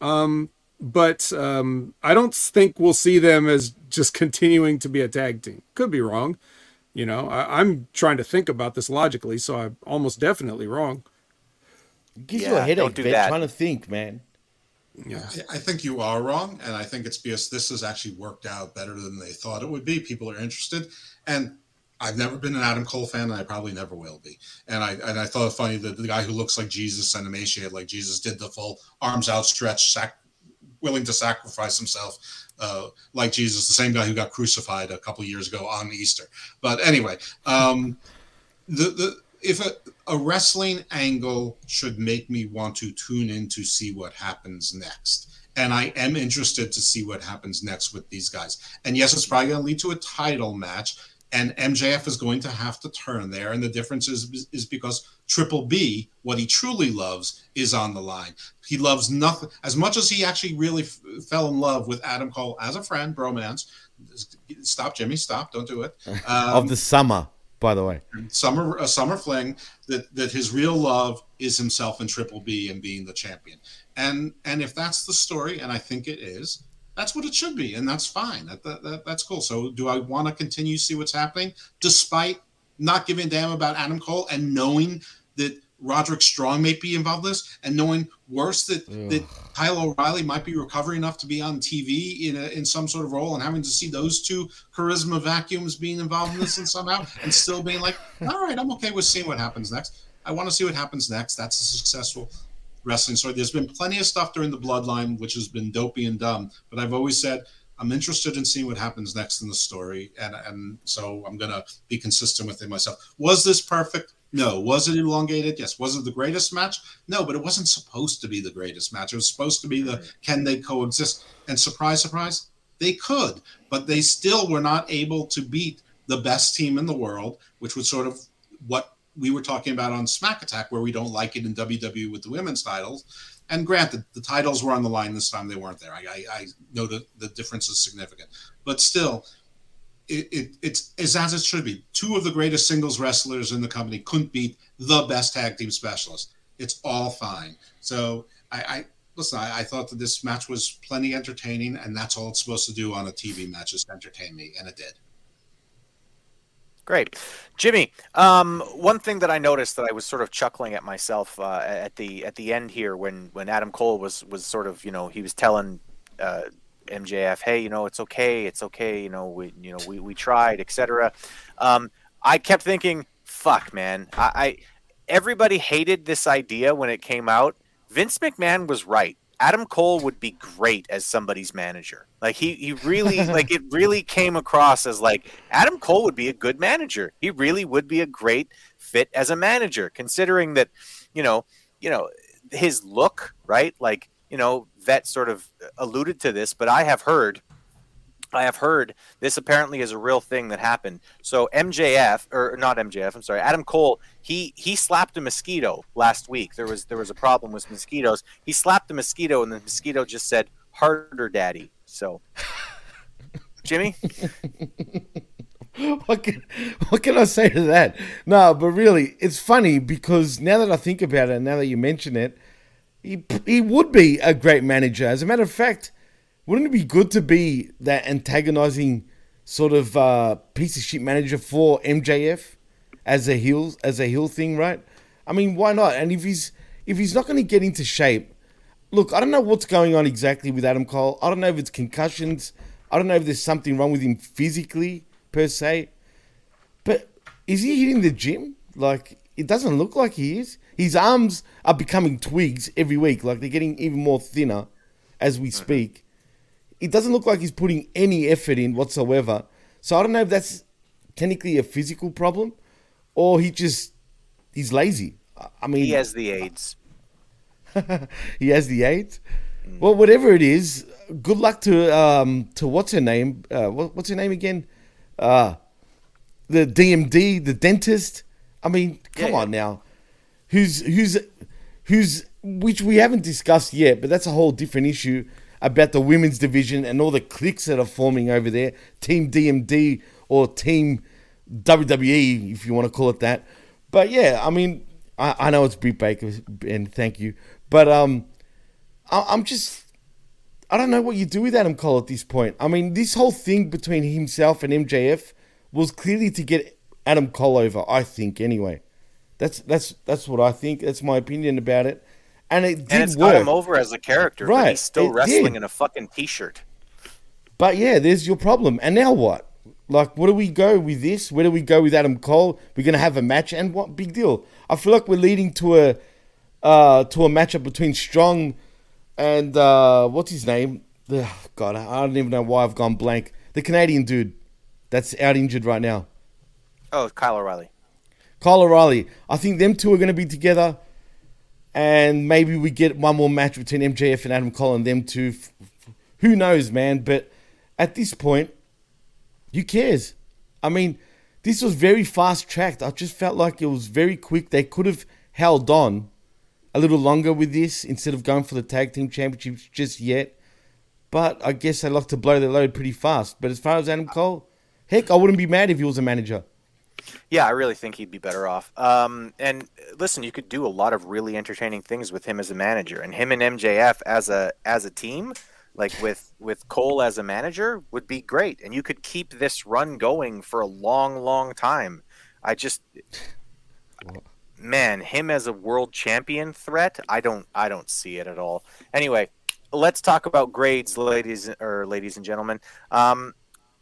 Um but um, I don't think we'll see them as just continuing to be a tag team. Could be wrong. You know, I, am trying to think about this logically, so I'm almost definitely wrong. Gives you a headache, man, trying to think, man. Yeah. I think you are wrong, and I think it's because this has actually worked out better than they thought it would be. People are interested, and I've never been an Adam Cole fan, and I probably never will be. And I and I thought it funny that the guy who looks like Jesus and emaciated like Jesus did the full arms outstretched, sac- willing to sacrifice himself uh, like Jesus, the same guy who got crucified a couple years ago on Easter. But anyway, um, the the if a, a wrestling angle should make me want to tune in to see what happens next. And I am interested to see what happens next with these guys. And yes, it's probably going to lead to a title match and MJF is going to have to turn there. And the difference is is because Triple B, what he truly loves, is on the line. He loves nothing as much as he actually really f- fell in love with Adam Cole as a friend, bromance. Stop, Jimmy! Stop! Don't do it. Um, of the summer, by the way, summer a summer fling. That that his real love is himself and Triple B and being the champion. And and if that's the story, and I think it is, that's what it should be, and that's fine. That, that, that that's cool. So, do I want to continue to see what's happening, despite not giving a damn about Adam Cole and knowing that Roderick Strong may be involved in this, and knowing worse that Ugh. that Kyle O'Reilly might be recovering enough to be on TV in a, in some sort of role, and having to see those two charisma vacuums being involved in this and somehow, and still being like, all right, I'm okay with seeing what happens next. I want to see what happens next. That's a successful wrestling story. There's been plenty of stuff during the bloodline which has been dopey and dumb, but I've always said I'm interested in seeing what happens next in the story, and and so I'm gonna be consistent with it myself. Was this perfect? No. Was it elongated? Yes. Was it the greatest match? No, but it wasn't supposed to be the greatest match. It was supposed to be the can they coexist? And surprise, surprise, they could, but they still were not able to beat the best team in the world, which was sort of what we were talking about on Smack Attack, where we don't like it in WWE with the women's titles. And granted, the titles were on the line this time; they weren't there. I, I, I know that the difference is significant, but still, it, it, it's, it's as it should be. Two of the greatest singles wrestlers in the company couldn't beat the best tag team specialist. It's all fine. So I, I listen. I, I thought that this match was plenty entertaining, and that's all it's supposed to do on a TV match is entertain me, and it did. Great, Jimmy. Um, one thing that I noticed that I was sort of chuckling at myself uh, at the at the end here when when Adam Cole was was sort of you know he was telling uh, MJF, hey, you know it's okay, it's okay, you know we you know we we tried, etc. Um, I kept thinking, fuck, man, I, I everybody hated this idea when it came out. Vince McMahon was right. Adam Cole would be great as somebody's manager. Like he he really like it really came across as like Adam Cole would be a good manager. He really would be a great fit as a manager considering that, you know, you know, his look, right? Like, you know, Vet sort of alluded to this, but I have heard I have heard this apparently is a real thing that happened. So MJF or not MJF, I'm sorry, Adam Cole, he he slapped a mosquito last week. There was there was a problem with mosquitoes. He slapped the mosquito and the mosquito just said harder daddy. So Jimmy? what can what can I say to that? No, but really, it's funny because now that I think about it, now that you mention it, he he would be a great manager. As a matter of fact, wouldn't it be good to be that antagonizing sort of uh, piece of shit manager for MJF as a heel as a heel thing, right? I mean, why not? And if he's if he's not going to get into shape, look, I don't know what's going on exactly with Adam Cole. I don't know if it's concussions. I don't know if there's something wrong with him physically per se. But is he hitting the gym? Like it doesn't look like he is. His arms are becoming twigs every week. Like they're getting even more thinner as we speak. It doesn't look like he's putting any effort in whatsoever. So I don't know if that's technically a physical problem or he just he's lazy. I- mean, He has the AIDS. he has the AIDS. Well, whatever it is, good luck to um to what's her name? Uh, what, what's her name again? Uh the DMD, the dentist. I mean, come on now. Who's who's who's which we haven't discussed yet, but that's a whole different issue about the women's division and all the cliques that are forming over there. Team DMD or Team WWE, if you want to call it that. But yeah, I mean, I, I know it's Britt Baker, and thank you, but um, I, I'm just I don't know what you do with Adam Cole at this point. I mean, this whole thing between himself and MJF was clearly to get Adam Cole over. I think anyway. That's that's that's what I think. That's my opinion about it, and it did and it's work. got him over as a character, but Right, he's still wrestling did. in a fucking t-shirt. But yeah, there's your problem. And now what? Like, where do we go with this? Where do we go with Adam Cole? We're gonna have a match, and what big deal? I feel like we're leading to a uh, to a matchup between Strong and uh, what's his name? The, God, I don't even know why I've gone blank. The Canadian dude that's out injured right now. Oh, Kyle O'Reilly. Kyle O'Reilly. I think them two are going to be together, and maybe we get one more match between MJF and Adam Cole and them two. Who knows, man? But at this point, who cares? I mean, this was very fast tracked. I just felt like it was very quick. They could have held on a little longer with this instead of going for the tag team championships just yet. But I guess they like to blow their load pretty fast. But as far as Adam Cole, heck, I wouldn't be mad if he was a manager. Yeah, I really think he'd be better off. Um, and uh, listen, you could do a lot of really entertaining things with him as a manager, and him and MJF as a as a team, like with with Cole as a manager, would be great. And you could keep this run going for a long, long time. I just, man, him as a world champion threat, I don't, I don't see it at all. Anyway, let's talk about grades, ladies or ladies and gentlemen. Um,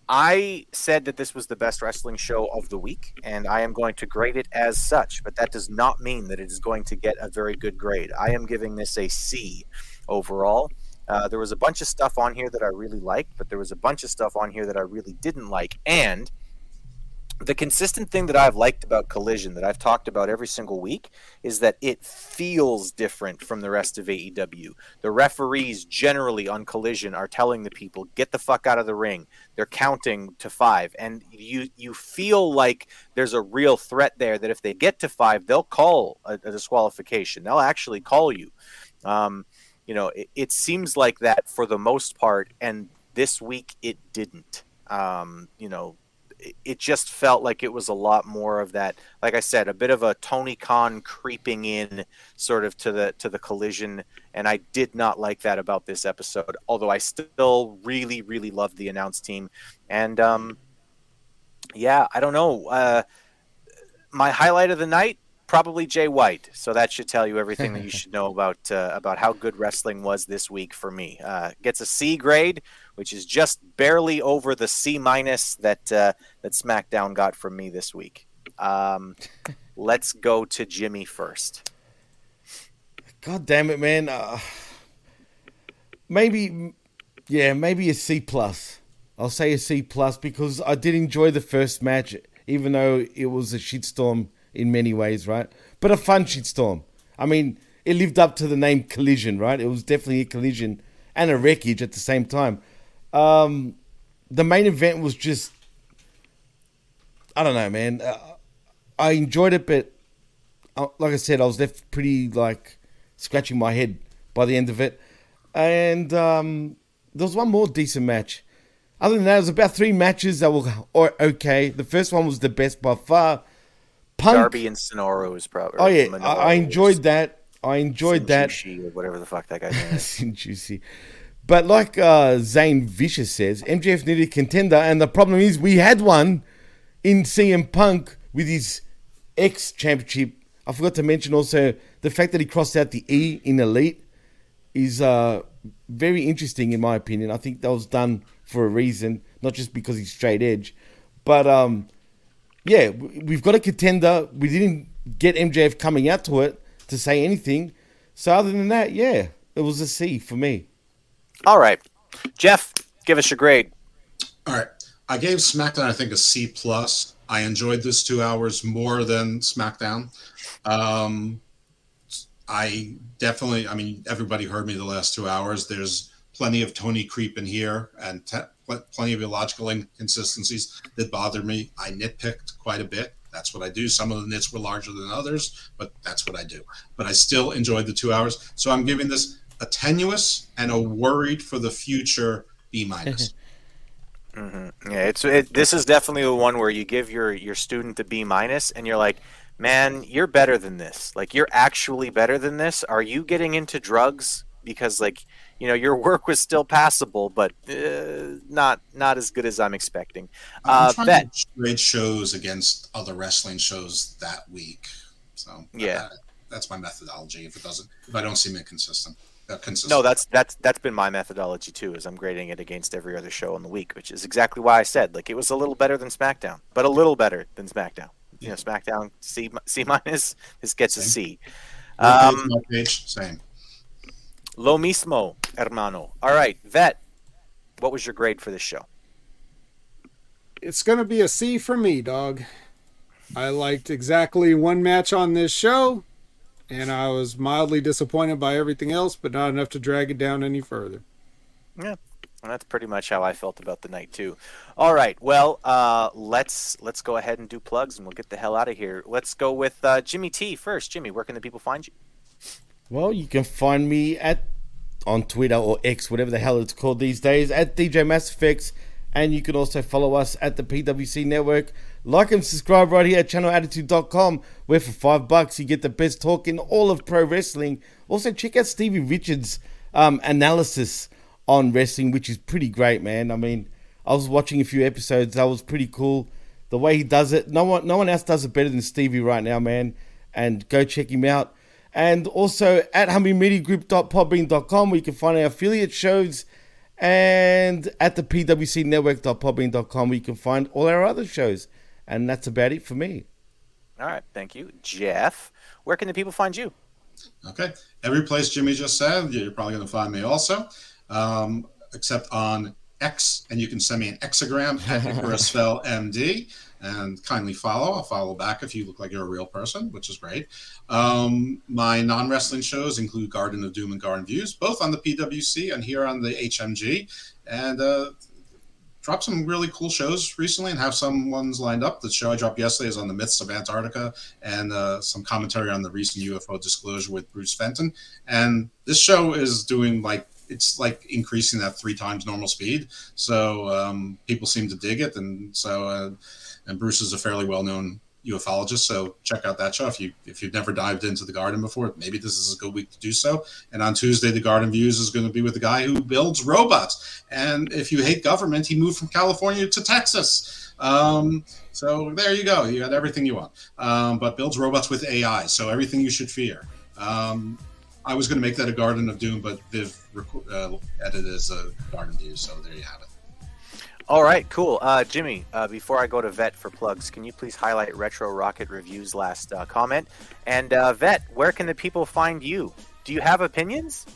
I said that this was the best wrestling show of the week, and I am going to grade it as such, but that does not mean that it is going to get a very good grade. I am giving this a C overall. Uh, there was a bunch of stuff on here that I really liked, but there was a bunch of stuff on here that I really didn't like. And the consistent thing that I've liked about Collision that I've talked about every single week is that it feels different from the rest of AEW. The referees generally on Collision are telling the people, "Get the fuck out of the ring." They're counting to 5 and you you feel like there's a real threat there that if they get to 5, they'll call a, a disqualification. They'll actually call you. Um, you know, it, it seems like that for the most part and this week it didn't. Um, you know, it- just felt like it was a lot more of that like i said a bit of a tony khan creeping in sort of to the to the collision. And i did not like that about this episode although i still really really loved the announce team. And um yeah i don't know. Uh my highlight of the night probably jay white so that should tell you everything that you should know about uh, about how good wrestling was this week for me uh, gets a c grade which is just barely over the c minus that uh, that smackdown got from me this week um, let's go to jimmy first God damn it, man. Uh, maybe, yeah, maybe a C plus. I'll say a C plus because I did enjoy the first match, even though it was a shitstorm in many ways, right? But a fun shitstorm. I mean, it lived up to the name Collision, right? It was definitely a collision and a wreckage at the same time. Um, the main event was just I don't know, man. Uh, I enjoyed it, but uh, like I said, I was left pretty like scratching my head by the end of it. And um, there was one more decent match. Other than that, it was about three matches that were okay. The first one was the best by far. Punk. Darby and Sonoro is probably. Oh yeah, I, I enjoyed that. I enjoyed that. Or whatever the fuck that guy's name is. But like uh, Zane Vicious says, MJF needed a contender, and the problem is we had one in CM Punk with his X championship. I forgot to mention also the fact that he crossed out the E in Elite is uh, very interesting in my opinion. I think that was done for a reason, not just because he's straight edge. But um, yeah, we've got a contender. We didn't get MJF coming out to it to say anything. So other than that, yeah, it was a C for me. All right, Jeff, give us your grade. All right, I gave SmackDown I think a C plus. I enjoyed this two hours more than SmackDown. Um, I definitely, I mean, everybody heard me the last two hours. There's plenty of Tony creep in here and te- plenty of illogical inconsistencies that bothered me. I nitpicked quite a bit. That's what I do. Some of the nits were larger than others, but that's what I do. But I still enjoyed the two hours. So I'm giving this a tenuous and a worried for the future B minus. Mm-hmm. Yeah, it's it, this is definitely the one where you give your your student a B minus, and you're like, man, you're better than this. Like you're actually better than this. Are you getting into drugs? Because like you know your work was still passable, but uh, not not as good as I'm expecting. I'm Uh, trying Bet, to grade shows against other wrestling shows that week. So Yeah. that- that's my methodology. If it doesn't, if I don't seem inconsistent, uh, consistent. no, that's that's that's been my methodology too. Is I'm grading it against every other show in the week, which is exactly why I said like it was a little better than SmackDown, but a little better than SmackDown. You know, SmackDown C C minus. This gets a C. Um, page, same. Lo mismo, hermano. All right, Vet. What was your grade for this show? It's gonna be a C for me, dog. I liked exactly one match on this show, and I was mildly disappointed by everything else, but not enough to drag it down any further. Yeah, that's pretty much how I felt about the night too. All right, well, uh, let's let's go ahead and do plugs, and we'll get the hell out of here. Let's go with uh, Jimmy T first. Jimmy, where can the people find you? Well, you can find me at on Twitter or X, whatever the hell it's called these days, at DJ Mass Effects. And you can also follow us at the PWC Network. Like and subscribe right here at channelattitude.com, where for five bucks you get the best talk in all of pro wrestling. Also, check out Stevie Richards' um, analysis on wrestling, which is pretty great, man. I mean, I was watching a few episodes. That was pretty cool. The way he does it, no one, no one else does it better than Stevie right now, man. And go check him out. And also at hameenmediagroup.podbean.com, where you can find our affiliate shows. And at the pwcnetwork.podbean.com, where you can find all our other shows. And that's about it for me. All right, thank you, Jeff. Where can the people find you? Okay. Every place Jimmy just said, you're probably going to find me also, um, except on X, and you can send me an exagram at Icarus Fell MD and kindly follow. I'll follow back if you look like you're a real person, which is great. Um, my non wrestling shows include Garden of Doom and Garden Views, both on the PWC and here on the HMG. And uh, dropped some really cool shows recently and have some ones lined up. The show I dropped yesterday is on the myths of Antarctica and uh, some commentary on the recent UFO disclosure with Bruce Fenton. And this show is doing like it's like increasing that three times normal speed. So um, people seem to dig it, and so uh, and Bruce is a fairly well known ufologist. So check out that show if you if you've never dived into the garden before. Maybe this is a good week to do so. And on Tuesday, the Garden Views is going to be with the guy who builds robots. And if you hate government, he moved from California to Texas. Um, so there you go. You got everything you want. Um, but builds robots with AI. So everything you should fear. Um, I was going to make that a Garden of Doom, but Viv rec- uh, edited as a Garden View. So there you have it. All right, cool. Uh, Jimmy, uh, before I go to Vet for plugs, can you please highlight Retro Rocket Review's last uh, comment? And uh, Vet, where can the people find you? Do you have opinions?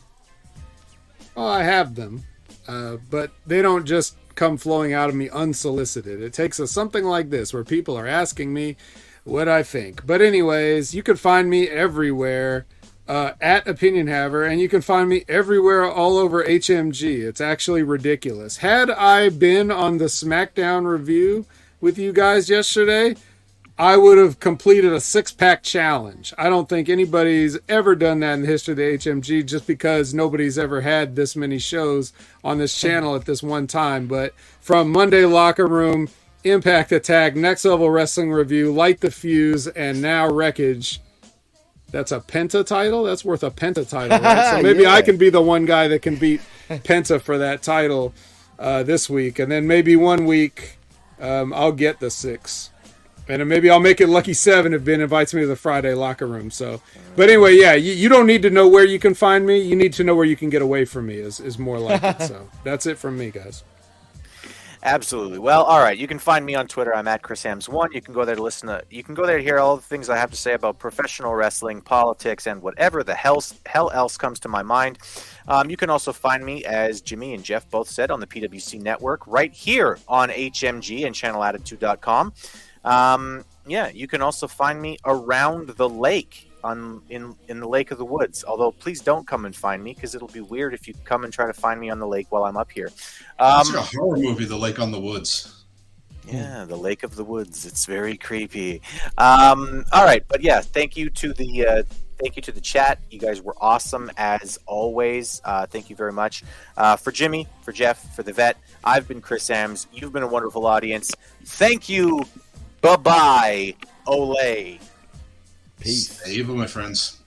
Oh, I have them, uh, but they don't just come flowing out of me unsolicited. It takes a, something like this where people are asking me what I think. But anyways, you can find me everywhere. Uh, at Opinion Haver, and you can find me everywhere all over HMG. It's actually ridiculous. Had I been on the SmackDown review with you guys yesterday, I would have completed a six pack challenge. I don't think anybody's ever done that in the history of the HMG just because nobody's ever had this many shows on this channel at this one time. But from Monday Locker Room, Impact Attack, Next Level Wrestling Review, Light the Fuse, and now Wreckage. That's a Penta title. That's worth a Penta title, right? So maybe Yeah. I can be the one guy that can beat Penta for that title uh, this week, and then maybe one week um, I'll get the six, and maybe I'll make it lucky seven if Ben invites me to the Friday locker room. So, but anyway, yeah, you, you don't need to know where you can find me. You need to know where you can get away from me. Is is more like it. So that's it from me, guys. Absolutely. Well, all right. You can find me on Twitter. I'm at Chris Ambs one. You can go there to listen to. You can go there to hear all the things I have to say about professional wrestling, politics, and whatever the hell hell else comes to my mind. Um, you can also find me, as Jimmy and Jeff both said, on the PWC network right here on HMG and ChannelAttitude.com. Um, yeah, you can also find me around the lake on in in the lake of the woods. Although, please don't come and find me because it'll be weird if you come and try to find me on the lake while I'm up here. It's Um, like a horror movie, The Lake on the Woods. yeah, the Lake of the Woods. It's very creepy. Um, all right, but yeah, thank you to the uh, thank you to the chat. You guys were awesome as always. Uh, thank you very much uh, for Jimmy, for Jeff, for the vet. I've been Chris Ambs. You've been a wonderful audience. Thank you. Bye bye. Olay. Peace. Stay evil, my friends.